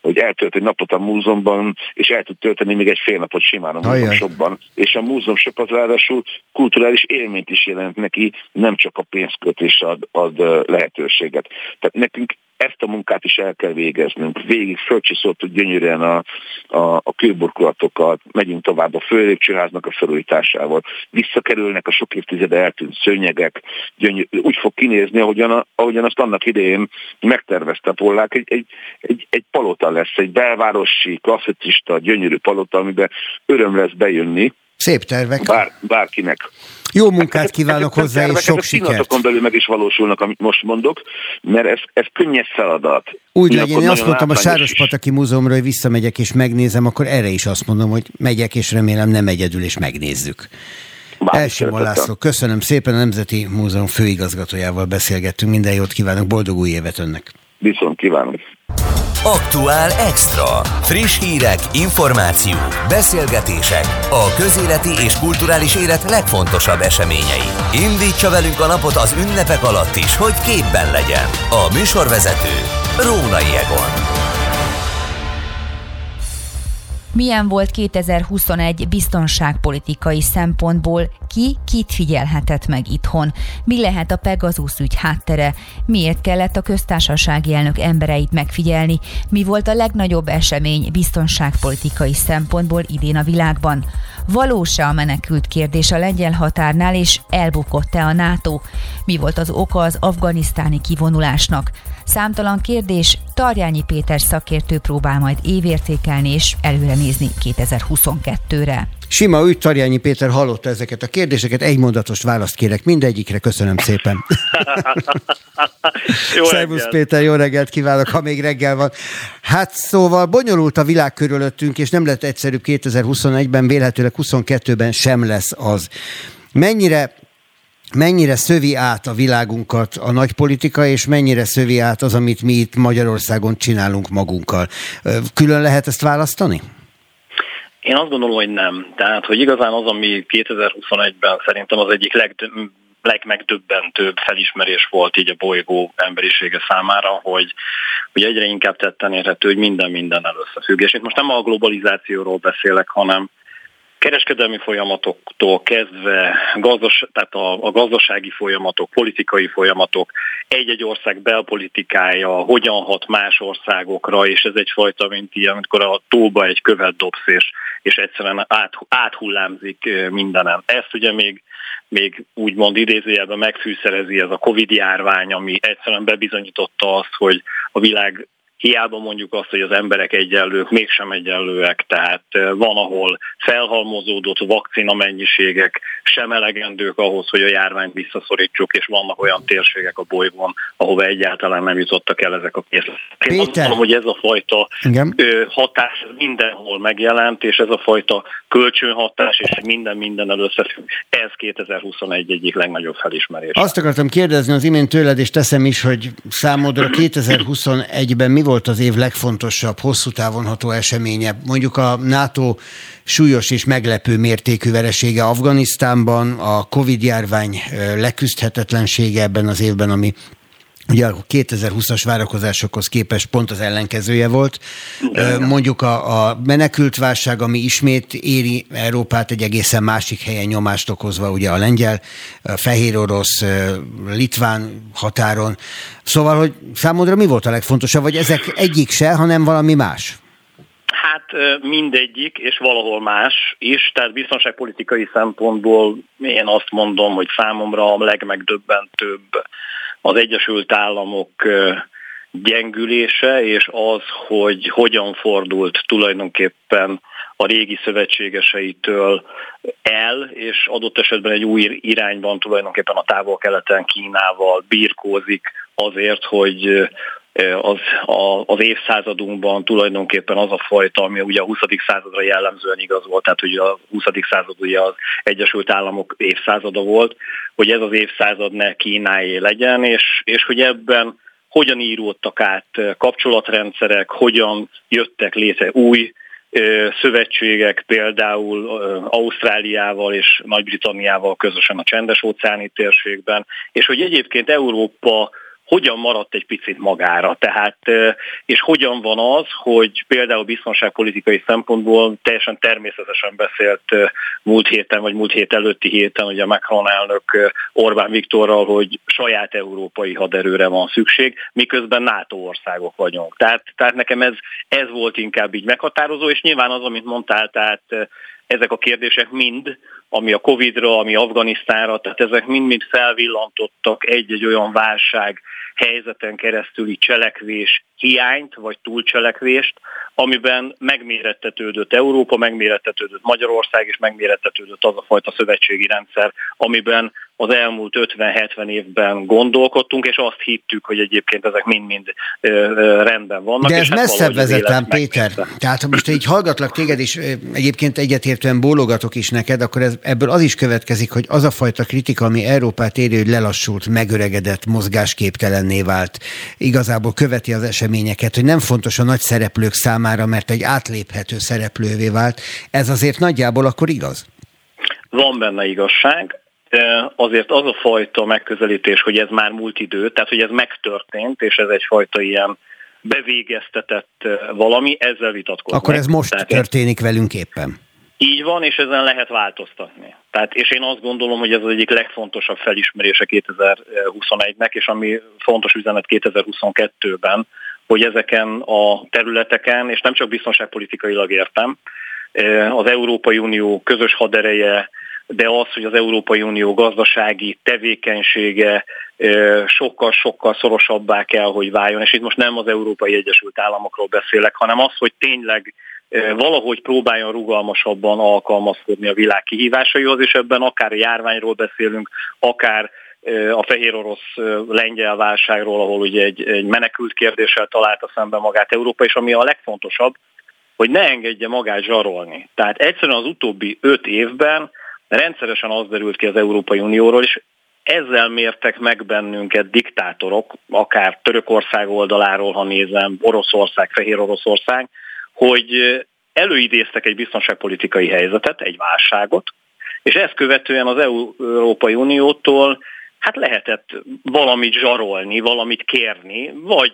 hogy eltölt egy napot a múzeumban, és el tud tölteni még egy fél napot simán a múzeumsokban. És a múzeumsok az ráadásul kulturális élményt is jelent neki, nem csak a pénzkötés ad, ad lehetőséget. Tehát nekünk ezt a munkát is el kell végeznünk. Végig fölcsiszoltuk gyönyörűen a, a, a kőburkolatokat, megyünk tovább a főlépcsőháznak a felújításával, visszakerülnek a sok évtizede eltűnt szőnyegek, gyönyör, úgy fog kinézni, ahogyan, ahogyan azt annak idején megtervezte Pollák, egy, egy, egy, egy palota lesz, egy belvárosi, klasszicista, gyönyörű palota, amiben öröm lesz bejönni. Szép tervek. Bár, bárkinek. Jó munkát kívánok ezek, hozzá, és sok sikert. Pillanatokon belül meg is valósulnak, amit most mondok, mert ez, ez könnyes feladat. Úgy legyen, én azt mondtam a Sárospataki Múzeumra, hogy visszamegyek és megnézem, akkor erre is azt mondom, hogy megyek, és remélem nem egyedül, és megnézzük. Elsimon László, köszönöm szépen, a Nemzeti Múzeum főigazgatójával beszélgettünk. Minden jót kívánok, boldog új évet önnek! Viszont kívánok! Aktuál Extra. Friss hírek, információk, beszélgetések. A közéleti és kulturális élet legfontosabb eseményei. Indítsa velünk a napot az ünnepek alatt is, hogy képben legyen. A műsorvezető Rónai Egon. Milyen volt 2021 biztonságpolitikai szempontból? Ki kit figyelhetett meg itthon? Mi lehet a Pegasus ügy háttere? Miért kellett a köztársasági elnök embereit megfigyelni? Mi volt a legnagyobb esemény biztonságpolitikai szempontból idén a világban? Valós-e a menekült kérdés a lengyel határnál, és elbukott-e a NATO? Mi volt az oka az afganisztáni kivonulásnak? Számtalan kérdés, Tarjányi Péter szakértő próbál majd évértékelni és előre nézni 2022-re. Sima ügy, Tarjányi Péter hallotta ezeket a kérdéseket, egy mondatos választ kérek mindegyikre, köszönöm szépen. jó Szervusz Péter, jó reggelt kívánok, ha még reggel van. Hát szóval bonyolult a világ körülöttünk, és nem lett egyszerűbb 2021-ben, vélhetőleg 22-ben sem lesz az. Mennyire mennyire szövi át a világunkat a nagypolitika, és mennyire szövi át az, amit mi itt Magyarországon csinálunk magunkkal. Külön lehet ezt választani? Én azt gondolom, hogy nem. Tehát, hogy igazán az, ami 2021-ben szerintem az egyik leg, legmegdöbbentőbb felismerés volt így a bolygó emberisége számára, hogy, hogy egyre inkább tetten érhető, hogy minden minden összefügg. És itt most nem a globalizációról beszélek, hanem kereskedelmi folyamatoktól kezdve gazdas, tehát a, a gazdasági folyamatok, politikai folyamatok, egy-egy ország belpolitikája hogyan hat más országokra, és ez egyfajta, mint ilyen, amikor a tóba egy követ dobsz, és, és egyszerűen át, áthullámzik mindenem. Ezt ugye még még úgymond idézőjelben megfűszerezi ez a Covid járvány, ami egyszerűen bebizonyította azt, hogy a világ hiába mondjuk azt, hogy az emberek egyenlők, mégsem egyenlőek, tehát van, ahol felhalmozódott vakcina mennyiségek sem elegendők ahhoz, hogy a járványt visszaszorítsuk, és vannak olyan térségek a bolygón, ahova egyáltalán nem jutottak el ezek a készletek. Én azt mondom, hogy ez a fajta Igen. hatás mindenhol megjelent, és ez a fajta kölcsönhatás, és minden minden összefügg. Ez 2021 egyik legnagyobb felismerés. Azt akartam kérdezni az imént tőled, és teszem is, hogy számodra 2021-ben mi volt az év legfontosabb, hosszú távon ható eseménye? Mondjuk a NATO súlyos és meglepő mértékű veresége Afganisztánban, a Covid-járvány leküzdhetetlensége ebben az évben, ami Ugye a 2020-as várakozásokhoz képest pont az ellenkezője volt. Mondjuk a, a menekült válság, ami ismét éri Európát egy egészen másik helyen nyomást okozva, ugye a lengyel, a fehér orosz, litván határon. Szóval, hogy számodra mi volt a legfontosabb, vagy ezek egyik se, hanem valami más? Hát mindegyik, és valahol más is, tehát biztonságpolitikai szempontból én azt mondom, hogy számomra a legmegdöbbentőbb az Egyesült Államok gyengülése, és az, hogy hogyan fordult tulajdonképpen a régi szövetségeseitől el, és adott esetben egy új irányban tulajdonképpen a távol-keleten Kínával birkózik azért, hogy az, a, az évszázadunkban tulajdonképpen az a fajta, ami ugye a 20. századra jellemzően igaz volt, tehát ugye a 20. század ugye az Egyesült Államok évszázada volt, hogy ez az évszázad ne Kínáé legyen, és, és hogy ebben hogyan íródtak át kapcsolatrendszerek, hogyan jöttek létre új szövetségek, például Ausztráliával és Nagy-Britanniával közösen a csendes óceáni térségben, és hogy egyébként Európa hogyan maradt egy picit magára. Tehát, és hogyan van az, hogy például biztonságpolitikai szempontból teljesen természetesen beszélt múlt héten, vagy múlt hét előtti héten, ugye Macron elnök Orbán Viktorral, hogy saját európai haderőre van szükség, miközben NATO országok vagyunk. Tehát, tehát nekem ez, ez volt inkább így meghatározó, és nyilván az, amit mondtál, tehát ezek a kérdések mind, ami a Covid-ra, ami Afganisztánra, tehát ezek mind-mind felvillantottak egy-egy olyan válság helyzeten keresztüli cselekvés hiányt, vagy túlcselekvést, amiben megmérettetődött Európa, megmérettetődött Magyarország, és megmérettetődött az a fajta szövetségi rendszer, amiben az elmúlt 50-70 évben gondolkodtunk, és azt hittük, hogy egyébként ezek mind-mind rendben vannak. De ez hát messzebb vezetem, Péter. Tehát ha most így hallgatlak téged, és egyébként egyetértően bólogatok is neked, akkor ez, ebből az is következik, hogy az a fajta kritika, ami Európát éri, hogy lelassult, megöregedett, mozgásképtelenné vált, igazából követi az eseményeket, hogy nem fontos a nagy szereplők számára, mert egy átléphető szereplővé vált, ez azért nagyjából akkor igaz? Van benne igazság, azért az a fajta megközelítés, hogy ez már múlt idő, tehát hogy ez megtörtént, és ez egyfajta ilyen bevégeztetett valami, ezzel vitatkoznak. Akkor ez most tehát történik velünk éppen. Így van, és ezen lehet változtatni. Tehát, és én azt gondolom, hogy ez az egyik legfontosabb felismerése 2021-nek, és ami fontos üzenet 2022-ben, hogy ezeken a területeken, és nem csak biztonságpolitikailag értem, az Európai Unió közös hadereje, de az, hogy az Európai Unió gazdasági tevékenysége sokkal-sokkal szorosabbá kell, hogy váljon. És itt most nem az Európai Egyesült Államokról beszélek, hanem az, hogy tényleg valahogy próbáljon rugalmasabban alkalmazkodni a világ kihívásaihoz, és ebben akár járványról beszélünk, akár a fehér orosz lengyel válságról, ahol ugye egy, egy menekült kérdéssel találta szembe magát Európa, és ami a legfontosabb, hogy ne engedje magát zsarolni. Tehát egyszerűen az utóbbi öt évben rendszeresen az derült ki az Európai Unióról, és ezzel mértek meg bennünket diktátorok, akár Törökország oldaláról, ha nézem, Oroszország, Fehér Oroszország, hogy előidéztek egy biztonságpolitikai helyzetet, egy válságot, és ezt követően az Európai Uniótól hát lehetett valamit zsarolni, valamit kérni, vagy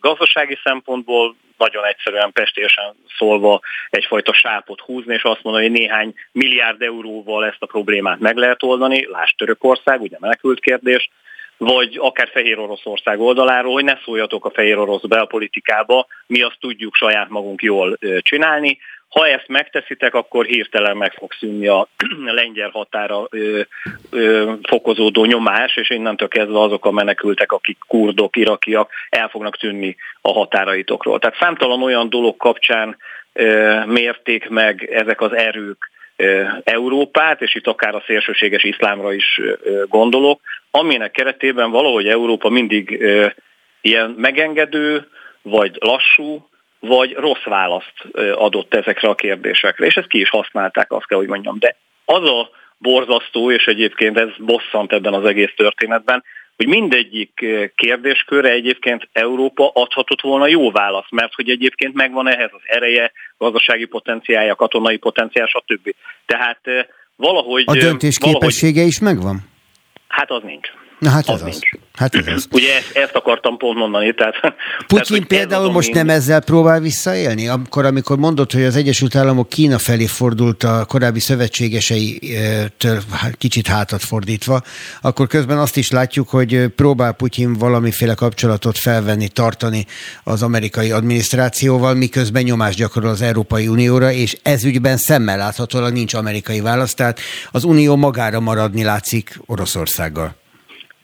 gazdasági szempontból nagyon egyszerűen pestésen szólva egyfajta sápot húzni, és azt mondani, hogy néhány milliárd euróval ezt a problémát meg lehet oldani, lásd Törökország, ugye menekült kérdés, vagy akár Fehér Oroszország oldaláról, hogy ne szóljatok a Fehér Orosz belpolitikába, mi azt tudjuk saját magunk jól csinálni, ha ezt megteszitek, akkor hirtelen meg fog szűnni a lengyel határa ö, ö, fokozódó nyomás, és innentől kezdve azok a menekültek, akik kurdok, irakiak, el fognak tűnni a határaitokról. Tehát számtalan olyan dolog kapcsán ö, mérték meg ezek az erők Európát, és itt akár a szélsőséges iszlámra is gondolok, aminek keretében valahogy Európa mindig ilyen megengedő, vagy lassú, vagy rossz választ adott ezekre a kérdésekre, és ezt ki is használták, azt kell, hogy mondjam. De az a borzasztó, és egyébként ez bosszant ebben az egész történetben, hogy mindegyik kérdéskörre egyébként Európa adhatott volna jó választ, mert hogy egyébként megvan ehhez az ereje, gazdasági potenciálja, katonai potenciál, stb. Tehát valahogy... A döntés képessége valahogy, is megvan? Hát az nincs. Na hát ez az. az. Hát ez az. Ugye ezt, ezt akartam pont mondani. Tehát, Putyin tehát, például most mind... nem ezzel próbál visszaélni? Akkor, amikor mondott, hogy az Egyesült Államok Kína felé fordult a korábbi szövetségeseitől hát kicsit hátat fordítva, akkor közben azt is látjuk, hogy próbál Putyin valamiféle kapcsolatot felvenni, tartani az amerikai adminisztrációval, miközben nyomást gyakorol az Európai Unióra, és ez ügyben szemmel láthatólag nincs amerikai választ, tehát az Unió magára maradni látszik Oroszországgal.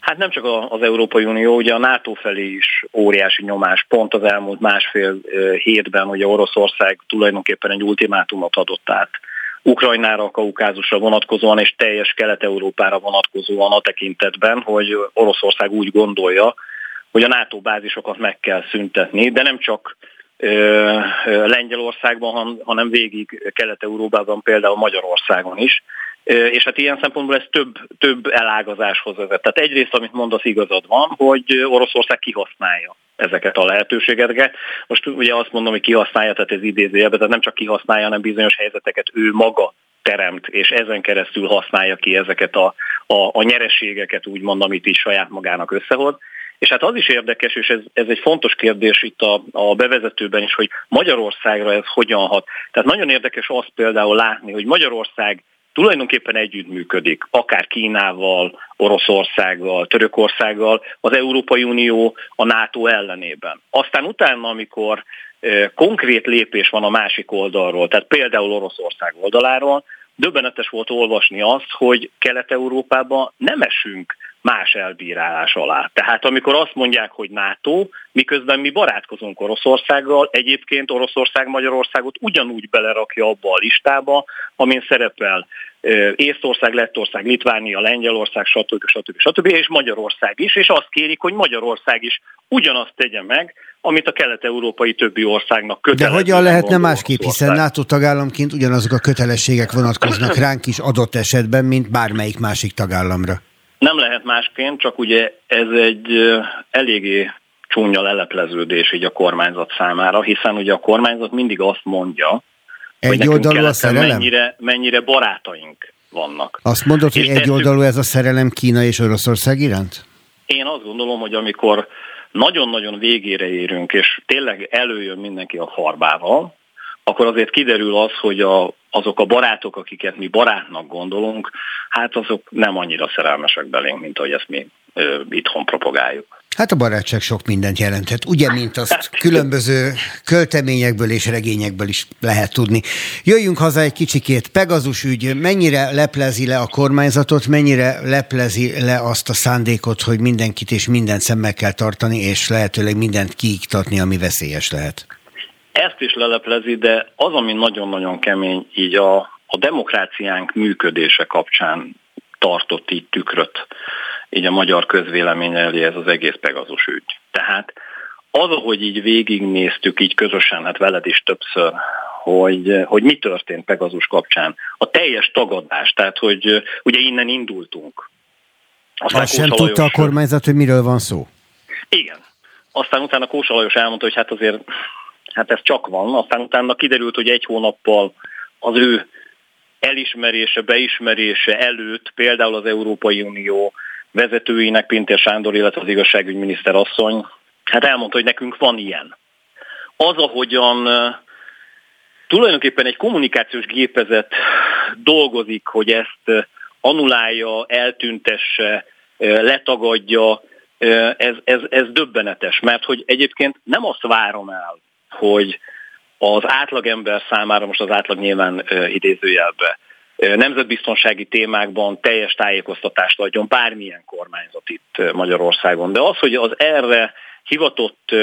Hát nem csak az Európai Unió, ugye a NATO felé is óriási nyomás. Pont az elmúlt másfél hétben ugye Oroszország tulajdonképpen egy ultimátumot adott át Ukrajnára, a Kaukázusra vonatkozóan és teljes Kelet-Európára vonatkozóan a tekintetben, hogy Oroszország úgy gondolja, hogy a NATO bázisokat meg kell szüntetni, de nem csak Lengyelországban, hanem végig Kelet-Európában, például Magyarországon is és hát ilyen szempontból ez több, több elágazáshoz vezet. Tehát egyrészt, amit mondasz, igazad van, hogy Oroszország kihasználja ezeket a lehetőségeket. Most ugye azt mondom, hogy kihasználja, tehát ez idézőjelbe, tehát nem csak kihasználja, hanem bizonyos helyzeteket ő maga teremt, és ezen keresztül használja ki ezeket a, a, a nyereségeket, úgymond, amit is saját magának összehoz. És hát az is érdekes, és ez, ez egy fontos kérdés itt a, a bevezetőben is, hogy Magyarországra ez hogyan hat. Tehát nagyon érdekes azt például látni, hogy Magyarország tulajdonképpen együttműködik, akár Kínával, Oroszországgal, Törökországgal, az Európai Unió a NATO ellenében. Aztán utána, amikor konkrét lépés van a másik oldalról, tehát például Oroszország oldaláról, döbbenetes volt olvasni azt, hogy Kelet-Európában nem esünk más elbírálás alá. Tehát amikor azt mondják, hogy NATO, miközben mi barátkozunk Oroszországgal, egyébként Oroszország Magyarországot ugyanúgy belerakja abba a listába, amin szerepel Észtország, Lettország, Litvánia, Lengyelország, stb. stb. stb. és Magyarország is, és azt kérik, hogy Magyarország is ugyanazt tegye meg, amit a kelet-európai többi országnak kötelező. De hogyan lehetne másképp, hiszen NATO tagállamként ugyanazok a kötelességek vonatkoznak ránk is adott esetben, mint bármelyik másik tagállamra. Nem lehet másként, csak ugye ez egy eléggé csúnya lelepleződés így a kormányzat számára, hiszen ugye a kormányzat mindig azt mondja, egy hogy oldalú a szerelem? Mennyire, mennyire barátaink vannak. Azt mondod, hogy egy oldalú ez a szerelem Kína és Oroszország iránt? Én azt gondolom, hogy amikor nagyon-nagyon végére érünk, és tényleg előjön mindenki a farbával, akkor azért kiderül az, hogy a, azok a barátok, akiket mi barátnak gondolunk, hát azok nem annyira szerelmesek belénk, mint ahogy ezt mi ö, itthon propagáljuk. Hát a barátság sok mindent jelenthet, ugye, mint azt különböző költeményekből és regényekből is lehet tudni. Jöjjünk haza egy kicsikét. Pegazus ügy mennyire leplezi le a kormányzatot, mennyire leplezi le azt a szándékot, hogy mindenkit és mindent szemmel kell tartani, és lehetőleg mindent kiiktatni, ami veszélyes lehet? Ezt is leleplezi, de az, ami nagyon-nagyon kemény, így a, a demokráciánk működése kapcsán tartott így tükröt így a magyar közvélemény elé ez az egész Pegazus ügy. Tehát az, ahogy így végignéztük így közösen, hát veled is többször, hogy, hogy mi történt Pegazus kapcsán. A teljes tagadás, tehát hogy ugye innen indultunk. Aztán Azt sem tudta a kormányzat, hogy miről van szó? Igen. Aztán utána Kósa Lajos elmondta, hogy hát azért hát ez csak van. Aztán utána kiderült, hogy egy hónappal az ő elismerése, beismerése előtt például az Európai Unió vezetőinek, Pintér Sándor, illetve az igazságügyminiszter asszony, hát elmondta, hogy nekünk van ilyen. Az, ahogyan tulajdonképpen egy kommunikációs gépezet dolgozik, hogy ezt anulálja, eltüntesse, letagadja, ez, ez, ez döbbenetes, mert hogy egyébként nem azt várom el, hogy az átlagember számára, most az átlag nyilván idézőjelbe, nemzetbiztonsági témákban teljes tájékoztatást adjon bármilyen kormányzat itt Magyarországon. De az, hogy az erre hivatott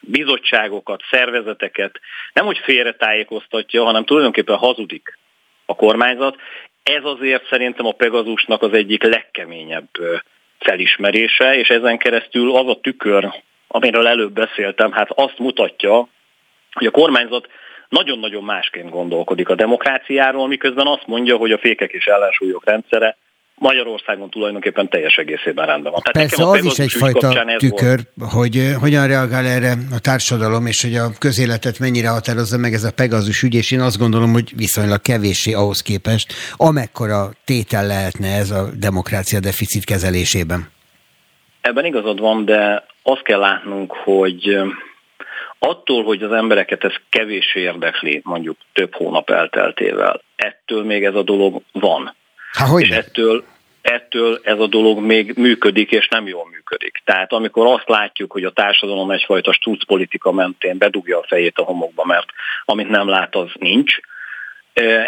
bizottságokat, szervezeteket nem hogy félre tájékoztatja, hanem tulajdonképpen hazudik a kormányzat, ez azért szerintem a Pegazusnak az egyik legkeményebb felismerése, és ezen keresztül az a tükör, amiről előbb beszéltem, hát azt mutatja, hogy a kormányzat nagyon-nagyon másként gondolkodik a demokráciáról, miközben azt mondja, hogy a fékek és ellensúlyok rendszere Magyarországon tulajdonképpen teljes egészében rendben van. Tehát Persze az is egyfajta tükör, volt. hogy hogyan reagál erre a társadalom, és hogy a közéletet mennyire határozza meg ez a Pegazus ügy, és én azt gondolom, hogy viszonylag kevéssé ahhoz képest, amekkora tétel lehetne ez a demokrácia deficit kezelésében. Ebben igazad van, de azt kell látnunk, hogy attól, hogy az embereket ez kevéssé érdekli, mondjuk több hónap elteltével, ettől még ez a dolog van. Há, hogy és ettől, ettől ez a dolog még működik, és nem jól működik. Tehát amikor azt látjuk, hogy a társadalom egyfajta politika mentén bedugja a fejét a homokba, mert amit nem lát, az nincs,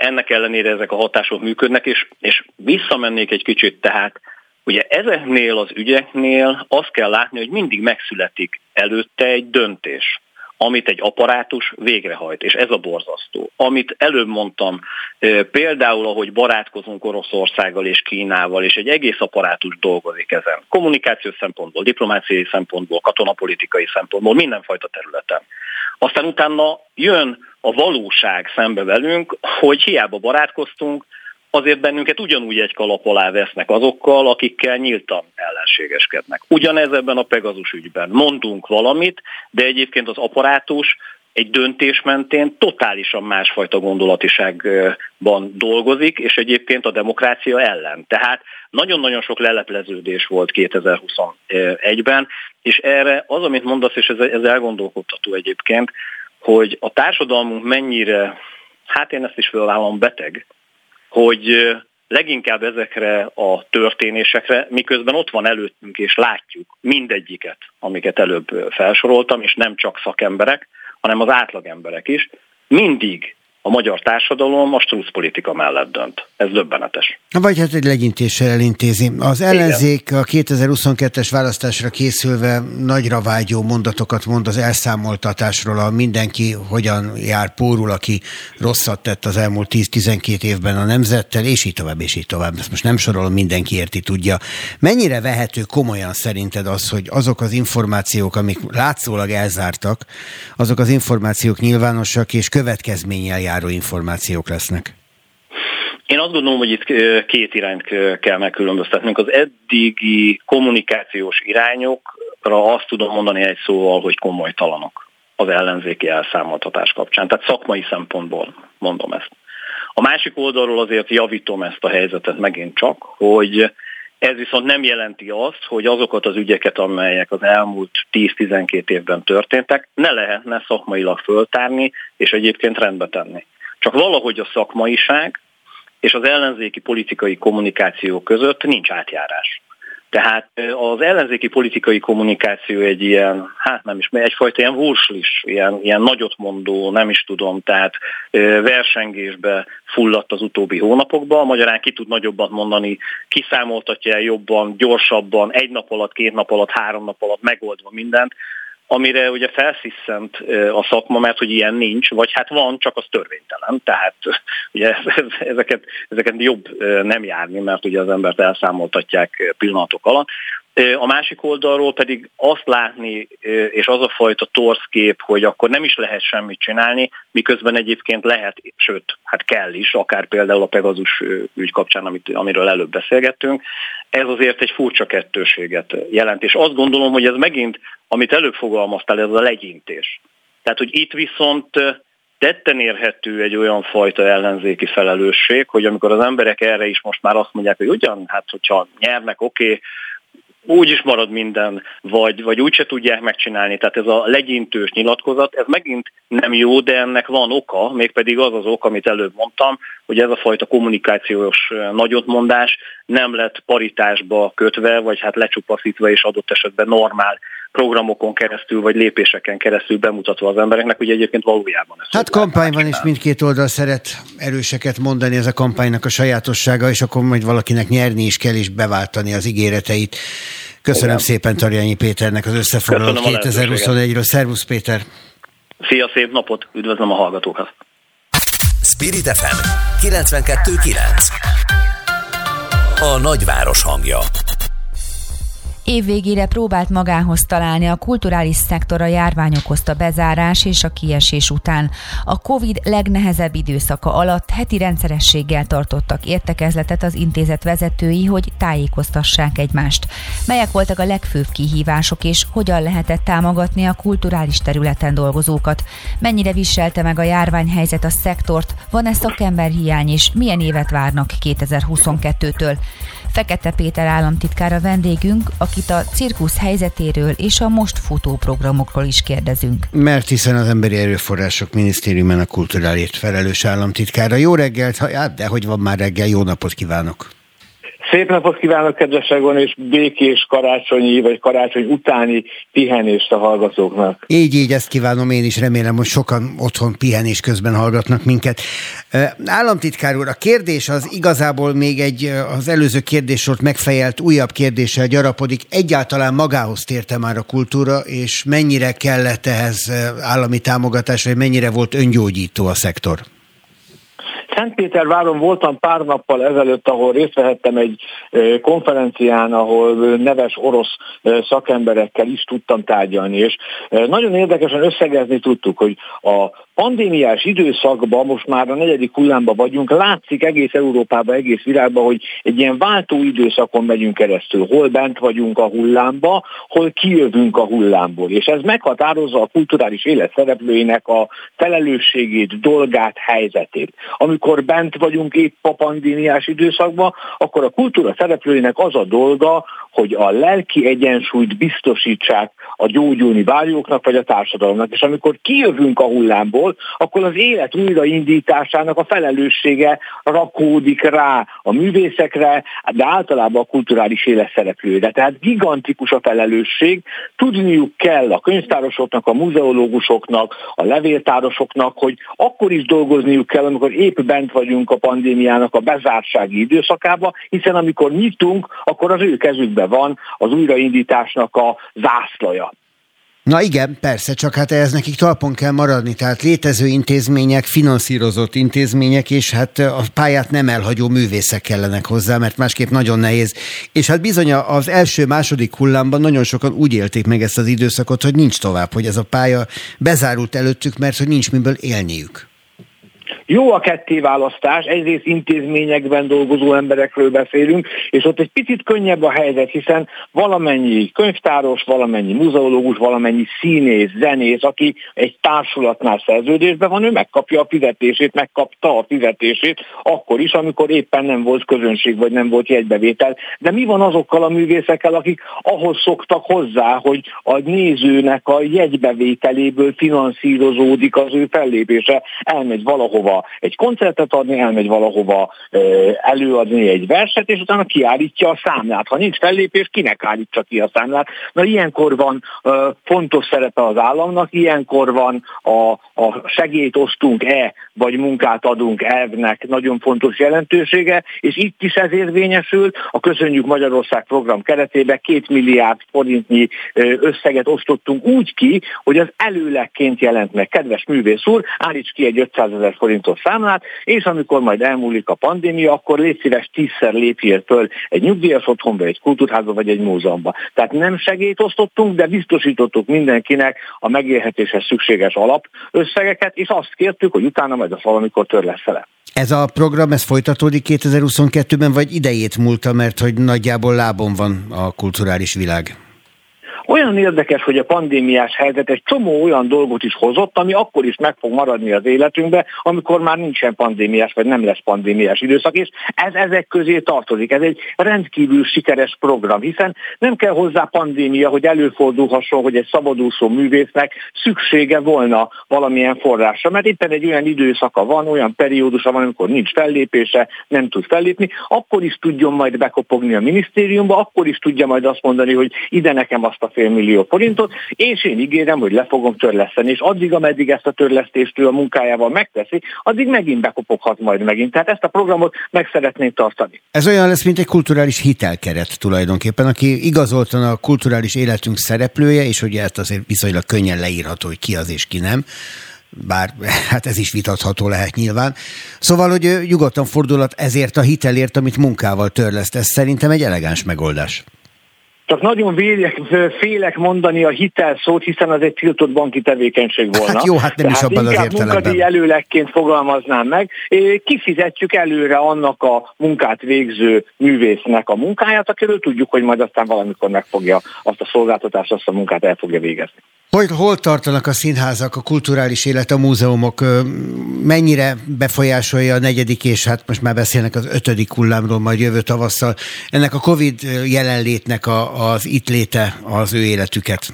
ennek ellenére ezek a hatások működnek, és, és visszamennék egy kicsit, tehát ugye ezeknél az ügyeknél azt kell látni, hogy mindig megszületik előtte egy döntés amit egy apparátus végrehajt, és ez a borzasztó. Amit előbb mondtam, például, ahogy barátkozunk Oroszországgal és Kínával, és egy egész apparátus dolgozik ezen. Kommunikációs szempontból, diplomáciai szempontból, katonapolitikai szempontból, mindenfajta területen. Aztán utána jön a valóság szembe velünk, hogy hiába barátkoztunk, azért bennünket ugyanúgy egy kalap alá vesznek azokkal, akikkel nyíltan ellenségeskednek. Ugyanez ebben a Pegazus ügyben. Mondunk valamit, de egyébként az apparátus egy döntés mentén totálisan másfajta gondolatiságban dolgozik, és egyébként a demokrácia ellen. Tehát nagyon-nagyon sok lelepleződés volt 2021-ben, és erre az, amit mondasz, és ez, ez elgondolkodtató egyébként, hogy a társadalmunk mennyire, hát én ezt is felállom beteg, hogy leginkább ezekre a történésekre, miközben ott van előttünk és látjuk mindegyiket, amiket előbb felsoroltam, és nem csak szakemberek, hanem az átlagemberek is, mindig a magyar társadalom a strusz politika mellett dönt. Ez döbbenetes. Vagy hát egy legyintéssel elintézi. Az ellenzék Igen. a 2022-es választásra készülve nagyra vágyó mondatokat mond az elszámoltatásról, a mindenki hogyan jár pórul, aki rosszat tett az elmúlt 10-12 évben a nemzettel, és így tovább, és így tovább. Ezt most nem sorolom, mindenki érti, tudja. Mennyire vehető komolyan szerinted az, hogy azok az információk, amik látszólag elzártak, azok az információk nyilvánosak és következménnyel járó információk lesznek? Én azt gondolom, hogy itt két irányt kell megkülönböztetnünk. Az eddigi kommunikációs irányokra azt tudom mondani egy szóval, hogy komolytalanok az ellenzéki elszámoltatás kapcsán. Tehát szakmai szempontból mondom ezt. A másik oldalról azért javítom ezt a helyzetet megint csak, hogy ez viszont nem jelenti azt, hogy azokat az ügyeket, amelyek az elmúlt 10-12 évben történtek, ne lehetne szakmailag föltárni és egyébként rendbe tenni. Csak valahogy a szakmaiság és az ellenzéki politikai kommunikáció között nincs átjárás. Tehát az ellenzéki politikai kommunikáció egy ilyen, hát nem is, egyfajta ilyen vurslis, ilyen, ilyen nagyot mondó, nem is tudom, tehát versengésbe fulladt az utóbbi hónapokban. Magyarán ki tud nagyobbat mondani, kiszámoltatja el jobban, gyorsabban, egy nap alatt, két nap alatt, három nap alatt megoldva mindent amire ugye felsziszent a szakma, mert hogy ilyen nincs, vagy hát van, csak az törvénytelen. Tehát ugye ezeket, ezeket jobb nem járni, mert ugye az embert elszámoltatják pillanatok alatt. A másik oldalról pedig azt látni, és az a fajta torszkép, hogy akkor nem is lehet semmit csinálni, miközben egyébként lehet, sőt, hát kell is, akár például a Pegazus ügy kapcsán, amit, amiről előbb beszélgettünk, ez azért egy furcsa kettőséget jelent. És azt gondolom, hogy ez megint, amit előbb fogalmaztál, ez a legyintés. Tehát, hogy itt viszont tetten érhető egy olyan fajta ellenzéki felelősség, hogy amikor az emberek erre is most már azt mondják, hogy ugyan, hát hogyha nyernek, oké, okay, úgy is marad minden, vagy, vagy úgy se tudják megcsinálni. Tehát ez a legyintős nyilatkozat, ez megint nem jó, de ennek van oka, mégpedig az az ok, amit előbb mondtam, hogy ez a fajta kommunikációs nagyotmondás nem lett paritásba kötve, vagy hát lecsupaszítva és adott esetben normál programokon keresztül, vagy lépéseken keresztül bemutatva az embereknek, hogy egyébként valójában ez. Hát kampány van, és mindkét oldal szeret erőseket mondani, ez a kampánynak a sajátossága, és akkor majd valakinek nyerni is kell, és beváltani az ígéreteit. Köszönöm Igen. szépen Tarjányi Péternek az összefoglalót 2021-ről. Szervusz Péter! Szia, szép napot! Üdvözlöm a hallgatókat! Spirit FM 92.9 A nagyváros hangja Évvégére próbált magához találni a kulturális szektor a járvány okozta bezárás és a kiesés után. A Covid legnehezebb időszaka alatt heti rendszerességgel tartottak értekezletet az intézet vezetői, hogy tájékoztassák egymást. Melyek voltak a legfőbb kihívások, és hogyan lehetett támogatni a kulturális területen dolgozókat? Mennyire viselte meg a járványhelyzet a szektort? Van-e szakemberhiány, és milyen évet várnak 2022-től? Fekete Péter államtitkár a vendégünk, akit a cirkusz helyzetéről és a most futó programokról is kérdezünk. Mert hiszen az Emberi Erőforrások Minisztériumán a kulturális felelős államtitkára. Jó reggelt, hát de hogy van már reggel, jó napot kívánok! Szép napot kívánok, kedves Egon, és békés karácsonyi, vagy karácsony utáni pihenést a hallgatóknak. Így, így, ezt kívánom én is, remélem, hogy sokan otthon pihenés közben hallgatnak minket. Államtitkár úr, a kérdés az igazából még egy az előző kérdésort megfejelt újabb kérdéssel gyarapodik. Egyáltalán magához térte már a kultúra, és mennyire kellett ehhez állami támogatás, vagy mennyire volt öngyógyító a szektor? Szentpéterváron voltam pár nappal ezelőtt, ahol részt vehettem egy konferencián, ahol neves orosz szakemberekkel is tudtam tárgyalni, és nagyon érdekesen összegezni tudtuk, hogy a pandémiás időszakban, most már a negyedik hullámban vagyunk, látszik egész Európában, egész világban, hogy egy ilyen váltó időszakon megyünk keresztül. Hol bent vagyunk a hullámba, hol kijövünk a hullámból. És ez meghatározza a kulturális élet szereplőinek a felelősségét, dolgát, helyzetét. Amikor bent vagyunk épp a pandémiás időszakban, akkor a kultúra szereplőinek az a dolga, hogy a lelki egyensúlyt biztosítsák a gyógyulni várjóknak vagy a társadalomnak. És amikor kijövünk a hullámból, akkor az élet újraindításának a felelőssége rakódik rá a művészekre, de általában a kulturális élet szereplőire. Tehát gigantikus a felelősség, tudniuk kell a könyvtárosoknak, a muzeológusoknak, a levéltárosoknak, hogy akkor is dolgozniuk kell, amikor épp bent vagyunk a pandémiának a bezártsági időszakába, hiszen amikor nyitunk, akkor az ő kezükben van az újraindításnak a zászlaja. Na igen, persze, csak hát ehhez nekik talpon kell maradni, tehát létező intézmények, finanszírozott intézmények, és hát a pályát nem elhagyó művészek kellenek hozzá, mert másképp nagyon nehéz. És hát bizony az első-második hullámban nagyon sokan úgy élték meg ezt az időszakot, hogy nincs tovább, hogy ez a pálya bezárult előttük, mert hogy nincs miből élniük. Jó a kettéválasztás, egyrészt intézményekben dolgozó emberekről beszélünk, és ott egy picit könnyebb a helyzet, hiszen valamennyi könyvtáros, valamennyi muzeológus, valamennyi színész, zenész, aki egy társulatnál szerződésben van, ő megkapja a fizetését, megkapta a fizetését, akkor is, amikor éppen nem volt közönség, vagy nem volt jegybevétel. De mi van azokkal a művészekkel, akik ahhoz szoktak hozzá, hogy a nézőnek a jegybevételéből finanszírozódik az ő fellépése, elmegy valahova egy koncertet adni, elmegy valahova előadni egy verset, és utána kiállítja a számlát. Ha nincs fellépés, kinek állítsa ki a számlát? Na ilyenkor van fontos szerepe az államnak, ilyenkor van a, a segélyt osztunk-e, vagy munkát adunk elvnek nagyon fontos jelentősége, és itt is ez érvényesül. A Köszönjük Magyarország program keretében két milliárd forintnyi összeget osztottunk úgy ki, hogy az előlegként jelent meg. Kedves művész úr, állíts ki egy 500 ezer forintot forintos számlát, és amikor majd elmúlik a pandémia, akkor légy szíves tízszer lépjél föl egy nyugdíjas otthonba, egy kultúrházba vagy egy múzeumba. Tehát nem segélyt osztottunk, de biztosítottuk mindenkinek a megélhetéshez szükséges alapösszegeket, és azt kértük, hogy utána majd az valamikor tör lesz fele. Ez a program, ez folytatódik 2022-ben, vagy idejét múlta, mert hogy nagyjából lábon van a kulturális világ? Olyan érdekes, hogy a pandémiás helyzet egy csomó olyan dolgot is hozott, ami akkor is meg fog maradni az életünkbe, amikor már nincsen pandémiás, vagy nem lesz pandémiás időszak, és ez ezek közé tartozik. Ez egy rendkívül sikeres program, hiszen nem kell hozzá pandémia, hogy előfordulhasson, hogy egy szabadúszó művésznek szüksége volna valamilyen forrásra, mert éppen egy olyan időszaka van, olyan periódusa van, amikor nincs fellépése, nem tud fellépni, akkor is tudjon majd bekopogni a minisztériumba, akkor is tudja majd azt mondani, hogy ide nekem azt a félmillió forintot, és én ígérem, hogy le fogom törleszteni, és addig, ameddig ezt a törlesztést ő a munkájával megteszi, addig megint bekopoghat majd megint. Tehát ezt a programot meg szeretnénk tartani. Ez olyan lesz, mint egy kulturális hitelkeret tulajdonképpen, aki igazoltan a kulturális életünk szereplője, és ugye ezt azért viszonylag könnyen leírható, hogy ki az és ki nem bár hát ez is vitatható lehet nyilván. Szóval, hogy nyugodtan fordulat ezért a hitelért, amit munkával törleszt, szerintem egy elegáns megoldás. Csak nagyon vélek, félek mondani a hitel szót, hiszen az egy tiltott banki tevékenység volna. Hát jó, hát nem Tehát is abban az értelemben. munkadíj előlegként fogalmaznám meg. Kifizetjük előre annak a munkát végző művésznek a munkáját, akiről tudjuk, hogy majd aztán valamikor megfogja azt a szolgáltatást, azt a munkát el fogja végezni. Hogy, hol tartanak a színházak, a kulturális élet, a múzeumok? Mennyire befolyásolja a negyedik, és hát most már beszélnek az ötödik hullámról majd jövő tavasszal, ennek a Covid jelenlétnek a, az itt léte az ő életüket?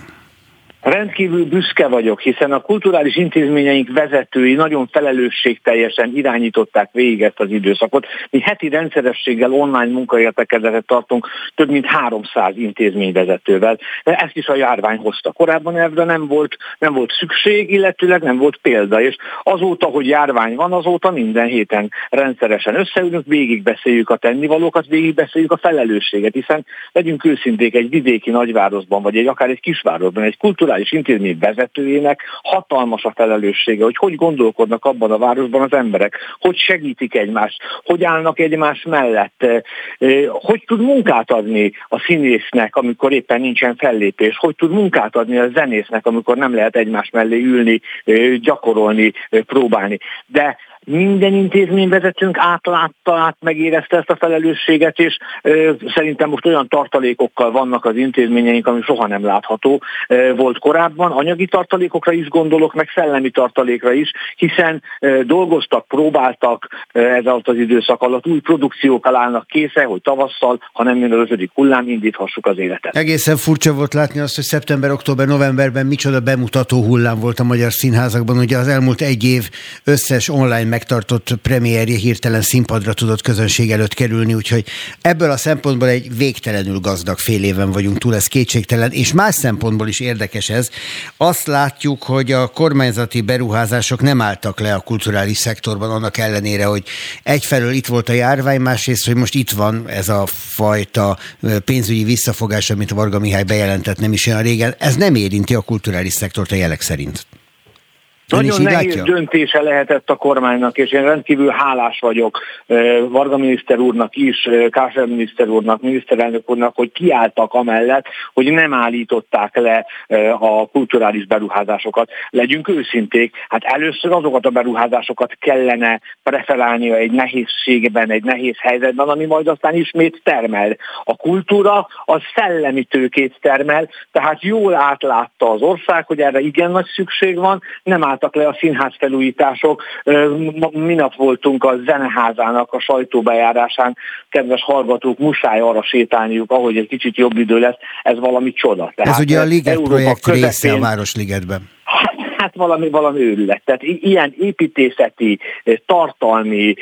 Rendkívül büszke vagyok, hiszen a kulturális intézményeink vezetői nagyon felelősségteljesen irányították végig ezt az időszakot. Mi heti rendszerességgel online munkaértekezetet tartunk több mint 300 intézményvezetővel. Ezt is a járvány hozta. Korábban ebbre nem volt, nem volt szükség, illetőleg nem volt példa, és azóta, hogy járvány van, azóta minden héten rendszeresen összeülünk, végigbeszéljük a tennivalókat, végigbeszéljük a felelősséget, hiszen legyünk őszinték egy vidéki nagyvárosban, vagy egy akár egy kisvárosban, egy kulturális kulturális intézmény vezetőjének hatalmas a felelőssége, hogy hogy gondolkodnak abban a városban az emberek, hogy segítik egymást, hogy állnak egymás mellett, eh, eh, hogy tud munkát adni a színésznek, amikor éppen nincsen fellépés, hogy tud munkát adni a zenésznek, amikor nem lehet egymás mellé ülni, eh, gyakorolni, próbálni. De minden intézményvezetőnk átlátta, át megérezte ezt a felelősséget, és ö, szerintem most olyan tartalékokkal vannak az intézményeink, ami soha nem látható ö, volt korábban. Anyagi tartalékokra is gondolok, meg szellemi tartalékra is, hiszen ö, dolgoztak, próbáltak ez alatt az időszak alatt, új produkciókkal állnak késze, hogy tavasszal, ha nem jön az ötödik hullám, indíthassuk az életet. Egészen furcsa volt látni azt, hogy szeptember, október, novemberben micsoda bemutató hullám volt a magyar színházakban. Ugye az elmúlt egy év összes online megtartott premierje hirtelen színpadra tudott közönség előtt kerülni, úgyhogy ebből a szempontból egy végtelenül gazdag fél éven vagyunk túl, ez kétségtelen, és más szempontból is érdekes ez. Azt látjuk, hogy a kormányzati beruházások nem álltak le a kulturális szektorban, annak ellenére, hogy egyfelől itt volt a járvány, másrészt, hogy most itt van ez a fajta pénzügyi visszafogás, amit Varga Mihály bejelentett nem is olyan régen. Ez nem érinti a kulturális szektort a jelek szerint. Nagyon nehéz látja? döntése lehetett a kormánynak, és én rendkívül hálás vagyok Varga miniszter úrnak is, Kásler miniszter úrnak, miniszterelnök úrnak, hogy kiálltak amellett, hogy nem állították le a kulturális beruházásokat. Legyünk őszinték, hát először azokat a beruházásokat kellene preferálnia egy nehézségben, egy nehéz helyzetben, ami majd aztán ismét termel. A kultúra az szellemi tőkét termel, tehát jól átlátta az ország, hogy erre igen nagy szükség van, nem álltak le a színház felújítások. Minap voltunk a zeneházának a sajtóbejárásán, kedves hallgatók, muszáj arra sétálniuk, ahogy egy kicsit jobb idő lesz, ez valami csoda. Tehát ez ugye a Liget Európa projekt közepén, része a Városligetben. Hát valami, valami őrület. Tehát ilyen építészeti, tartalmi,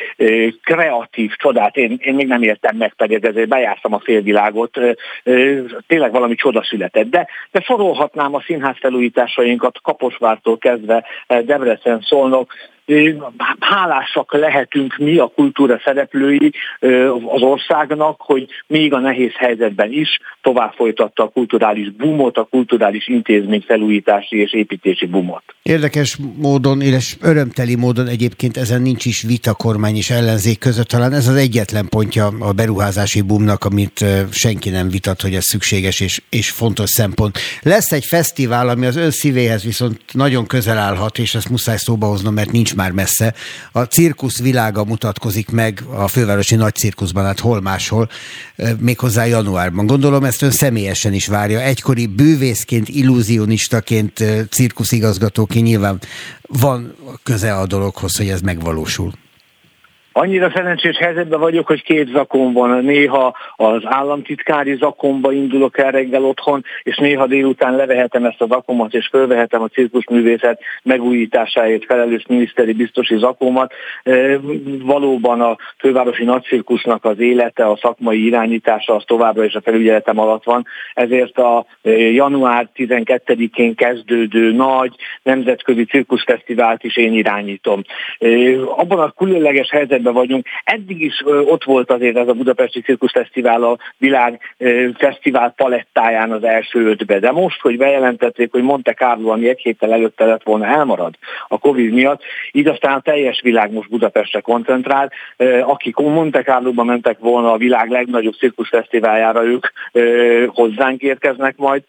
kreatív csodát én, én még nem értem meg, pedig ezért bejártam a félvilágot, tényleg valami csoda született. De, de sorolhatnám a színház felújításainkat Kaposvártól kezdve Debrecen, Szolnok, hálásak lehetünk mi, a kultúra szereplői az országnak, hogy még a nehéz helyzetben is tovább folytatta a kulturális bumot, a kulturális intézmény felújítási és építési bumot. Érdekes módon, és örömteli módon egyébként ezen nincs is vita kormány és ellenzék között, talán ez az egyetlen pontja a beruházási bumnak, amit senki nem vitat, hogy ez szükséges és, és fontos szempont. Lesz egy fesztivál, ami az ön szívéhez viszont nagyon közel állhat, és ezt muszáj szóba hoznom, mert nincs már messze. A cirkusz világa mutatkozik meg a fővárosi nagy cirkuszban, hát hol máshol, méghozzá januárban. Gondolom ezt ön személyesen is várja. Egykori bűvészként, illúzionistaként, cirkuszigazgatóként nyilván van köze a dologhoz, hogy ez megvalósul. Annyira szerencsés helyzetben vagyok, hogy két zakon van. Néha az államtitkári zakomba indulok el reggel otthon, és néha délután levehetem ezt a zakomat, és fölvehetem a cirkuszművészet megújításáért felelős miniszteri biztosi zakomat. Valóban a fővárosi nagycirkusznak az élete, a szakmai irányítása az továbbra is a felügyeletem alatt van, ezért a január 12-én kezdődő nagy nemzetközi cirkuszfesztivált is én irányítom. Abban a különleges helyzetben helyzetben vagyunk. Eddig is ott volt azért ez a Budapesti Cirkuszfesztivál a világ fesztivál palettáján az első ötbe, de most, hogy bejelentették, hogy Monte Carlo, ami egy héttel előtte lett volna, elmarad a Covid miatt, így aztán a teljes világ most Budapestre koncentrál. Akik Monte Carlo-ba mentek volna a világ legnagyobb cirkuszfesztiváljára, ők hozzánk érkeznek majd,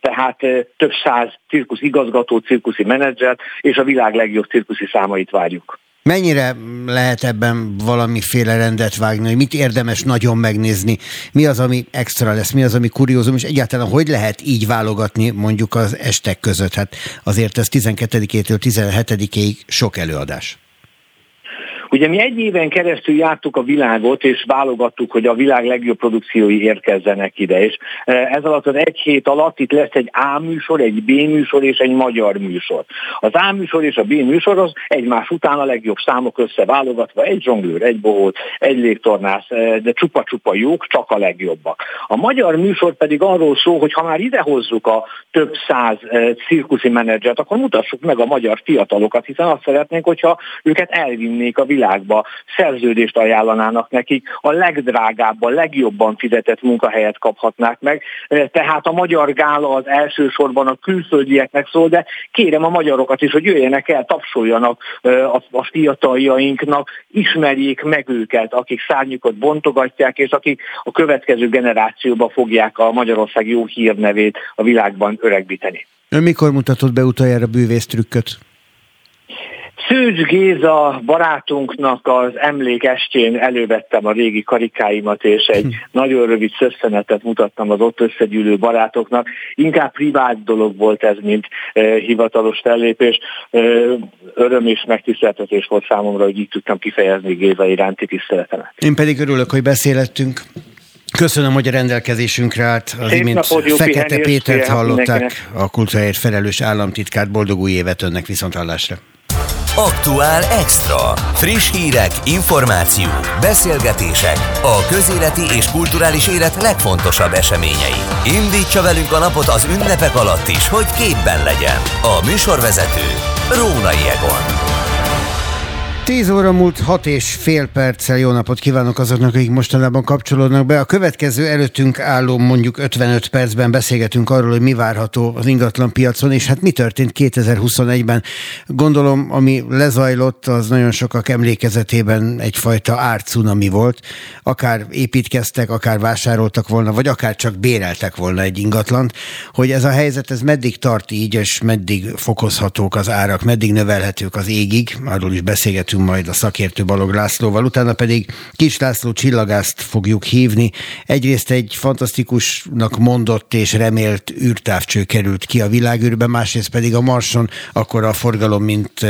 tehát több száz cirkusz igazgató, cirkuszi menedzser és a világ legjobb cirkuszi számait várjuk. Mennyire lehet ebben valamiféle rendet vágni, hogy mit érdemes nagyon megnézni, mi az, ami extra lesz, mi az, ami kuriózum, és egyáltalán hogy lehet így válogatni mondjuk az estek között? Hát azért ez 12-től 17-ig sok előadás. Ugye mi egy éven keresztül jártuk a világot, és válogattuk, hogy a világ legjobb produkciói érkezzenek ide, és e, ez alatt az egy hét alatt itt lesz egy A műsor, egy B műsor és egy magyar műsor. Az A műsor és a B műsor az egymás után a legjobb számok összeválogatva, egy zsonglőr, egy bohót, egy légtornász, e, de csupa-csupa jók, csak a legjobbak. A magyar műsor pedig arról szól, hogy ha már idehozzuk a több száz e, cirkuszi menedzsert, akkor mutassuk meg a magyar fiatalokat, hiszen azt szeretnénk, hogyha őket elvinnék a világ világba szerződést ajánlanának nekik, a legdrágább, a legjobban fizetett munkahelyet kaphatnák meg. Tehát a magyar gála az elsősorban a külföldieknek szól, de kérem a magyarokat is, hogy jöjjenek el, tapsoljanak a fiataljainknak, ismerjék meg őket, akik szárnyukat bontogatják, és akik a következő generációba fogják a Magyarország jó hírnevét a világban öregbíteni. Ön mikor mutatott be utoljára bűvésztrükköt? Szűcs Géza barátunknak az emlékestjén elővettem a régi karikáimat, és egy hm. nagyon rövid szösszenetet mutattam az ott összegyűlő barátoknak. Inkább privát dolog volt ez, mint e, hivatalos fellépés. E, öröm és megtiszteltetés volt számomra, hogy így tudtam kifejezni Géza iránti tiszteletemet. Én pedig örülök, hogy beszélettünk. Köszönöm, hogy a rendelkezésünkre állt. Az Szép imént Fekete Pétert hallották, a kultúráért felelős államtitkát. Boldog új évet önnek viszont hallásra. Aktuál Extra. Friss hírek, információk, beszélgetések, a közéleti és kulturális élet legfontosabb eseményei. Indítsa velünk a napot az ünnepek alatt is, hogy képben legyen. A műsorvezető Rónai Egon. 10 óra múlt 6 és fél perccel jó napot kívánok azoknak, akik mostanában kapcsolódnak be. A következő előttünk álló mondjuk 55 percben beszélgetünk arról, hogy mi várható az ingatlan piacon, és hát mi történt 2021-ben. Gondolom, ami lezajlott, az nagyon sokak emlékezetében egyfajta árcunami volt. Akár építkeztek, akár vásároltak volna, vagy akár csak béreltek volna egy ingatlant. Hogy ez a helyzet, ez meddig tart így, és meddig fokozhatók az árak, meddig növelhetők az égig, arról is beszélgetünk beszélgetünk majd a szakértő Balog Lászlóval, utána pedig Kis László csillagást fogjuk hívni. Egyrészt egy fantasztikusnak mondott és remélt űrtávcső került ki a világűrbe, másrészt pedig a Marson akkor a forgalom, mint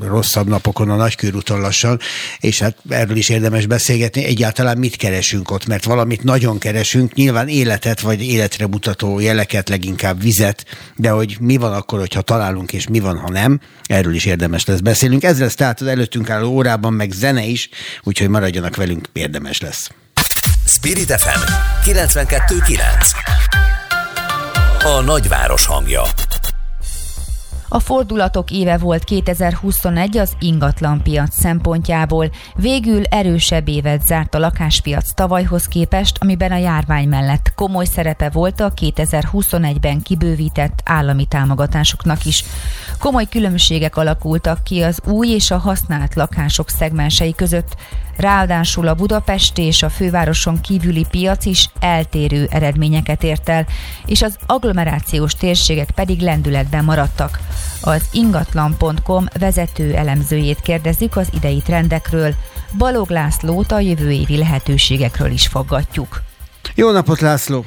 rosszabb napokon a nagykörúton lassan, és hát erről is érdemes beszélgetni. Egyáltalán mit keresünk ott, mert valamit nagyon keresünk, nyilván életet vagy életre mutató jeleket, leginkább vizet, de hogy mi van akkor, hogyha találunk, és mi van, ha nem, erről is érdemes lesz beszélnünk. Ez lesz tehát az elő előttünk álló órában meg zene is, úgyhogy maradjanak velünk, érdemes lesz. Spirit FM 92.9 A nagyváros hangja a fordulatok éve volt 2021 az ingatlanpiac szempontjából. Végül erősebb évet zárt a lakáspiac tavalyhoz képest, amiben a járvány mellett komoly szerepe volt a 2021-ben kibővített állami támogatásoknak is. Komoly különbségek alakultak ki az új és a használt lakások szegmensei között, Ráadásul a budapesti és a fővároson kívüli piac is eltérő eredményeket ért el, és az agglomerációs térségek pedig lendületben maradtak. Az ingatlan.com vezető elemzőjét kérdezzük az idei trendekről, Balog Lászlót a jövő évi lehetőségekről is foggatjuk. Jó napot, László!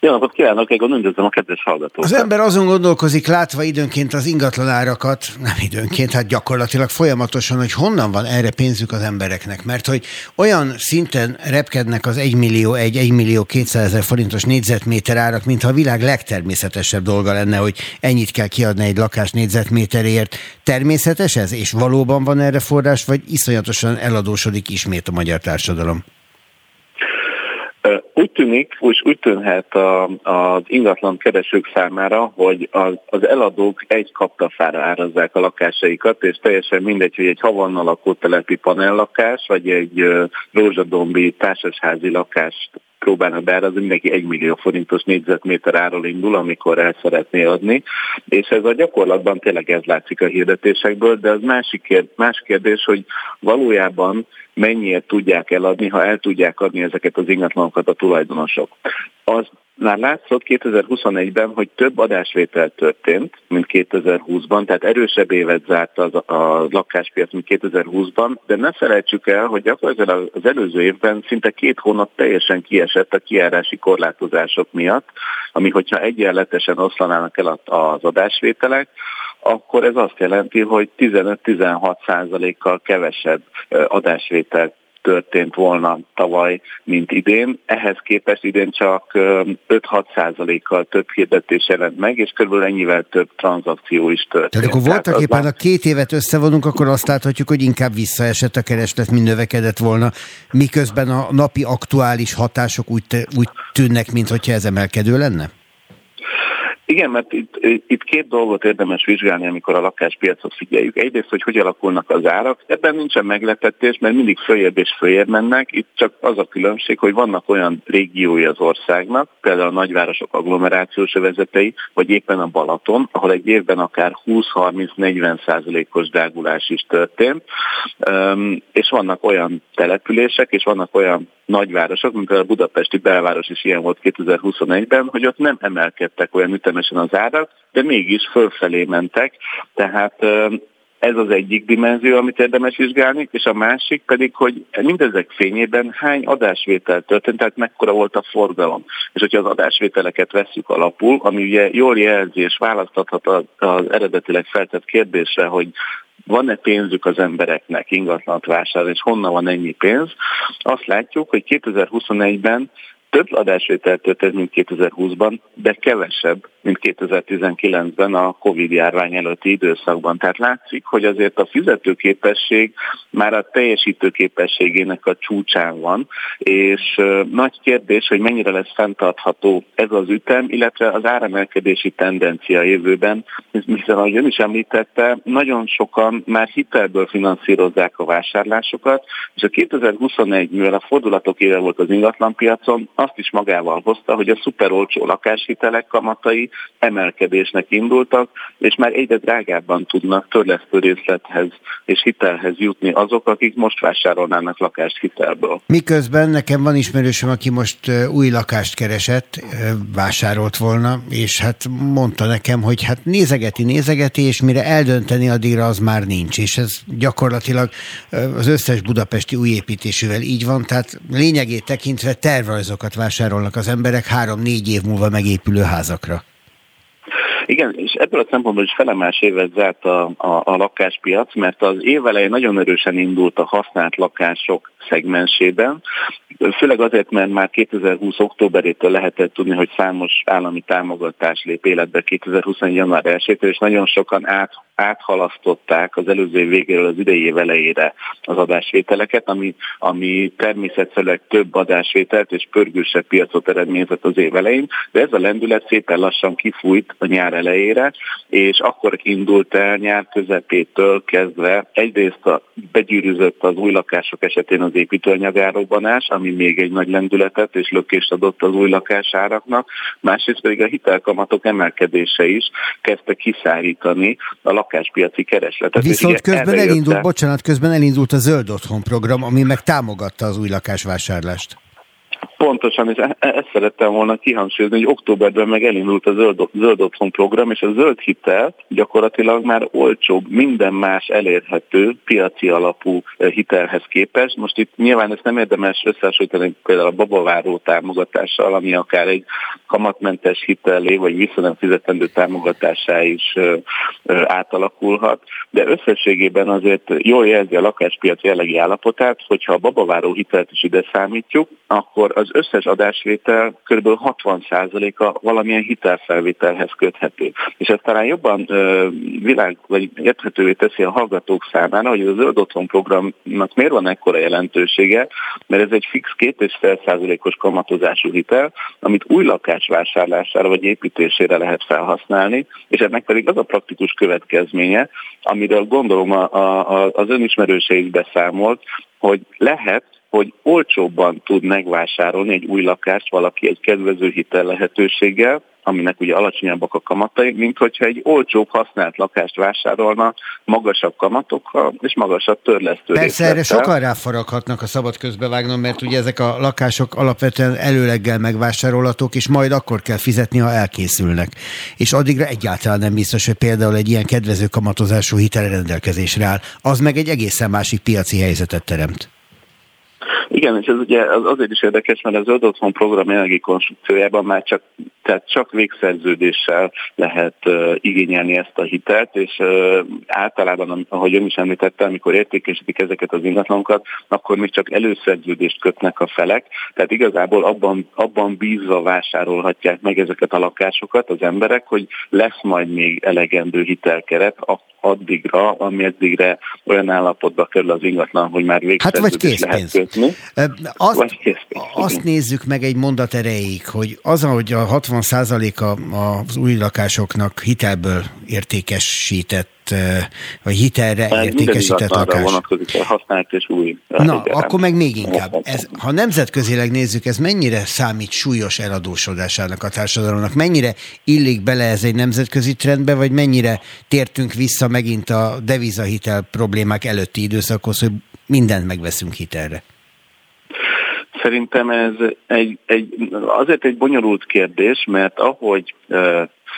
Jó napot kívánok, Egon, üdvözlöm a kedves hallgatókat. Az ember azon gondolkozik, látva időnként az ingatlan árakat, nem időnként, hát gyakorlatilag folyamatosan, hogy honnan van erre pénzük az embereknek. Mert hogy olyan szinten repkednek az 1 millió, 1, 1 millió 200 ezer forintos négyzetméter árak, mintha a világ legtermészetesebb dolga lenne, hogy ennyit kell kiadni egy lakás négyzetméterért. Természetes ez, és valóban van erre forrás, vagy iszonyatosan eladósodik ismét a magyar társadalom? Úgy tűnik, úgy, úgy tűnhet a, az ingatlan keresők számára, hogy az, eladók egy kaptafára árazzák a lakásaikat, és teljesen mindegy, hogy egy havannal lakótelepi panellakás, vagy egy rózsadombi társasházi lakást próbálnak beárazni, mindenki 1 millió forintos négyzetméter áról indul, amikor el szeretné adni, és ez a gyakorlatban tényleg ez látszik a hirdetésekből, de az másik kérdés, más kérdés, hogy valójában mennyiért tudják eladni, ha el tudják adni ezeket az ingatlanokat a tulajdonosok. Az már látszott 2021-ben, hogy több adásvétel történt, mint 2020-ban, tehát erősebb évet zárt az, a lakáspiac, mint 2020-ban, de ne felejtsük el, hogy gyakorlatilag az előző évben szinte két hónap teljesen kiesett a kiárási korlátozások miatt, ami hogyha egyenletesen oszlanának el az adásvételek, akkor ez azt jelenti, hogy 15-16 százalékkal kevesebb adásvételt történt volna tavaly, mint idén. Ehhez képest idén csak 5-6 százalékkal több hirdetés jelent meg, és körülbelül ennyivel több tranzakció is történt. Tehát akkor voltak éppen, a két évet összevonunk, akkor azt láthatjuk, hogy inkább visszaesett a kereslet, mint növekedett volna, miközben a napi aktuális hatások úgy, úgy tűnnek, mintha ez emelkedő lenne? Igen, mert itt, itt két dolgot érdemes vizsgálni, amikor a lakáspiacot figyeljük. Egyrészt, hogy hogy alakulnak az árak. Ebben nincsen meglepetés, mert mindig följebb és följebb mennek. Itt csak az a különbség, hogy vannak olyan régiói az országnak, például a nagyvárosok agglomerációs övezetei, vagy éppen a Balaton, ahol egy évben akár 20-30-40 százalékos drágulás is történt. És vannak olyan települések, és vannak olyan nagyvárosok, mint a budapesti belváros is ilyen volt 2021-ben, hogy ott nem emelkedtek olyan ütemesen az árak, de mégis fölfelé mentek, tehát ez az egyik dimenzió, amit érdemes vizsgálni, és a másik pedig, hogy mindezek fényében hány adásvétel történt, tehát mekkora volt a forgalom. És hogyha az adásvételeket vesszük alapul, ami ugye jól jelzi és választathat az eredetileg feltett kérdésre, hogy van-e pénzük az embereknek ingatlant vásárolni, és honnan van ennyi pénz, azt látjuk, hogy 2021-ben több adásvétel történt, mint 2020-ban, de kevesebb, mint 2019-ben a Covid járvány előtti időszakban. Tehát látszik, hogy azért a fizetőképesség már a teljesítőképességének a csúcsán van, és nagy kérdés, hogy mennyire lesz fenntartható ez az ütem, illetve az áremelkedési tendencia jövőben, hiszen ahogy ön is említette, nagyon sokan már hitelből finanszírozzák a vásárlásokat, és a 2021, mivel a fordulatok éve volt az ingatlanpiacon, azt is magával hozta, hogy a szuperolcsó lakáshitelek kamatai emelkedésnek indultak, és már egyre drágábban tudnak törlesztő részlethez és hitelhez jutni azok, akik most vásárolnának lakást hitelből. Miközben nekem van ismerősöm, aki most új lakást keresett, vásárolt volna, és hát mondta nekem, hogy hát nézegeti, nézegeti, és mire eldönteni addigra az már nincs, és ez gyakorlatilag az összes budapesti újépítésűvel így van, tehát lényegét tekintve tervrajzokat lakásokat vásárolnak az emberek három-négy év múlva megépülő házakra. Igen, és ebből a szempontból is felemás évet zárt a, a, a lakáspiac, mert az év elején nagyon erősen indult a használt lakások szegmensében, főleg azért, mert már 2020. októberétől lehetett tudni, hogy számos állami támogatás lép életbe 2020. január 1 és nagyon sokan át, áthalasztották az előző év végéről az idei év elejére az adásvételeket, ami, ami természetszerűleg több adásvételt és pörgősebb piacot eredményezett az év elején, de ez a lendület szépen lassan kifújt a nyár elejére, és akkor indult el nyár közepétől kezdve egyrészt a, begyűrűzött az új lakások esetén az építőanyagárokbanás, ami még egy nagy lendületet és lökést adott az új lakásáraknak, másrészt pedig a hitelkamatok emelkedése is kezdte kiszárítani a lakáspiaci keresletet. Viszont közben elindult, bocsánat, közben elindult a Zöld Otthon program, ami meg támogatta az új lakásvásárlást. Pontosan, és e-, e-, ezt szerettem volna kihangsúlyozni, hogy októberben meg elindult a Zöld, Zöld Otthon program, és a zöld hitel gyakorlatilag már olcsóbb, minden más elérhető piaci alapú e, hitelhez képest. Most itt nyilván ezt nem érdemes összehasonlítani például a babaváró támogatással, ami akár egy kamatmentes hitelé, vagy nem fizetendő támogatásá is átalakulhat, de összességében azért jól jelzi a lakáspiac jellegi állapotát, hogyha a babaváró hitelt is ide számítjuk, akkor az összes adásvétel kb. 60%-a valamilyen hitelfelvételhez köthető. És ez talán jobban ö, világ, vagy érthetővé teszi a hallgatók számára, hogy az Zöld Otthon programnak miért van ekkora jelentősége, mert ez egy fix 2,5%-os kamatozású hitel, amit új lakás vásárlására vagy építésére lehet felhasználni, és ennek pedig az a praktikus következménye, amiről gondolom a, a, az önismerőse is beszámolt, hogy lehet hogy olcsóbban tud megvásárolni egy új lakást valaki egy kedvező hitel lehetőséggel, aminek ugye alacsonyabbak a kamatai, mint hogyha egy olcsóbb használt lakást vásárolna magasabb kamatokkal és magasabb törlesztő Persze erre sokan ráfaraghatnak a szabad közbevágnom, mert ugye ezek a lakások alapvetően előleggel megvásárolhatók, és majd akkor kell fizetni, ha elkészülnek. És addigra egyáltalán nem biztos, hogy például egy ilyen kedvező kamatozású hitel rendelkezésre áll. Az meg egy egészen másik piaci helyzetet teremt. Igen, és ez ugye az azért is érdekes, mert az Zöld Otthon program jelenlegi konstrukciójában már csak, tehát csak végszerződéssel lehet uh, igényelni ezt a hitelt, és uh, általában, ahogy ön is említette, amikor értékesítik ezeket az ingatlanokat, akkor még csak előszerződést kötnek a felek, tehát igazából abban, abban bízva vásárolhatják meg ezeket a lakásokat az emberek, hogy lesz majd még elegendő hitelkeret, addigra, ameddigre olyan állapotba kerül az ingatlan, hogy már végszerződést hát lehet kötni. Azt, azt nézzük meg egy mondat erejéig, hogy az, hogy a 60% a az új lakásoknak hitelből értékesített vagy hitelre hát, értékesített lakás. vonatkozik, használt és új. Na, akkor meg még inkább. Ez, ha nemzetközileg nézzük, ez mennyire számít súlyos eladósodásának a társadalomnak? Mennyire illik bele ez egy nemzetközi trendbe, vagy mennyire tértünk vissza megint a devizahitel problémák előtti időszakhoz, hogy mindent megveszünk hitelre? Szerintem ez egy, egy, azért egy bonyolult kérdés, mert ahogy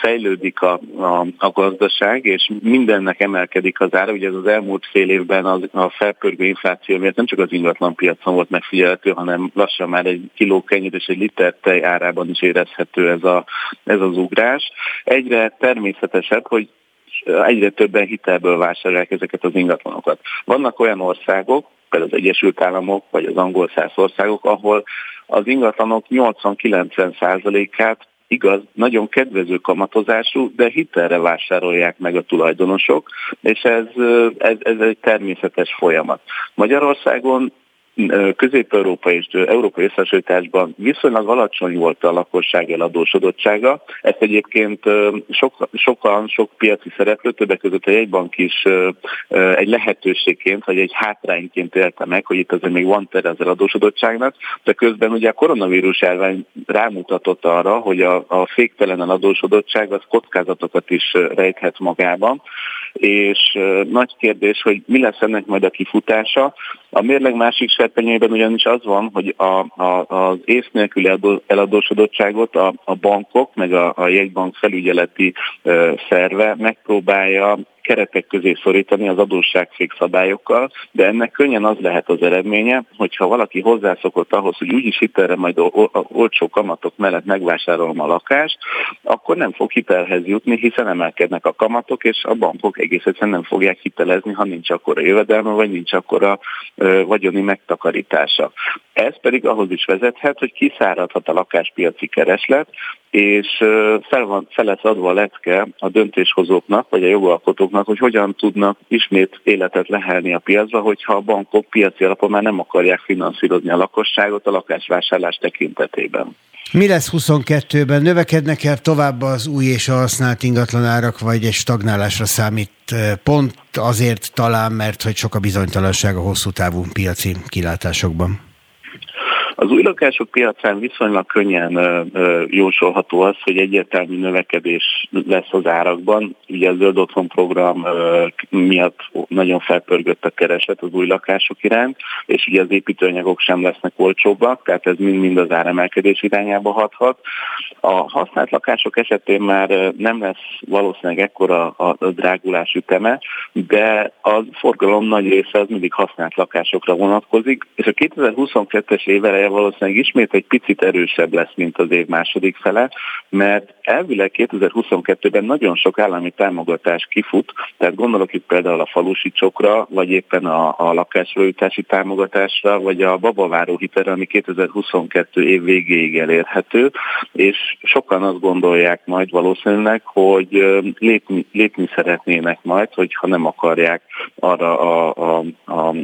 fejlődik a, a, a gazdaság, és mindennek emelkedik az ára. Ugye ez az elmúlt fél évben az, a felpörgő infláció miatt nem csak az ingatlan piacon volt megfigyelhető, hanem lassan már egy kiló kenyér és egy liter tej árában is érezhető ez, a, ez az ugrás. Egyre természetesebb, hogy egyre többen hitelből vásárolják ezeket az ingatlanokat. Vannak olyan országok, például az Egyesült Államok vagy az angol száz országok, ahol az ingatlanok 80-90%-át igaz, nagyon kedvező kamatozású, de hitelre vásárolják meg a tulajdonosok, és ez, ez, ez egy természetes folyamat. Magyarországon Közép-Európa és Európai Összehasonlításban viszonylag alacsony volt a lakosság eladósodottsága. Ezt egyébként sok, sokan, sok piaci szereplő, többek között a jegybank is egy lehetőségként, vagy egy hátrányként élte meg, hogy itt azért még van tere az eladósodottságnak, de közben ugye a koronavírus elvány rámutatott arra, hogy a, a féktelen eladósodottság az kockázatokat is rejthet magában, és nagy kérdés, hogy mi lesz ennek majd a kifutása. A mérleg másik serpenyőben ugyanis az van, hogy a, a, az ész nélküli eladósodottságot a, a bankok, meg a, a jegybank felügyeleti szerve megpróbálja keretek közé szorítani az adósságfék szabályokkal, de ennek könnyen az lehet az eredménye, hogyha valaki hozzászokott ahhoz, hogy úgyis hitelre majd olcsó kamatok mellett megvásárolom a lakást, akkor nem fog hitelhez jutni, hiszen emelkednek a kamatok, és a bankok egész egyszerűen nem fogják hitelezni, ha nincs akkor a jövedelme, vagy nincs akkor a vagyoni megtakarítása. Ez pedig ahhoz is vezethet, hogy kiszáradhat a lakáspiaci kereslet, és fel, van, fel lesz adva a lecke a döntéshozóknak, vagy a jogalkotóknak, hogy hogyan tudnak ismét életet lehelni a piacba, hogyha a bankok piaci alapon már nem akarják finanszírozni a lakosságot a lakásvásárlás tekintetében. Mi lesz 22-ben? Növekednek el tovább az új és a használt ingatlanárak, vagy egy stagnálásra számít pont azért talán, mert hogy sok a bizonytalanság a hosszú távú piaci kilátásokban? Az új lakások piacán viszonylag könnyen jósolható az, hogy egyértelmű növekedés lesz az árakban. Ugye a zöld otthon program miatt nagyon felpörgött a kereset az új lakások iránt, és ugye az építőanyagok sem lesznek olcsóbbak, tehát ez mind-mind az áremelkedés irányába hathat. A használt lakások esetén már nem lesz valószínűleg ekkora a, drágulás üteme, de a forgalom nagy része az mindig használt lakásokra vonatkozik, és a 2022-es év valószínűleg ismét egy picit erősebb lesz, mint az év második fele, mert elvileg 2022-ben nagyon sok állami támogatás kifut, tehát gondolok itt például a falusi csokra, vagy éppen a, a lakásrőjutási támogatásra, vagy a babaváró hitelre, ami 2022 év végéig elérhető, és sokan azt gondolják majd valószínűleg, hogy lépni, lépni szeretnének majd, hogyha nem akarják arra a, a, a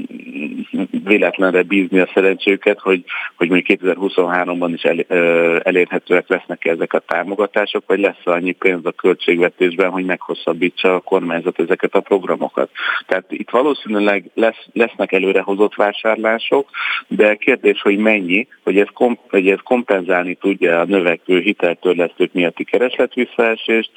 véletlenre bízni a szerencséket, hogy, hogy mondjuk 2023-ban is el, elérhetőek lesznek ezek a támogatások, vagy lesz annyi pénz a költségvetésben, hogy meghosszabbítsa a kormányzat ezeket a programokat. Tehát itt valószínűleg lesz, lesznek előrehozott vásárlások, de kérdés, hogy mennyi, hogy ez, kom, hogy ez kompenzálni tudja a növekvő hiteltörlesztők miatti keresletvisszaesést,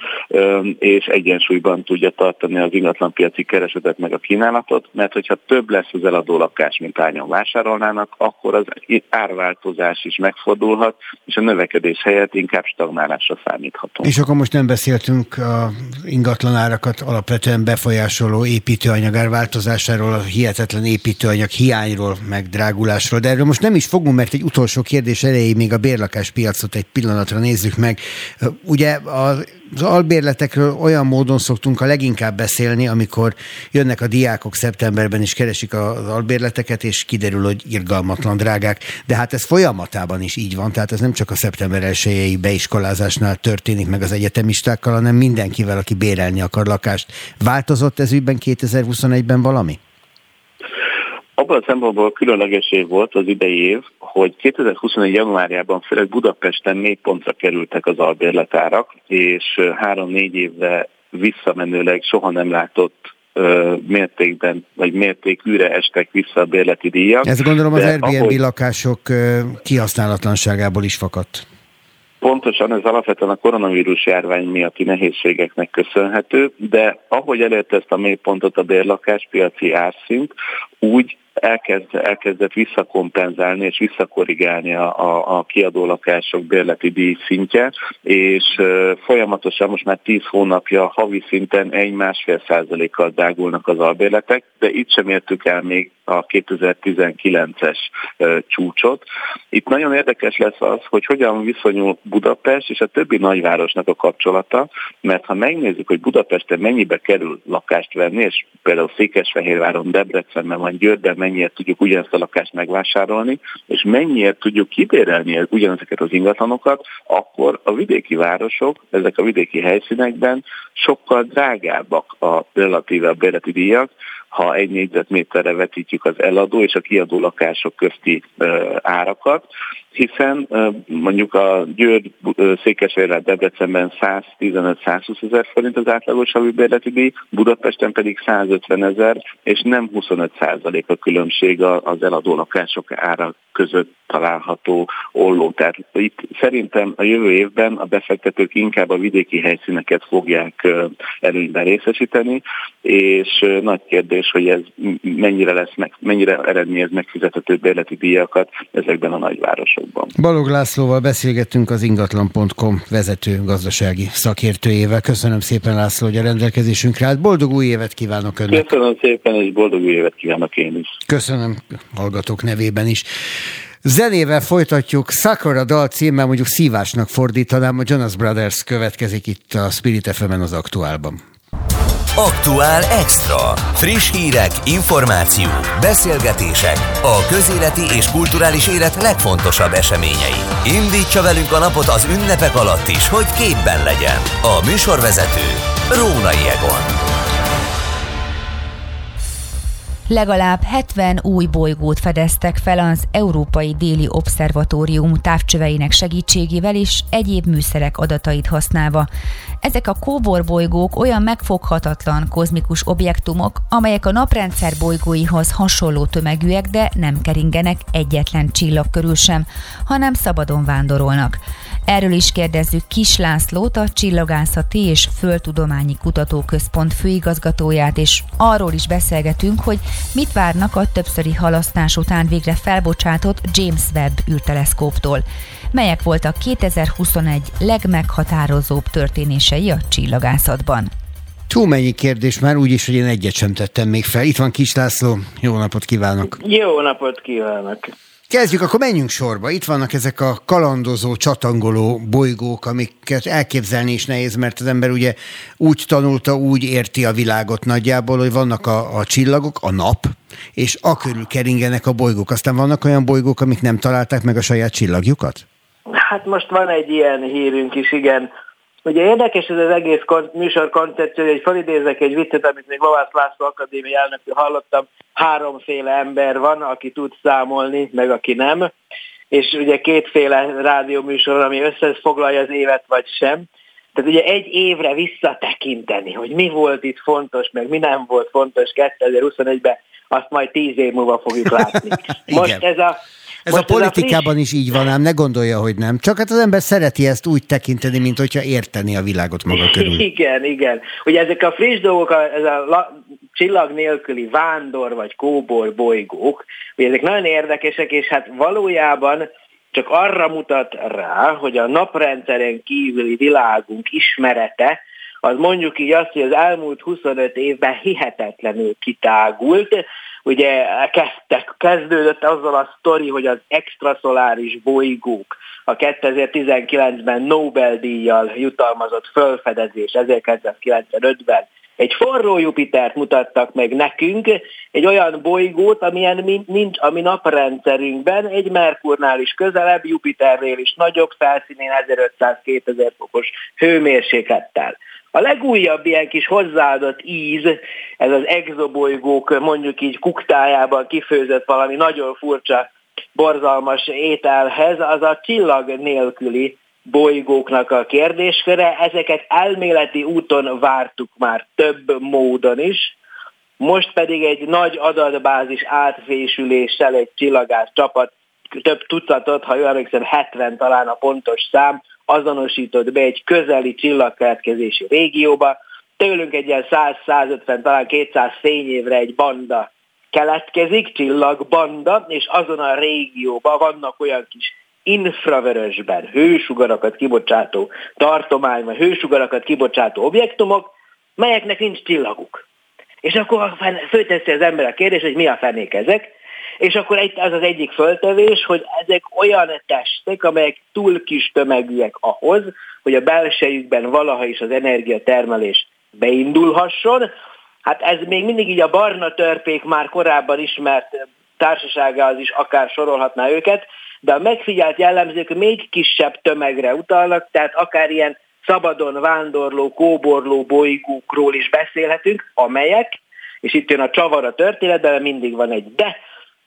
és egyensúlyban tudja tartani az ingatlanpiaci keresetet meg a kínálatot, mert hogyha több lesz az eladó lakás, mint hányan vásárolnának, akkor az árváltozás is megfordulhat, és a növekedés helyett inkább stagnálásra számíthatunk. És akkor most nem beszéltünk a ingatlan árakat alapvetően befolyásoló építőanyag árváltozásáról, a hihetetlen építőanyag hiányról, meg drágulásról, de erről most nem is fogunk, mert egy utolsó kérdés erejéig még a bérlakáspiacot egy pillanatra nézzük meg. Ugye az az albérletekről olyan módon szoktunk a leginkább beszélni, amikor jönnek a diákok szeptemberben és keresik az albérleteket, és kiderül, hogy irgalmatlan drágák. De hát ez folyamatában is így van, tehát ez nem csak a szeptember elsőjei beiskolázásnál történik meg az egyetemistákkal, hanem mindenkivel, aki bérelni akar lakást. Változott ez ügyben 2021-ben valami? Abban a szempontból különleges év volt az idei év, hogy 2021. januárjában főleg Budapesten négy pontra kerültek az albérletárak, és három-négy évre visszamenőleg soha nem látott mértékben, vagy mértékűre estek vissza a bérleti díjak. Ez gondolom az Airbnb ahogy... lakások kihasználatlanságából is fakadt. Pontosan ez alapvetően a koronavírus járvány miatti nehézségeknek köszönhető, de ahogy elérte ezt a mélypontot a bérlakáspiaci árszint, úgy elkezd, elkezdett visszakompenzálni és visszakorrigálni a, a, a kiadó lakások bérleti díj szintje, és folyamatosan most már 10 hónapja havi szinten egy-másfél százalékkal dágulnak az albérletek, de itt sem értük el még a 2019-es uh, csúcsot. Itt nagyon érdekes lesz az, hogy hogyan viszonyul Budapest és a többi nagyvárosnak a kapcsolata, mert ha megnézzük, hogy Budapesten mennyibe kerül lakást venni, és például Székesfehérváron, Debrecenben vagy Győrben mennyiért tudjuk ugyanezt a lakást megvásárolni, és mennyiért tudjuk kibérelni ugyanezeket az ingatlanokat, akkor a vidéki városok, ezek a vidéki helyszínekben sokkal drágábbak a relatíve a bérleti díjak, ha egy négyzetméterre vetítjük az eladó és a kiadó lakások közti árakat, hiszen mondjuk a Győr Székesfehérvár Debrecenben 115-120 ezer forint az átlagos havi bérleti díj, Budapesten pedig 150 ezer, és nem 25 százalék a különbség az eladó lakások ára között található olló. Tehát itt szerintem a jövő évben a befektetők inkább a vidéki helyszíneket fogják előnyben részesíteni, és nagy kérdés, hogy ez mennyire lesz, meg, mennyire eredményez megfizethető bérleti díjakat ezekben a nagyvárosokban. Balog Lászlóval beszélgettünk az ingatlan.com vezető gazdasági szakértőjével. Köszönöm szépen László, hogy a rendelkezésünkre állt. Boldog új évet kívánok önnek! Köszönöm szépen, és boldog új évet kívánok én is! Köszönöm hallgatók nevében is. Zenével folytatjuk, Sakura dal címmel mondjuk szívásnak fordítanám, a Jonas Brothers következik itt a Spirit fm az aktuálban. Aktuál Extra. Friss hírek, információk, beszélgetések, a közéleti és kulturális élet legfontosabb eseményei. Indítsa velünk a napot az ünnepek alatt is, hogy képben legyen. A műsorvezető Rónai Egon. Legalább 70 új bolygót fedeztek fel az Európai Déli Obszervatórium távcsöveinek segítségével és egyéb műszerek adatait használva. Ezek a kóbor bolygók olyan megfoghatatlan kozmikus objektumok, amelyek a naprendszer bolygóihoz hasonló tömegűek, de nem keringenek egyetlen csillag körül sem, hanem szabadon vándorolnak. Erről is kérdezzük Kis Lászlót, a Csillagászati és Földtudományi Kutatóközpont főigazgatóját, és arról is beszélgetünk, hogy mit várnak a többszöri halasztás után végre felbocsátott James Webb űrteleszkóptól. Melyek voltak 2021 legmeghatározóbb történései a csillagászatban? Túl mennyi kérdés már úgyis, hogy én egyet sem tettem még fel. Itt van Kis László, jó napot kívánok! Jó napot kívánok! Kezdjük, akkor menjünk sorba. Itt vannak ezek a kalandozó, csatangoló bolygók, amiket elképzelni is nehéz, mert az ember ugye úgy tanulta, úgy érti a világot nagyjából, hogy vannak a, a csillagok, a nap, és a körül keringenek a bolygók. Aztán vannak olyan bolygók, amik nem találták meg a saját csillagjukat? Hát most van egy ilyen hírünk is, igen. Ugye érdekes ez az egész kon- műsor koncepció, hogy felidézek egy viccet, amit még Lovász László Akadémia elnökül hallottam, háromféle ember van, aki tud számolni, meg aki nem, és ugye kétféle rádióműsor, ami összefoglalja az évet, vagy sem. Tehát ugye egy évre visszatekinteni, hogy mi volt itt fontos, meg mi nem volt fontos 2021-ben, azt majd tíz év múlva fogjuk látni. Most ez a ez Most a politikában friss... is így van, ám ne gondolja, hogy nem. Csak hát az ember szereti ezt úgy tekinteni, mint hogyha érteni a világot maga körül. Igen, igen. Ugye ezek a friss dolgok, ez a la, csillag nélküli vándor vagy kóbor bolygók, hogy ezek nagyon érdekesek, és hát valójában csak arra mutat rá, hogy a naprendszeren kívüli világunk ismerete, az mondjuk így azt, hogy az elmúlt 25 évben hihetetlenül kitágult, ugye kezdtek, kezdődött azzal a sztori, hogy az extraszoláris bolygók a 2019-ben Nobel-díjjal jutalmazott fölfedezés 1995-ben egy forró Jupitert mutattak meg nekünk, egy olyan bolygót, amilyen nincs a mi naprendszerünkben, egy Merkurnál is közelebb, Jupiternél is nagyobb felszínén 1500-2000 fokos hőmérséklettel. A legújabb ilyen kis hozzáadott íz, ez az exobolygók mondjuk így kuktájában kifőzött valami nagyon furcsa, borzalmas ételhez, az a csillag nélküli bolygóknak a kérdésköre. Ezeket elméleti úton vártuk már több módon is, most pedig egy nagy adatbázis átfésüléssel egy csillagász csapat több tucatot, ha jól emlékszem, 70 talán a pontos szám, azonosított be egy közeli csillagkeletkezési régióba, tőlünk egy ilyen 100-150, talán 200 fényévre egy banda keletkezik, csillagbanda, és azon a régióban vannak olyan kis infravörösben hősugarakat kibocsátó tartomány, vagy hősugarakat kibocsátó objektumok, melyeknek nincs csillaguk. És akkor fölteszi az ember a kérdést, hogy mi a fenék ezek, és akkor egy, az az egyik föltevés, hogy ezek olyan testek, amelyek túl kis tömegűek ahhoz, hogy a belsejükben valaha is az energiatermelés beindulhasson. Hát ez még mindig így a barna törpék már korábban ismert társaságához is akár sorolhatná őket, de a megfigyelt jellemzők még kisebb tömegre utalnak, tehát akár ilyen szabadon vándorló, kóborló bolygókról is beszélhetünk, amelyek, és itt jön a csavar a történetben, mindig van egy de,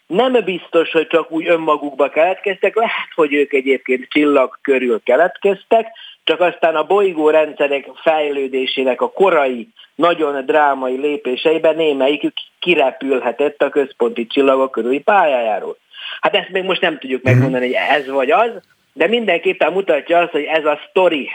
nem biztos, hogy csak úgy önmagukba keletkeztek, lehet, hogy ők egyébként csillag körül keletkeztek, csak aztán a bolygórendszerek fejlődésének a korai, nagyon drámai lépéseiben némelyikük kirepülhetett a központi csillagok körüli pályájáról. Hát ezt még most nem tudjuk megmondani, hogy ez vagy az, de mindenképpen mutatja azt, hogy ez a sztori,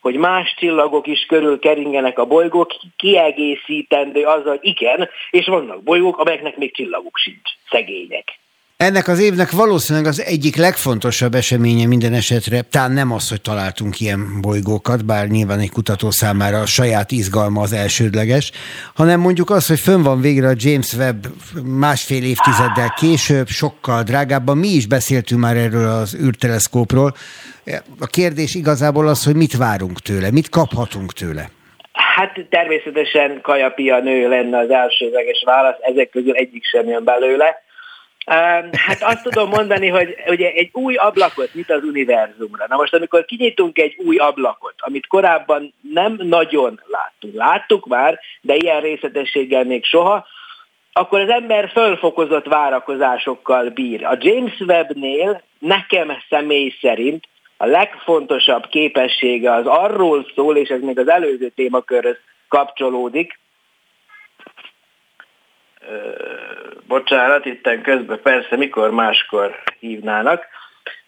hogy más csillagok is körül keringenek a bolygók, kiegészítendő azzal, hogy igen, és vannak bolygók, amelyeknek még csillaguk sincs, szegények. Ennek az évnek valószínűleg az egyik legfontosabb eseménye minden esetre, talán nem az, hogy találtunk ilyen bolygókat, bár nyilván egy kutató számára a saját izgalma az elsődleges, hanem mondjuk az, hogy fönn van végre a James Webb másfél évtizeddel később, sokkal drágábban. Mi is beszéltünk már erről az űrteleszkópról. A kérdés igazából az, hogy mit várunk tőle, mit kaphatunk tőle. Hát természetesen kajapia nő lenne az elsődleges válasz, ezek közül egyik sem jön belőle Hát azt tudom mondani, hogy ugye egy új ablakot nyit az univerzumra. Na most, amikor kinyitunk egy új ablakot, amit korábban nem nagyon láttunk, láttuk már, de ilyen részletességgel még soha, akkor az ember fölfokozott várakozásokkal bír. A James Webb-nél nekem személy szerint a legfontosabb képessége az arról szól, és ez még az előző témakörhöz kapcsolódik, bocsánat, itten közben persze, mikor máskor hívnának.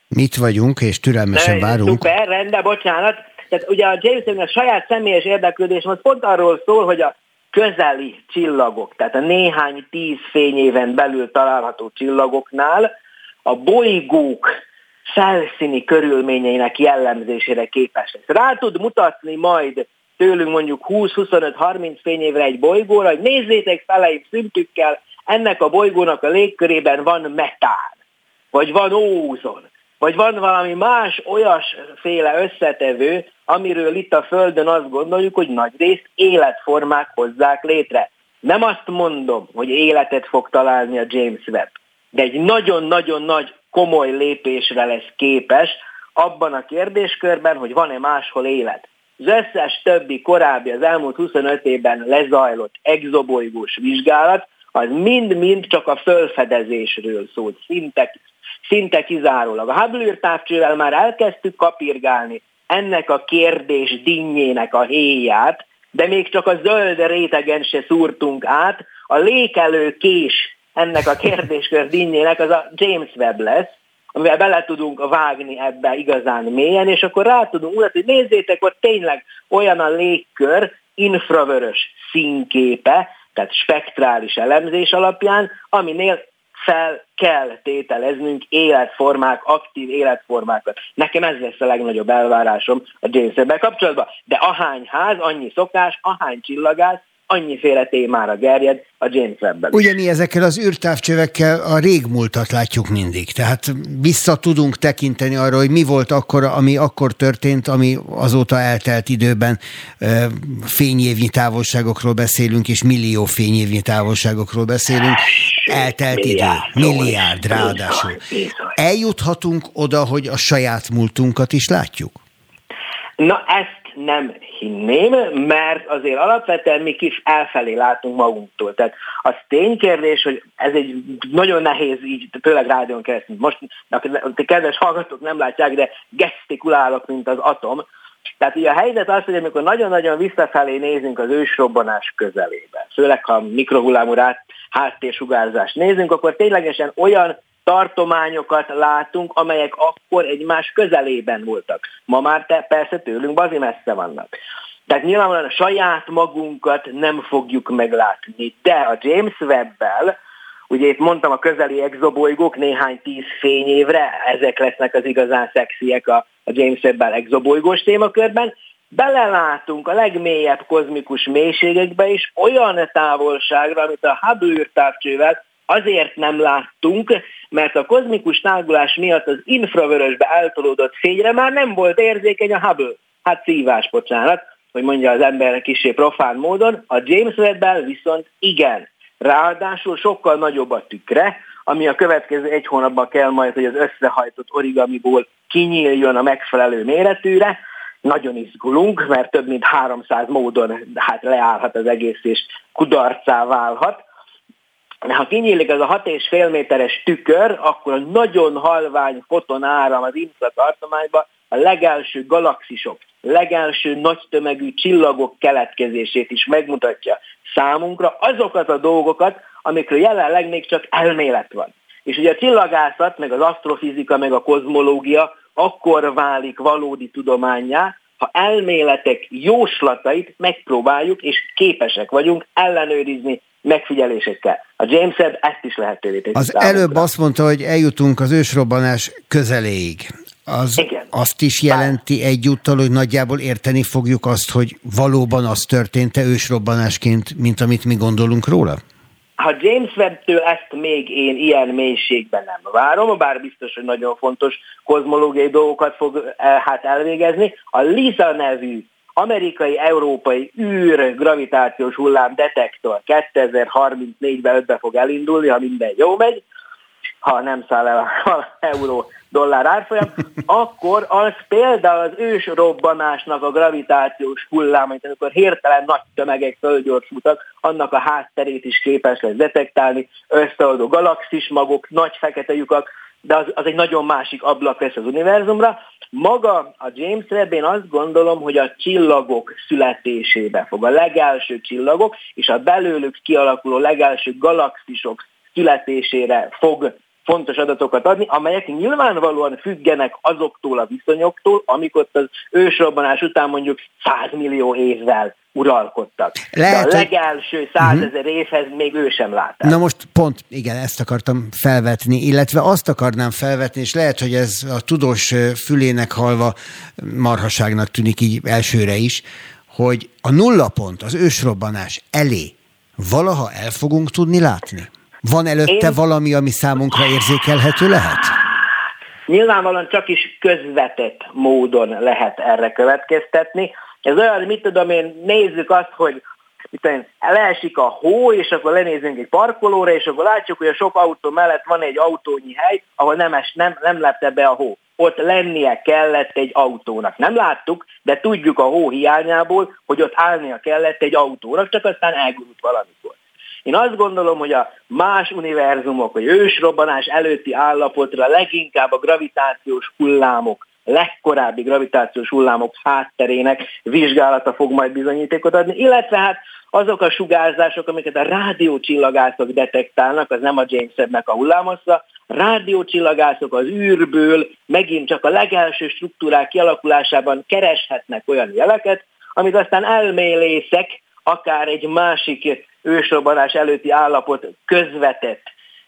Mit vagyunk, és türelmesen De, várunk. Szuper, rendben, bocsánat. Tehát ugye a James a saját személyes érdeklődés most pont arról szól, hogy a közeli csillagok, tehát a néhány tíz fényéven belül található csillagoknál a bolygók felszíni körülményeinek jellemzésére képes lesz. Rá tud mutatni majd tőlünk mondjuk 20-25-30 fényévre egy bolygóra, hogy nézzétek feleim szintükkel, ennek a bolygónak a légkörében van metán, vagy van ózon, vagy van valami más olyasféle összetevő, amiről itt a Földön azt gondoljuk, hogy nagy részt életformák hozzák létre. Nem azt mondom, hogy életet fog találni a James Webb, de egy nagyon-nagyon nagy komoly lépésre lesz képes abban a kérdéskörben, hogy van-e máshol élet. Az összes többi korábbi az elmúlt 25 évben lezajlott exobolygós vizsgálat, az mind-mind csak a fölfedezésről szólt, szinte, szinte kizárólag. A Hubble űrtávcsővel már elkezdtük kapirgálni ennek a kérdés dinnyének a héját, de még csak a zöld rétegen se szúrtunk át, a lékelő kés ennek a kérdéskör dinnyének az a James Webb lesz, amivel bele tudunk vágni ebbe igazán mélyen, és akkor rá tudunk mutatni, hogy nézzétek, ott tényleg olyan a légkör, infravörös színképe, tehát spektrális elemzés alapján, aminél fel kell tételeznünk életformák, aktív életformákat. Nekem ez lesz a legnagyobb elvárásom a James kapcsolatban. De ahány ház, annyi szokás, ahány csillagász, annyiféle témára gerjed a James Webb-ben. Mi ezekkel az űrtávcsövekkel a régmúltat látjuk mindig, tehát vissza tudunk tekinteni arra, hogy mi volt akkor, ami akkor történt, ami azóta eltelt időben fényévnyi távolságokról beszélünk, és millió fényévnyi távolságokról beszélünk. Eltelt milliárd, idő, milliárd ráadásul. Eljuthatunk oda, hogy a saját múltunkat is látjuk? Na ezt nem hinném, mert azért alapvetően mi kis elfelé látunk magunktól. Tehát az ténykérdés, hogy ez egy nagyon nehéz így, főleg rádión keresztül. Most a kedves hallgatók nem látják, de gesztikulálok, mint az atom. Tehát ugye a helyzet az, hogy amikor nagyon-nagyon visszafelé nézünk az ősrobbanás közelébe, főleg ha mikrohullámú háttérsugárzást nézünk, akkor ténylegesen olyan tartományokat látunk, amelyek akkor egymás közelében voltak. Ma már te persze tőlünk bazi messze vannak. Tehát nyilvánvalóan a saját magunkat nem fogjuk meglátni, de a James Webb-bel, ugye itt mondtam a közeli exobolygók néhány tíz fényévre, ezek lesznek az igazán szexiek a, James Webb-bel exobolygós témakörben, belelátunk a legmélyebb kozmikus mélységekbe is olyan távolságra, amit a Hubble űrtávcsővel azért nem láttunk, mert a kozmikus tágulás miatt az infravörösbe eltolódott fényre már nem volt érzékeny a Hubble. Hát szívás, bocsánat, hogy mondja az ember kisé profán módon, a James webb viszont igen. Ráadásul sokkal nagyobb a tükre, ami a következő egy hónapban kell majd, hogy az összehajtott origamiból kinyíljon a megfelelő méretűre. Nagyon izgulunk, mert több mint 300 módon hát leállhat az egész, és kudarcá válhat ha kinyílik ez a 6,5 méteres tükör, akkor a nagyon halvány fotonáram az infra tartományban a legelső galaxisok, legelső nagy tömegű csillagok keletkezését is megmutatja számunkra azokat a dolgokat, amikről jelenleg még csak elmélet van. És ugye a csillagászat, meg az asztrofizika, meg a kozmológia akkor válik valódi tudományá, ha elméletek jóslatait megpróbáljuk és képesek vagyunk ellenőrizni megfigyelésekkel. A James Webb ezt is lehetővé teszi. Az számunkra. előbb azt mondta, hogy eljutunk az ősrobbanás közeléig. Az Igen. azt is jelenti egyúttal, hogy nagyjából érteni fogjuk azt, hogy valóban az történt-e ősrobbanásként, mint amit mi gondolunk róla? Ha James Webb-től ezt még én ilyen mélységben nem várom, bár biztos, hogy nagyon fontos kozmológiai dolgokat fog eh, hát elvégezni, a LISA nevű amerikai-európai űr gravitációs hullám detektor 2034-ben 5 fog elindulni, ha minden jó megy. ha nem száll el a euró dollár árfolyam, akkor az például az ősrobbanásnak a gravitációs hullám, amikor hirtelen nagy tömegek fölgyorsultak, annak a hátterét is képes lesz detektálni, összeoldó galaxis magok, nagy fekete lyukak, de az, az egy nagyon másik ablak lesz az univerzumra. Maga a James Webb, én azt gondolom, hogy a csillagok születésébe fog, a legelső csillagok és a belőlük kialakuló legelső galaxisok születésére fog fontos adatokat adni, amelyek nyilvánvalóan függenek azoktól a viszonyoktól, amikor az ősrobbanás után mondjuk 100 millió évvel uralkodtak. Lehet, De a legelső százezer uh-huh. évhez még ő sem látta. Na most pont, igen, ezt akartam felvetni, illetve azt akarnám felvetni, és lehet, hogy ez a tudós fülének halva marhaságnak tűnik így elsőre is, hogy a nulla pont, az ősrobbanás elé valaha el fogunk tudni látni? Van előtte Én... valami, ami számunkra érzékelhető lehet? Nyilvánvalóan csak is közvetett módon lehet erre következtetni. Ez olyan, mit tudom én, nézzük azt, hogy tudom, leesik a hó, és akkor lenézünk egy parkolóra, és akkor látjuk, hogy a sok autó mellett van egy autónyi hely, ahol nem, es, nem, nem lepte be a hó. Ott lennie kellett egy autónak. Nem láttuk, de tudjuk a hó hiányából, hogy ott állnia kellett egy autónak, csak aztán elgurult valamikor. Én azt gondolom, hogy a más univerzumok, vagy ősrobbanás előtti állapotra leginkább a gravitációs hullámok legkorábbi gravitációs hullámok hátterének vizsgálata fog majd bizonyítékot adni, illetve hát azok a sugárzások, amiket a rádiócsillagászok detektálnak, az nem a James Webb-nek a hullámhossza, rádiócsillagászok az űrből megint csak a legelső struktúrák kialakulásában kereshetnek olyan jeleket, amit aztán elmélészek akár egy másik ősrobbanás előtti állapot közvetett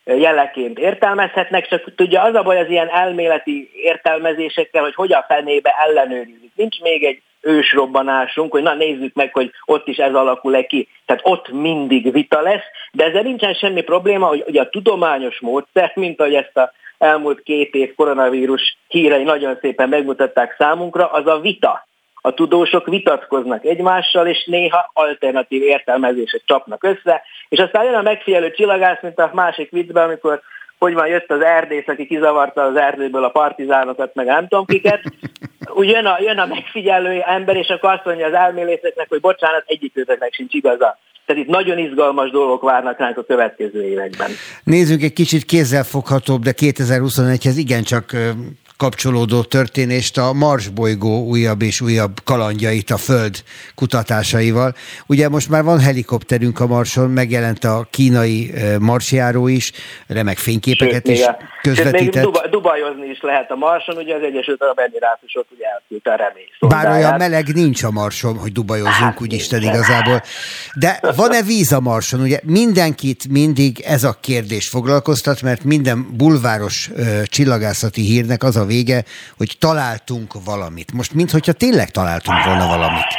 jeleként értelmezhetnek, csak tudja az a baj az ilyen elméleti értelmezésekkel, hogy hogy a fenébe ellenőrizik. Nincs még egy ősrobbanásunk, hogy na nézzük meg, hogy ott is ez alakul-e ki. Tehát ott mindig vita lesz, de ezzel nincsen semmi probléma, hogy, hogy a tudományos módszer, mint ahogy ezt a elmúlt két év koronavírus hírei nagyon szépen megmutatták számunkra, az a vita a tudósok vitatkoznak egymással, és néha alternatív értelmezések csapnak össze, és aztán jön a megfigyelő csillagász, mint a másik viccben, amikor hogy van, jött az erdész, aki kizavarta az erdőből a partizánokat, meg nem tudom kiket, úgy jön a, jön a megfigyelő ember, és akkor azt mondja az elmélészeknek, hogy bocsánat, egyikőtöknek sincs igaza. Tehát itt nagyon izgalmas dolgok várnak ránk a következő években. Nézzük egy kicsit kézzelfoghatóbb, de 2021-hez igencsak kapcsolódó történést, a Mars bolygó újabb és újabb kalandjait a Föld kutatásaival. Ugye most már van helikopterünk a Marson, megjelent a kínai marsjáró is, remek fényképeket Sőt, is közvetített. Sőt, még dubajozni is lehet a Marson, ugye az Egyesült Arab Emirátusok ugye elküldte a remény Bár olyan meleg nincs a Marson, hogy dubajozzunk, hát, úgyisten igazából. De van-e víz a Marson? Ugye mindenkit mindig ez a kérdés foglalkoztat, mert minden bulváros ö, csillagászati hírnek az a vége, hogy találtunk valamit. Most minthogyha tényleg találtunk volna valamit.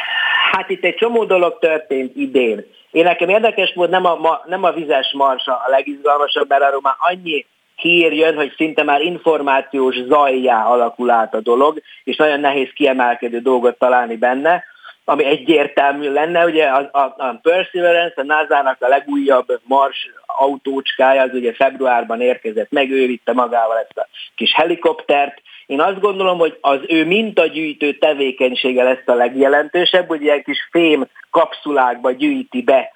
Hát itt egy csomó dolog történt idén. Én nekem érdekes volt, nem a, ma, nem a vizes marsa a legizgalmasabb, mert arról már annyi hír jön, hogy szinte már információs zajjá alakul át a dolog, és nagyon nehéz kiemelkedő dolgot találni benne, ami egyértelmű lenne. Ugye a, a, a Perseverance, a NASA-nak a legújabb Mars autócskája, az ugye februárban érkezett meg, ő vitte magával ezt a kis helikoptert. Én azt gondolom, hogy az ő mintagyűjtő tevékenysége lesz a legjelentősebb, hogy ilyen kis fém kapszulákba gyűjti be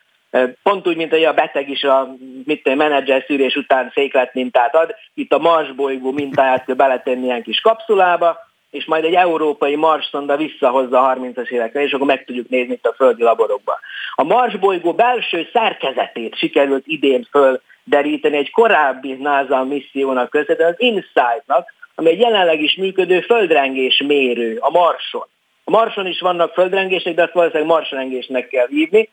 Pont úgy, mint hogy a beteg is a mit menedzser szűrés után féklet mintát ad, itt a Mars bolygó mintáját kell beletenni ilyen kis kapszulába, és majd egy európai Mars-szonda visszahozza a 30-as évekre, és akkor meg tudjuk nézni itt a földi laborokban. A Mars bolygó belső szerkezetét sikerült idén földeríteni egy korábbi NASA missziónak között, az InSight-nak, ami egy jelenleg is működő földrengés mérő a Marson. A Marson is vannak földrengések, de azt valószínűleg marsrengésnek kell hívni,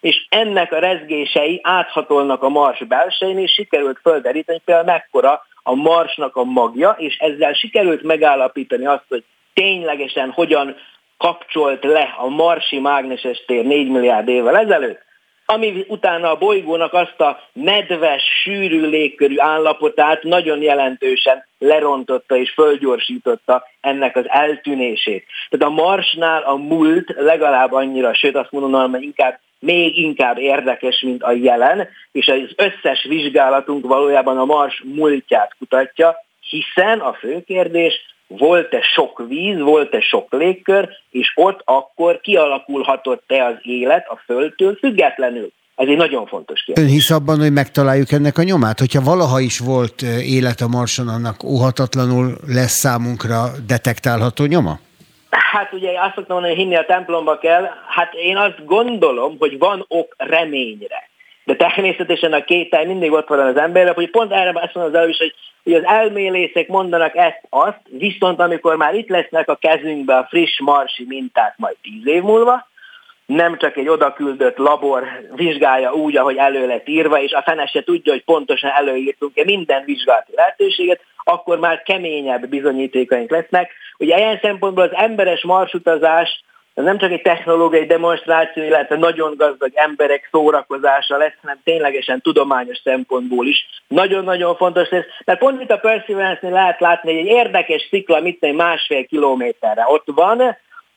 és ennek a rezgései áthatolnak a Mars belsején, és sikerült földeríteni például mekkora a Marsnak a magja, és ezzel sikerült megállapítani azt, hogy ténylegesen hogyan kapcsolt le a marsi mágneses tér 4 milliárd évvel ezelőtt, ami utána a bolygónak azt a nedves, sűrű légkörű állapotát nagyon jelentősen lerontotta és fölgyorsította ennek az eltűnését. Tehát a Marsnál a múlt legalább annyira, sőt azt mondom, hogy inkább még inkább érdekes, mint a jelen, és az összes vizsgálatunk valójában a Mars múltját kutatja, hiszen a fő kérdés, volt-e sok víz, volt-e sok légkör, és ott akkor kialakulhatott-e az élet a Földtől függetlenül. Ez egy nagyon fontos kérdés. Ön hisz abban, hogy megtaláljuk ennek a nyomát? Hogyha valaha is volt élet a Marson, annak óhatatlanul lesz számunkra detektálható nyoma? Hát ugye azt szoktam mondani, hogy hinni a templomba kell. Hát én azt gondolom, hogy van ok reményre. De természetesen a kétel mindig ott van az emberre, hogy pont erre azt mondom az előbb is, hogy, hogy az elmélészek mondanak ezt-azt, viszont amikor már itt lesznek a kezünkbe a friss marsi minták majd tíz év múlva, nem csak egy odaküldött labor vizsgálja úgy, ahogy elő lett írva, és a fene se tudja, hogy pontosan előírtunk-e minden vizsgálati lehetőséget, akkor már keményebb bizonyítékaink lesznek. Ugye ilyen szempontból az emberes marsutazás ez nem csak egy technológiai demonstráció, illetve nagyon gazdag emberek szórakozása lesz, hanem ténylegesen tudományos szempontból is nagyon-nagyon fontos lesz. Mert pont itt a Perseverance-nél lehet látni, hogy egy érdekes szikla, mit egy másfél kilométerre ott van,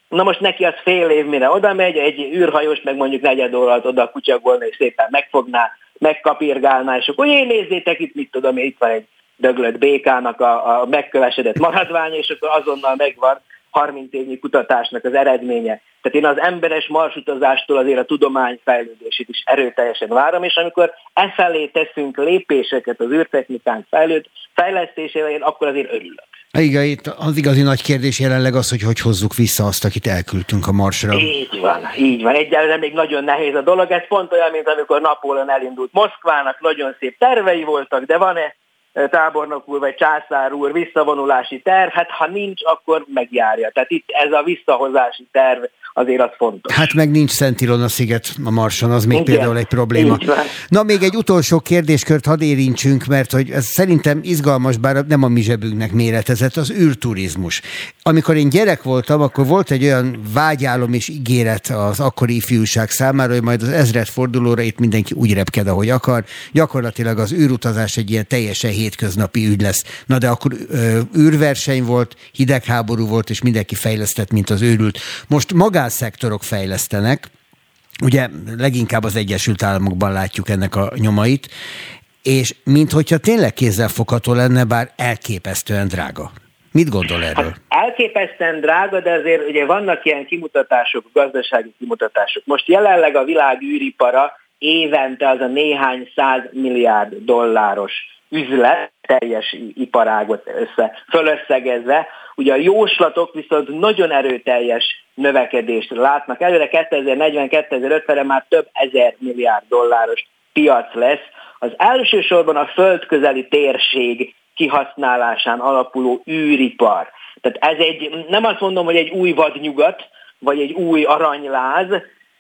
Na most neki az fél év, mire oda megy, egy űrhajós meg mondjuk negyed órát oda kutyagolna, és szépen megfogná, megkapirgálná, és akkor én nézzétek itt, mit tudom, itt van egy döglött békának a, a megkövesedett maradványa, és akkor azonnal megvan 30 évnyi kutatásnak az eredménye. Tehát én az emberes marsutazástól azért a tudomány fejlődését is erőteljesen várom, és amikor e felé teszünk lépéseket az űrtechnikánk fejlőd, fejlesztésére, én akkor azért örülök. Igen, itt az igazi nagy kérdés jelenleg az, hogy hogy hozzuk vissza azt, akit elküldtünk a Marsra. Így van, így van. Egyelőre még nagyon nehéz a dolog. Ez pont olyan, mint amikor Napóleon elindult Moszkvának, nagyon szép tervei voltak, de van-e tábornok úr vagy császár úr visszavonulási terv, hát ha nincs, akkor megjárja. Tehát itt ez a visszahozási terv azért az fontos. Hát meg nincs Szent Ilona sziget a Marson, az még Igen, például egy probléma. Na még egy utolsó kérdéskört hadd érintsünk, mert hogy ez szerintem izgalmas, bár nem a mi zsebünknek méretezett, az űrturizmus. Amikor én gyerek voltam, akkor volt egy olyan vágyálom és ígéret az akkori ifjúság számára, hogy majd az ezred fordulóra itt mindenki úgy repked, ahogy akar. Gyakorlatilag az űrutazás egy ilyen teljesen hétköznapi ügy lesz. Na de akkor ö, űrverseny volt, hidegháború volt, és mindenki fejlesztett, mint az őrült. Most magánszektorok fejlesztenek, ugye leginkább az Egyesült Államokban látjuk ennek a nyomait, és minthogyha tényleg kézzelfogható lenne, bár elképesztően drága. Mit gondol erről? Hát elképesztően drága, de azért ugye vannak ilyen kimutatások, gazdasági kimutatások. Most jelenleg a világ űripara évente az a néhány száz milliárd dolláros üzlet, teljes iparágot össze, fölösszegezve. Ugye a jóslatok viszont nagyon erőteljes növekedést látnak. Előre 2040-2050-re már több ezer milliárd dolláros piac lesz. Az elsősorban a földközeli térség kihasználásán alapuló űripar. Tehát ez egy, nem azt mondom, hogy egy új vadnyugat, vagy egy új aranyláz,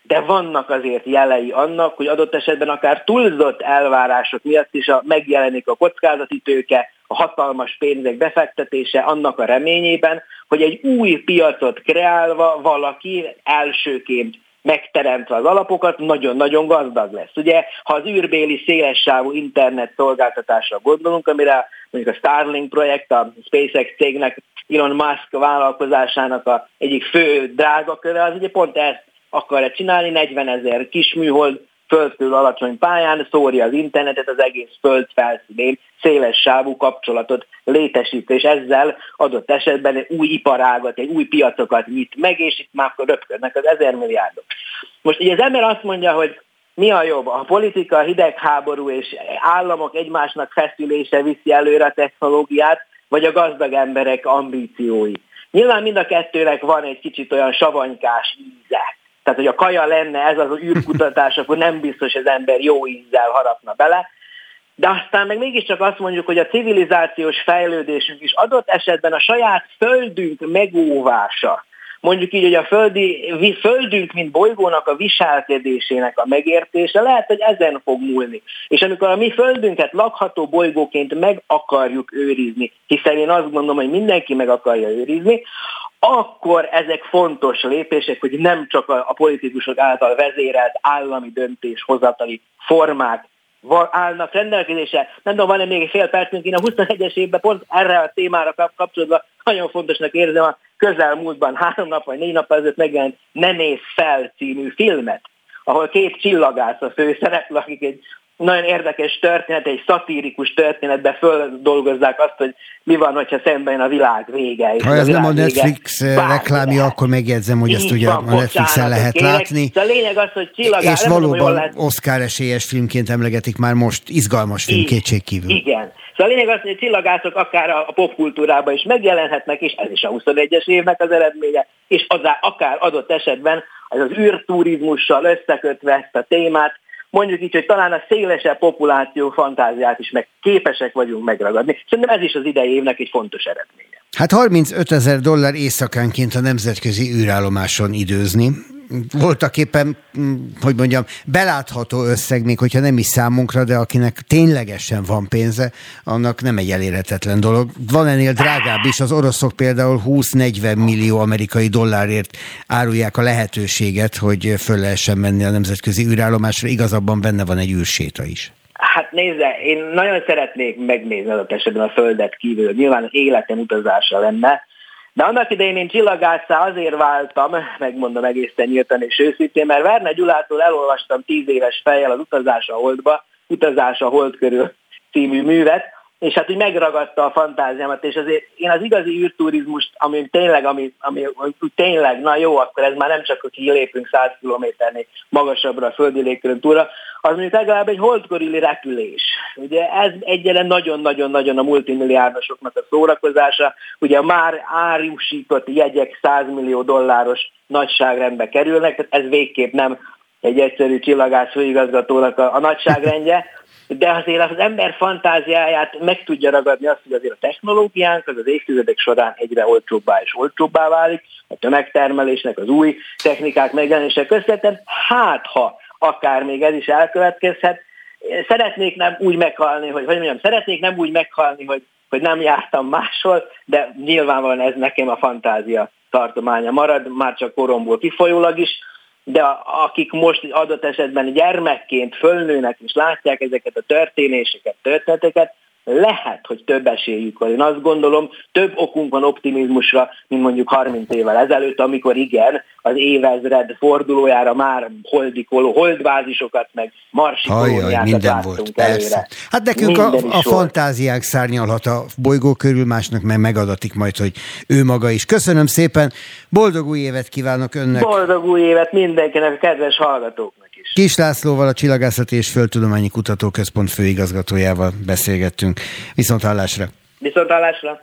de vannak azért jelei annak, hogy adott esetben akár túlzott elvárások miatt is a, megjelenik a kockázati tőke, a hatalmas pénzek befektetése annak a reményében, hogy egy új piacot kreálva valaki elsőként megteremtve az alapokat, nagyon-nagyon gazdag lesz. Ugye, ha az űrbéli szélessávú internet szolgáltatásra gondolunk, amire mondjuk a Starlink projekt, a SpaceX cégnek, Elon Musk vállalkozásának a egyik fő drágaköre, az ugye pont ezt akarja csinálni, 40 ezer kis műhold földtől alacsony pályán szórja az internetet az egész föld felszínén, széles sávú kapcsolatot létesít, és ezzel adott esetben egy új iparágat, egy új piacokat nyit meg, és itt már röpködnek az ezer milliárdok. Most ugye az ember azt mondja, hogy mi a jobb? A politika, a hidegháború és államok egymásnak feszülése viszi előre a technológiát, vagy a gazdag emberek ambíciói. Nyilván mind a kettőnek van egy kicsit olyan savanykás íze. Tehát, hogy a kaja lenne ez az űrkutatás, akkor nem biztos, hogy az ember jó ízzel harapna bele. De aztán meg mégiscsak azt mondjuk, hogy a civilizációs fejlődésünk is adott esetben a saját földünk megóvása, mondjuk így, hogy a földi, földünk, mint bolygónak a viselkedésének a megértése, lehet, hogy ezen fog múlni. És amikor a mi földünket lakható bolygóként meg akarjuk őrizni, hiszen én azt gondolom, hogy mindenki meg akarja őrizni, akkor ezek fontos lépések, hogy nem csak a, a politikusok által vezérelt állami döntéshozatali formák állnak rendelkezésre. Nem tudom, van-e még egy fél percünk, én a 21-es évben pont erre a témára kapcsolatban nagyon fontosnak érzem a közelmúltban, három nap vagy négy nap ezelőtt megjelent Nem ész fel című filmet, ahol két csillagász a főszereplő, akik egy nagyon érdekes történet, egy szatírikus történetbe földolgozzák azt, hogy mi van, hogyha szemben a világ vége. Ha ez nem a Netflix eh, reklámja, akkor megjegyzem, hogy ezt ugye a Netflixen lehet kérek. látni. De a lényeg az, hogy csillagár, És valóban. Oscar esélyes filmként emlegetik már most, izgalmas film, kétségkívül. Igen. Szóval a lényeg az, hogy a csillagászok akár a popkultúrában is megjelenhetnek, és ez is a 21-es évnek az eredménye, és az akár adott esetben ez az űrturizmussal összekötve ezt a témát, mondjuk így, hogy talán a szélesebb populáció fantáziát is meg képesek vagyunk megragadni. Szerintem ez is az idei évnek egy fontos eredménye. Hát 35 ezer dollár éjszakánként a nemzetközi űrállomáson időzni voltak éppen, mm, hogy mondjam, belátható összeg, még hogyha nem is számunkra, de akinek ténylegesen van pénze, annak nem egy elérhetetlen dolog. Van ennél drágább is, az oroszok például 20-40 millió amerikai dollárért árulják a lehetőséget, hogy föl lehessen menni a nemzetközi űrállomásra, igazabban benne van egy űrséta is. Hát nézze, én nagyon szeretnék megnézni az esetben a Földet kívül. Nyilván életem utazása lenne, de annak idején én csillagászá azért váltam, megmondom egészen nyíltan és őszintén, mert Verne Gyulától elolvastam tíz éves fejjel az Utazás a Holdba, Utazás a Hold körül című művet, és hát úgy megragadta a fantáziámat, és azért én az igazi űrturizmust, ami tényleg, ami, ami tényleg, na jó, akkor ez már nem csak, hogy kilépünk 100 kilométernél magasabbra a földi légkörön túlra, az mondjuk legalább egy holdkorili repülés. Ugye ez egyre nagyon-nagyon-nagyon a multimilliárdosoknak a szórakozása. Ugye már árusított jegyek 100 millió dolláros nagyságrendbe kerülnek, tehát ez végképp nem egy egyszerű csillagász főigazgatónak a, a nagyságrendje, de azért az ember fantáziáját meg tudja ragadni azt, hogy azért a technológiánk az az évtizedek során egyre olcsóbbá és olcsóbbá válik, a tömegtermelésnek az új technikák megjelenése közvetlen, hát ha akár még ez is elkövetkezhet. Szeretnék nem úgy meghalni, hogy, hogy mondjam, szeretnék nem úgy meghalni, hogy, hogy nem jártam máshol, de nyilvánvalóan ez nekem a fantázia tartománya marad, már csak koromból kifolyólag is, de akik most adott esetben gyermekként fölnőnek és látják ezeket a történéseket, történeteket, lehet, hogy több esélyük van. Én azt gondolom, több okunk van optimizmusra, mint mondjuk 30 évvel ezelőtt, amikor igen, az évezred fordulójára már holdikoló, holdbázisokat, meg marsi minden volt, persze. Hát nekünk a, a fantáziák szárnyalhat a bolygó körül, másnak meg megadatik majd, hogy ő maga is. Köszönöm szépen, boldog új évet kívánok önnek! Boldog új évet mindenkinek, a kedves hallgatóknak! Is. Kis Lászlóval, a Csillagászati és Földtudományi Kutatóközpont főigazgatójával beszélgettünk. Viszont hallásra! Viszont hallásra!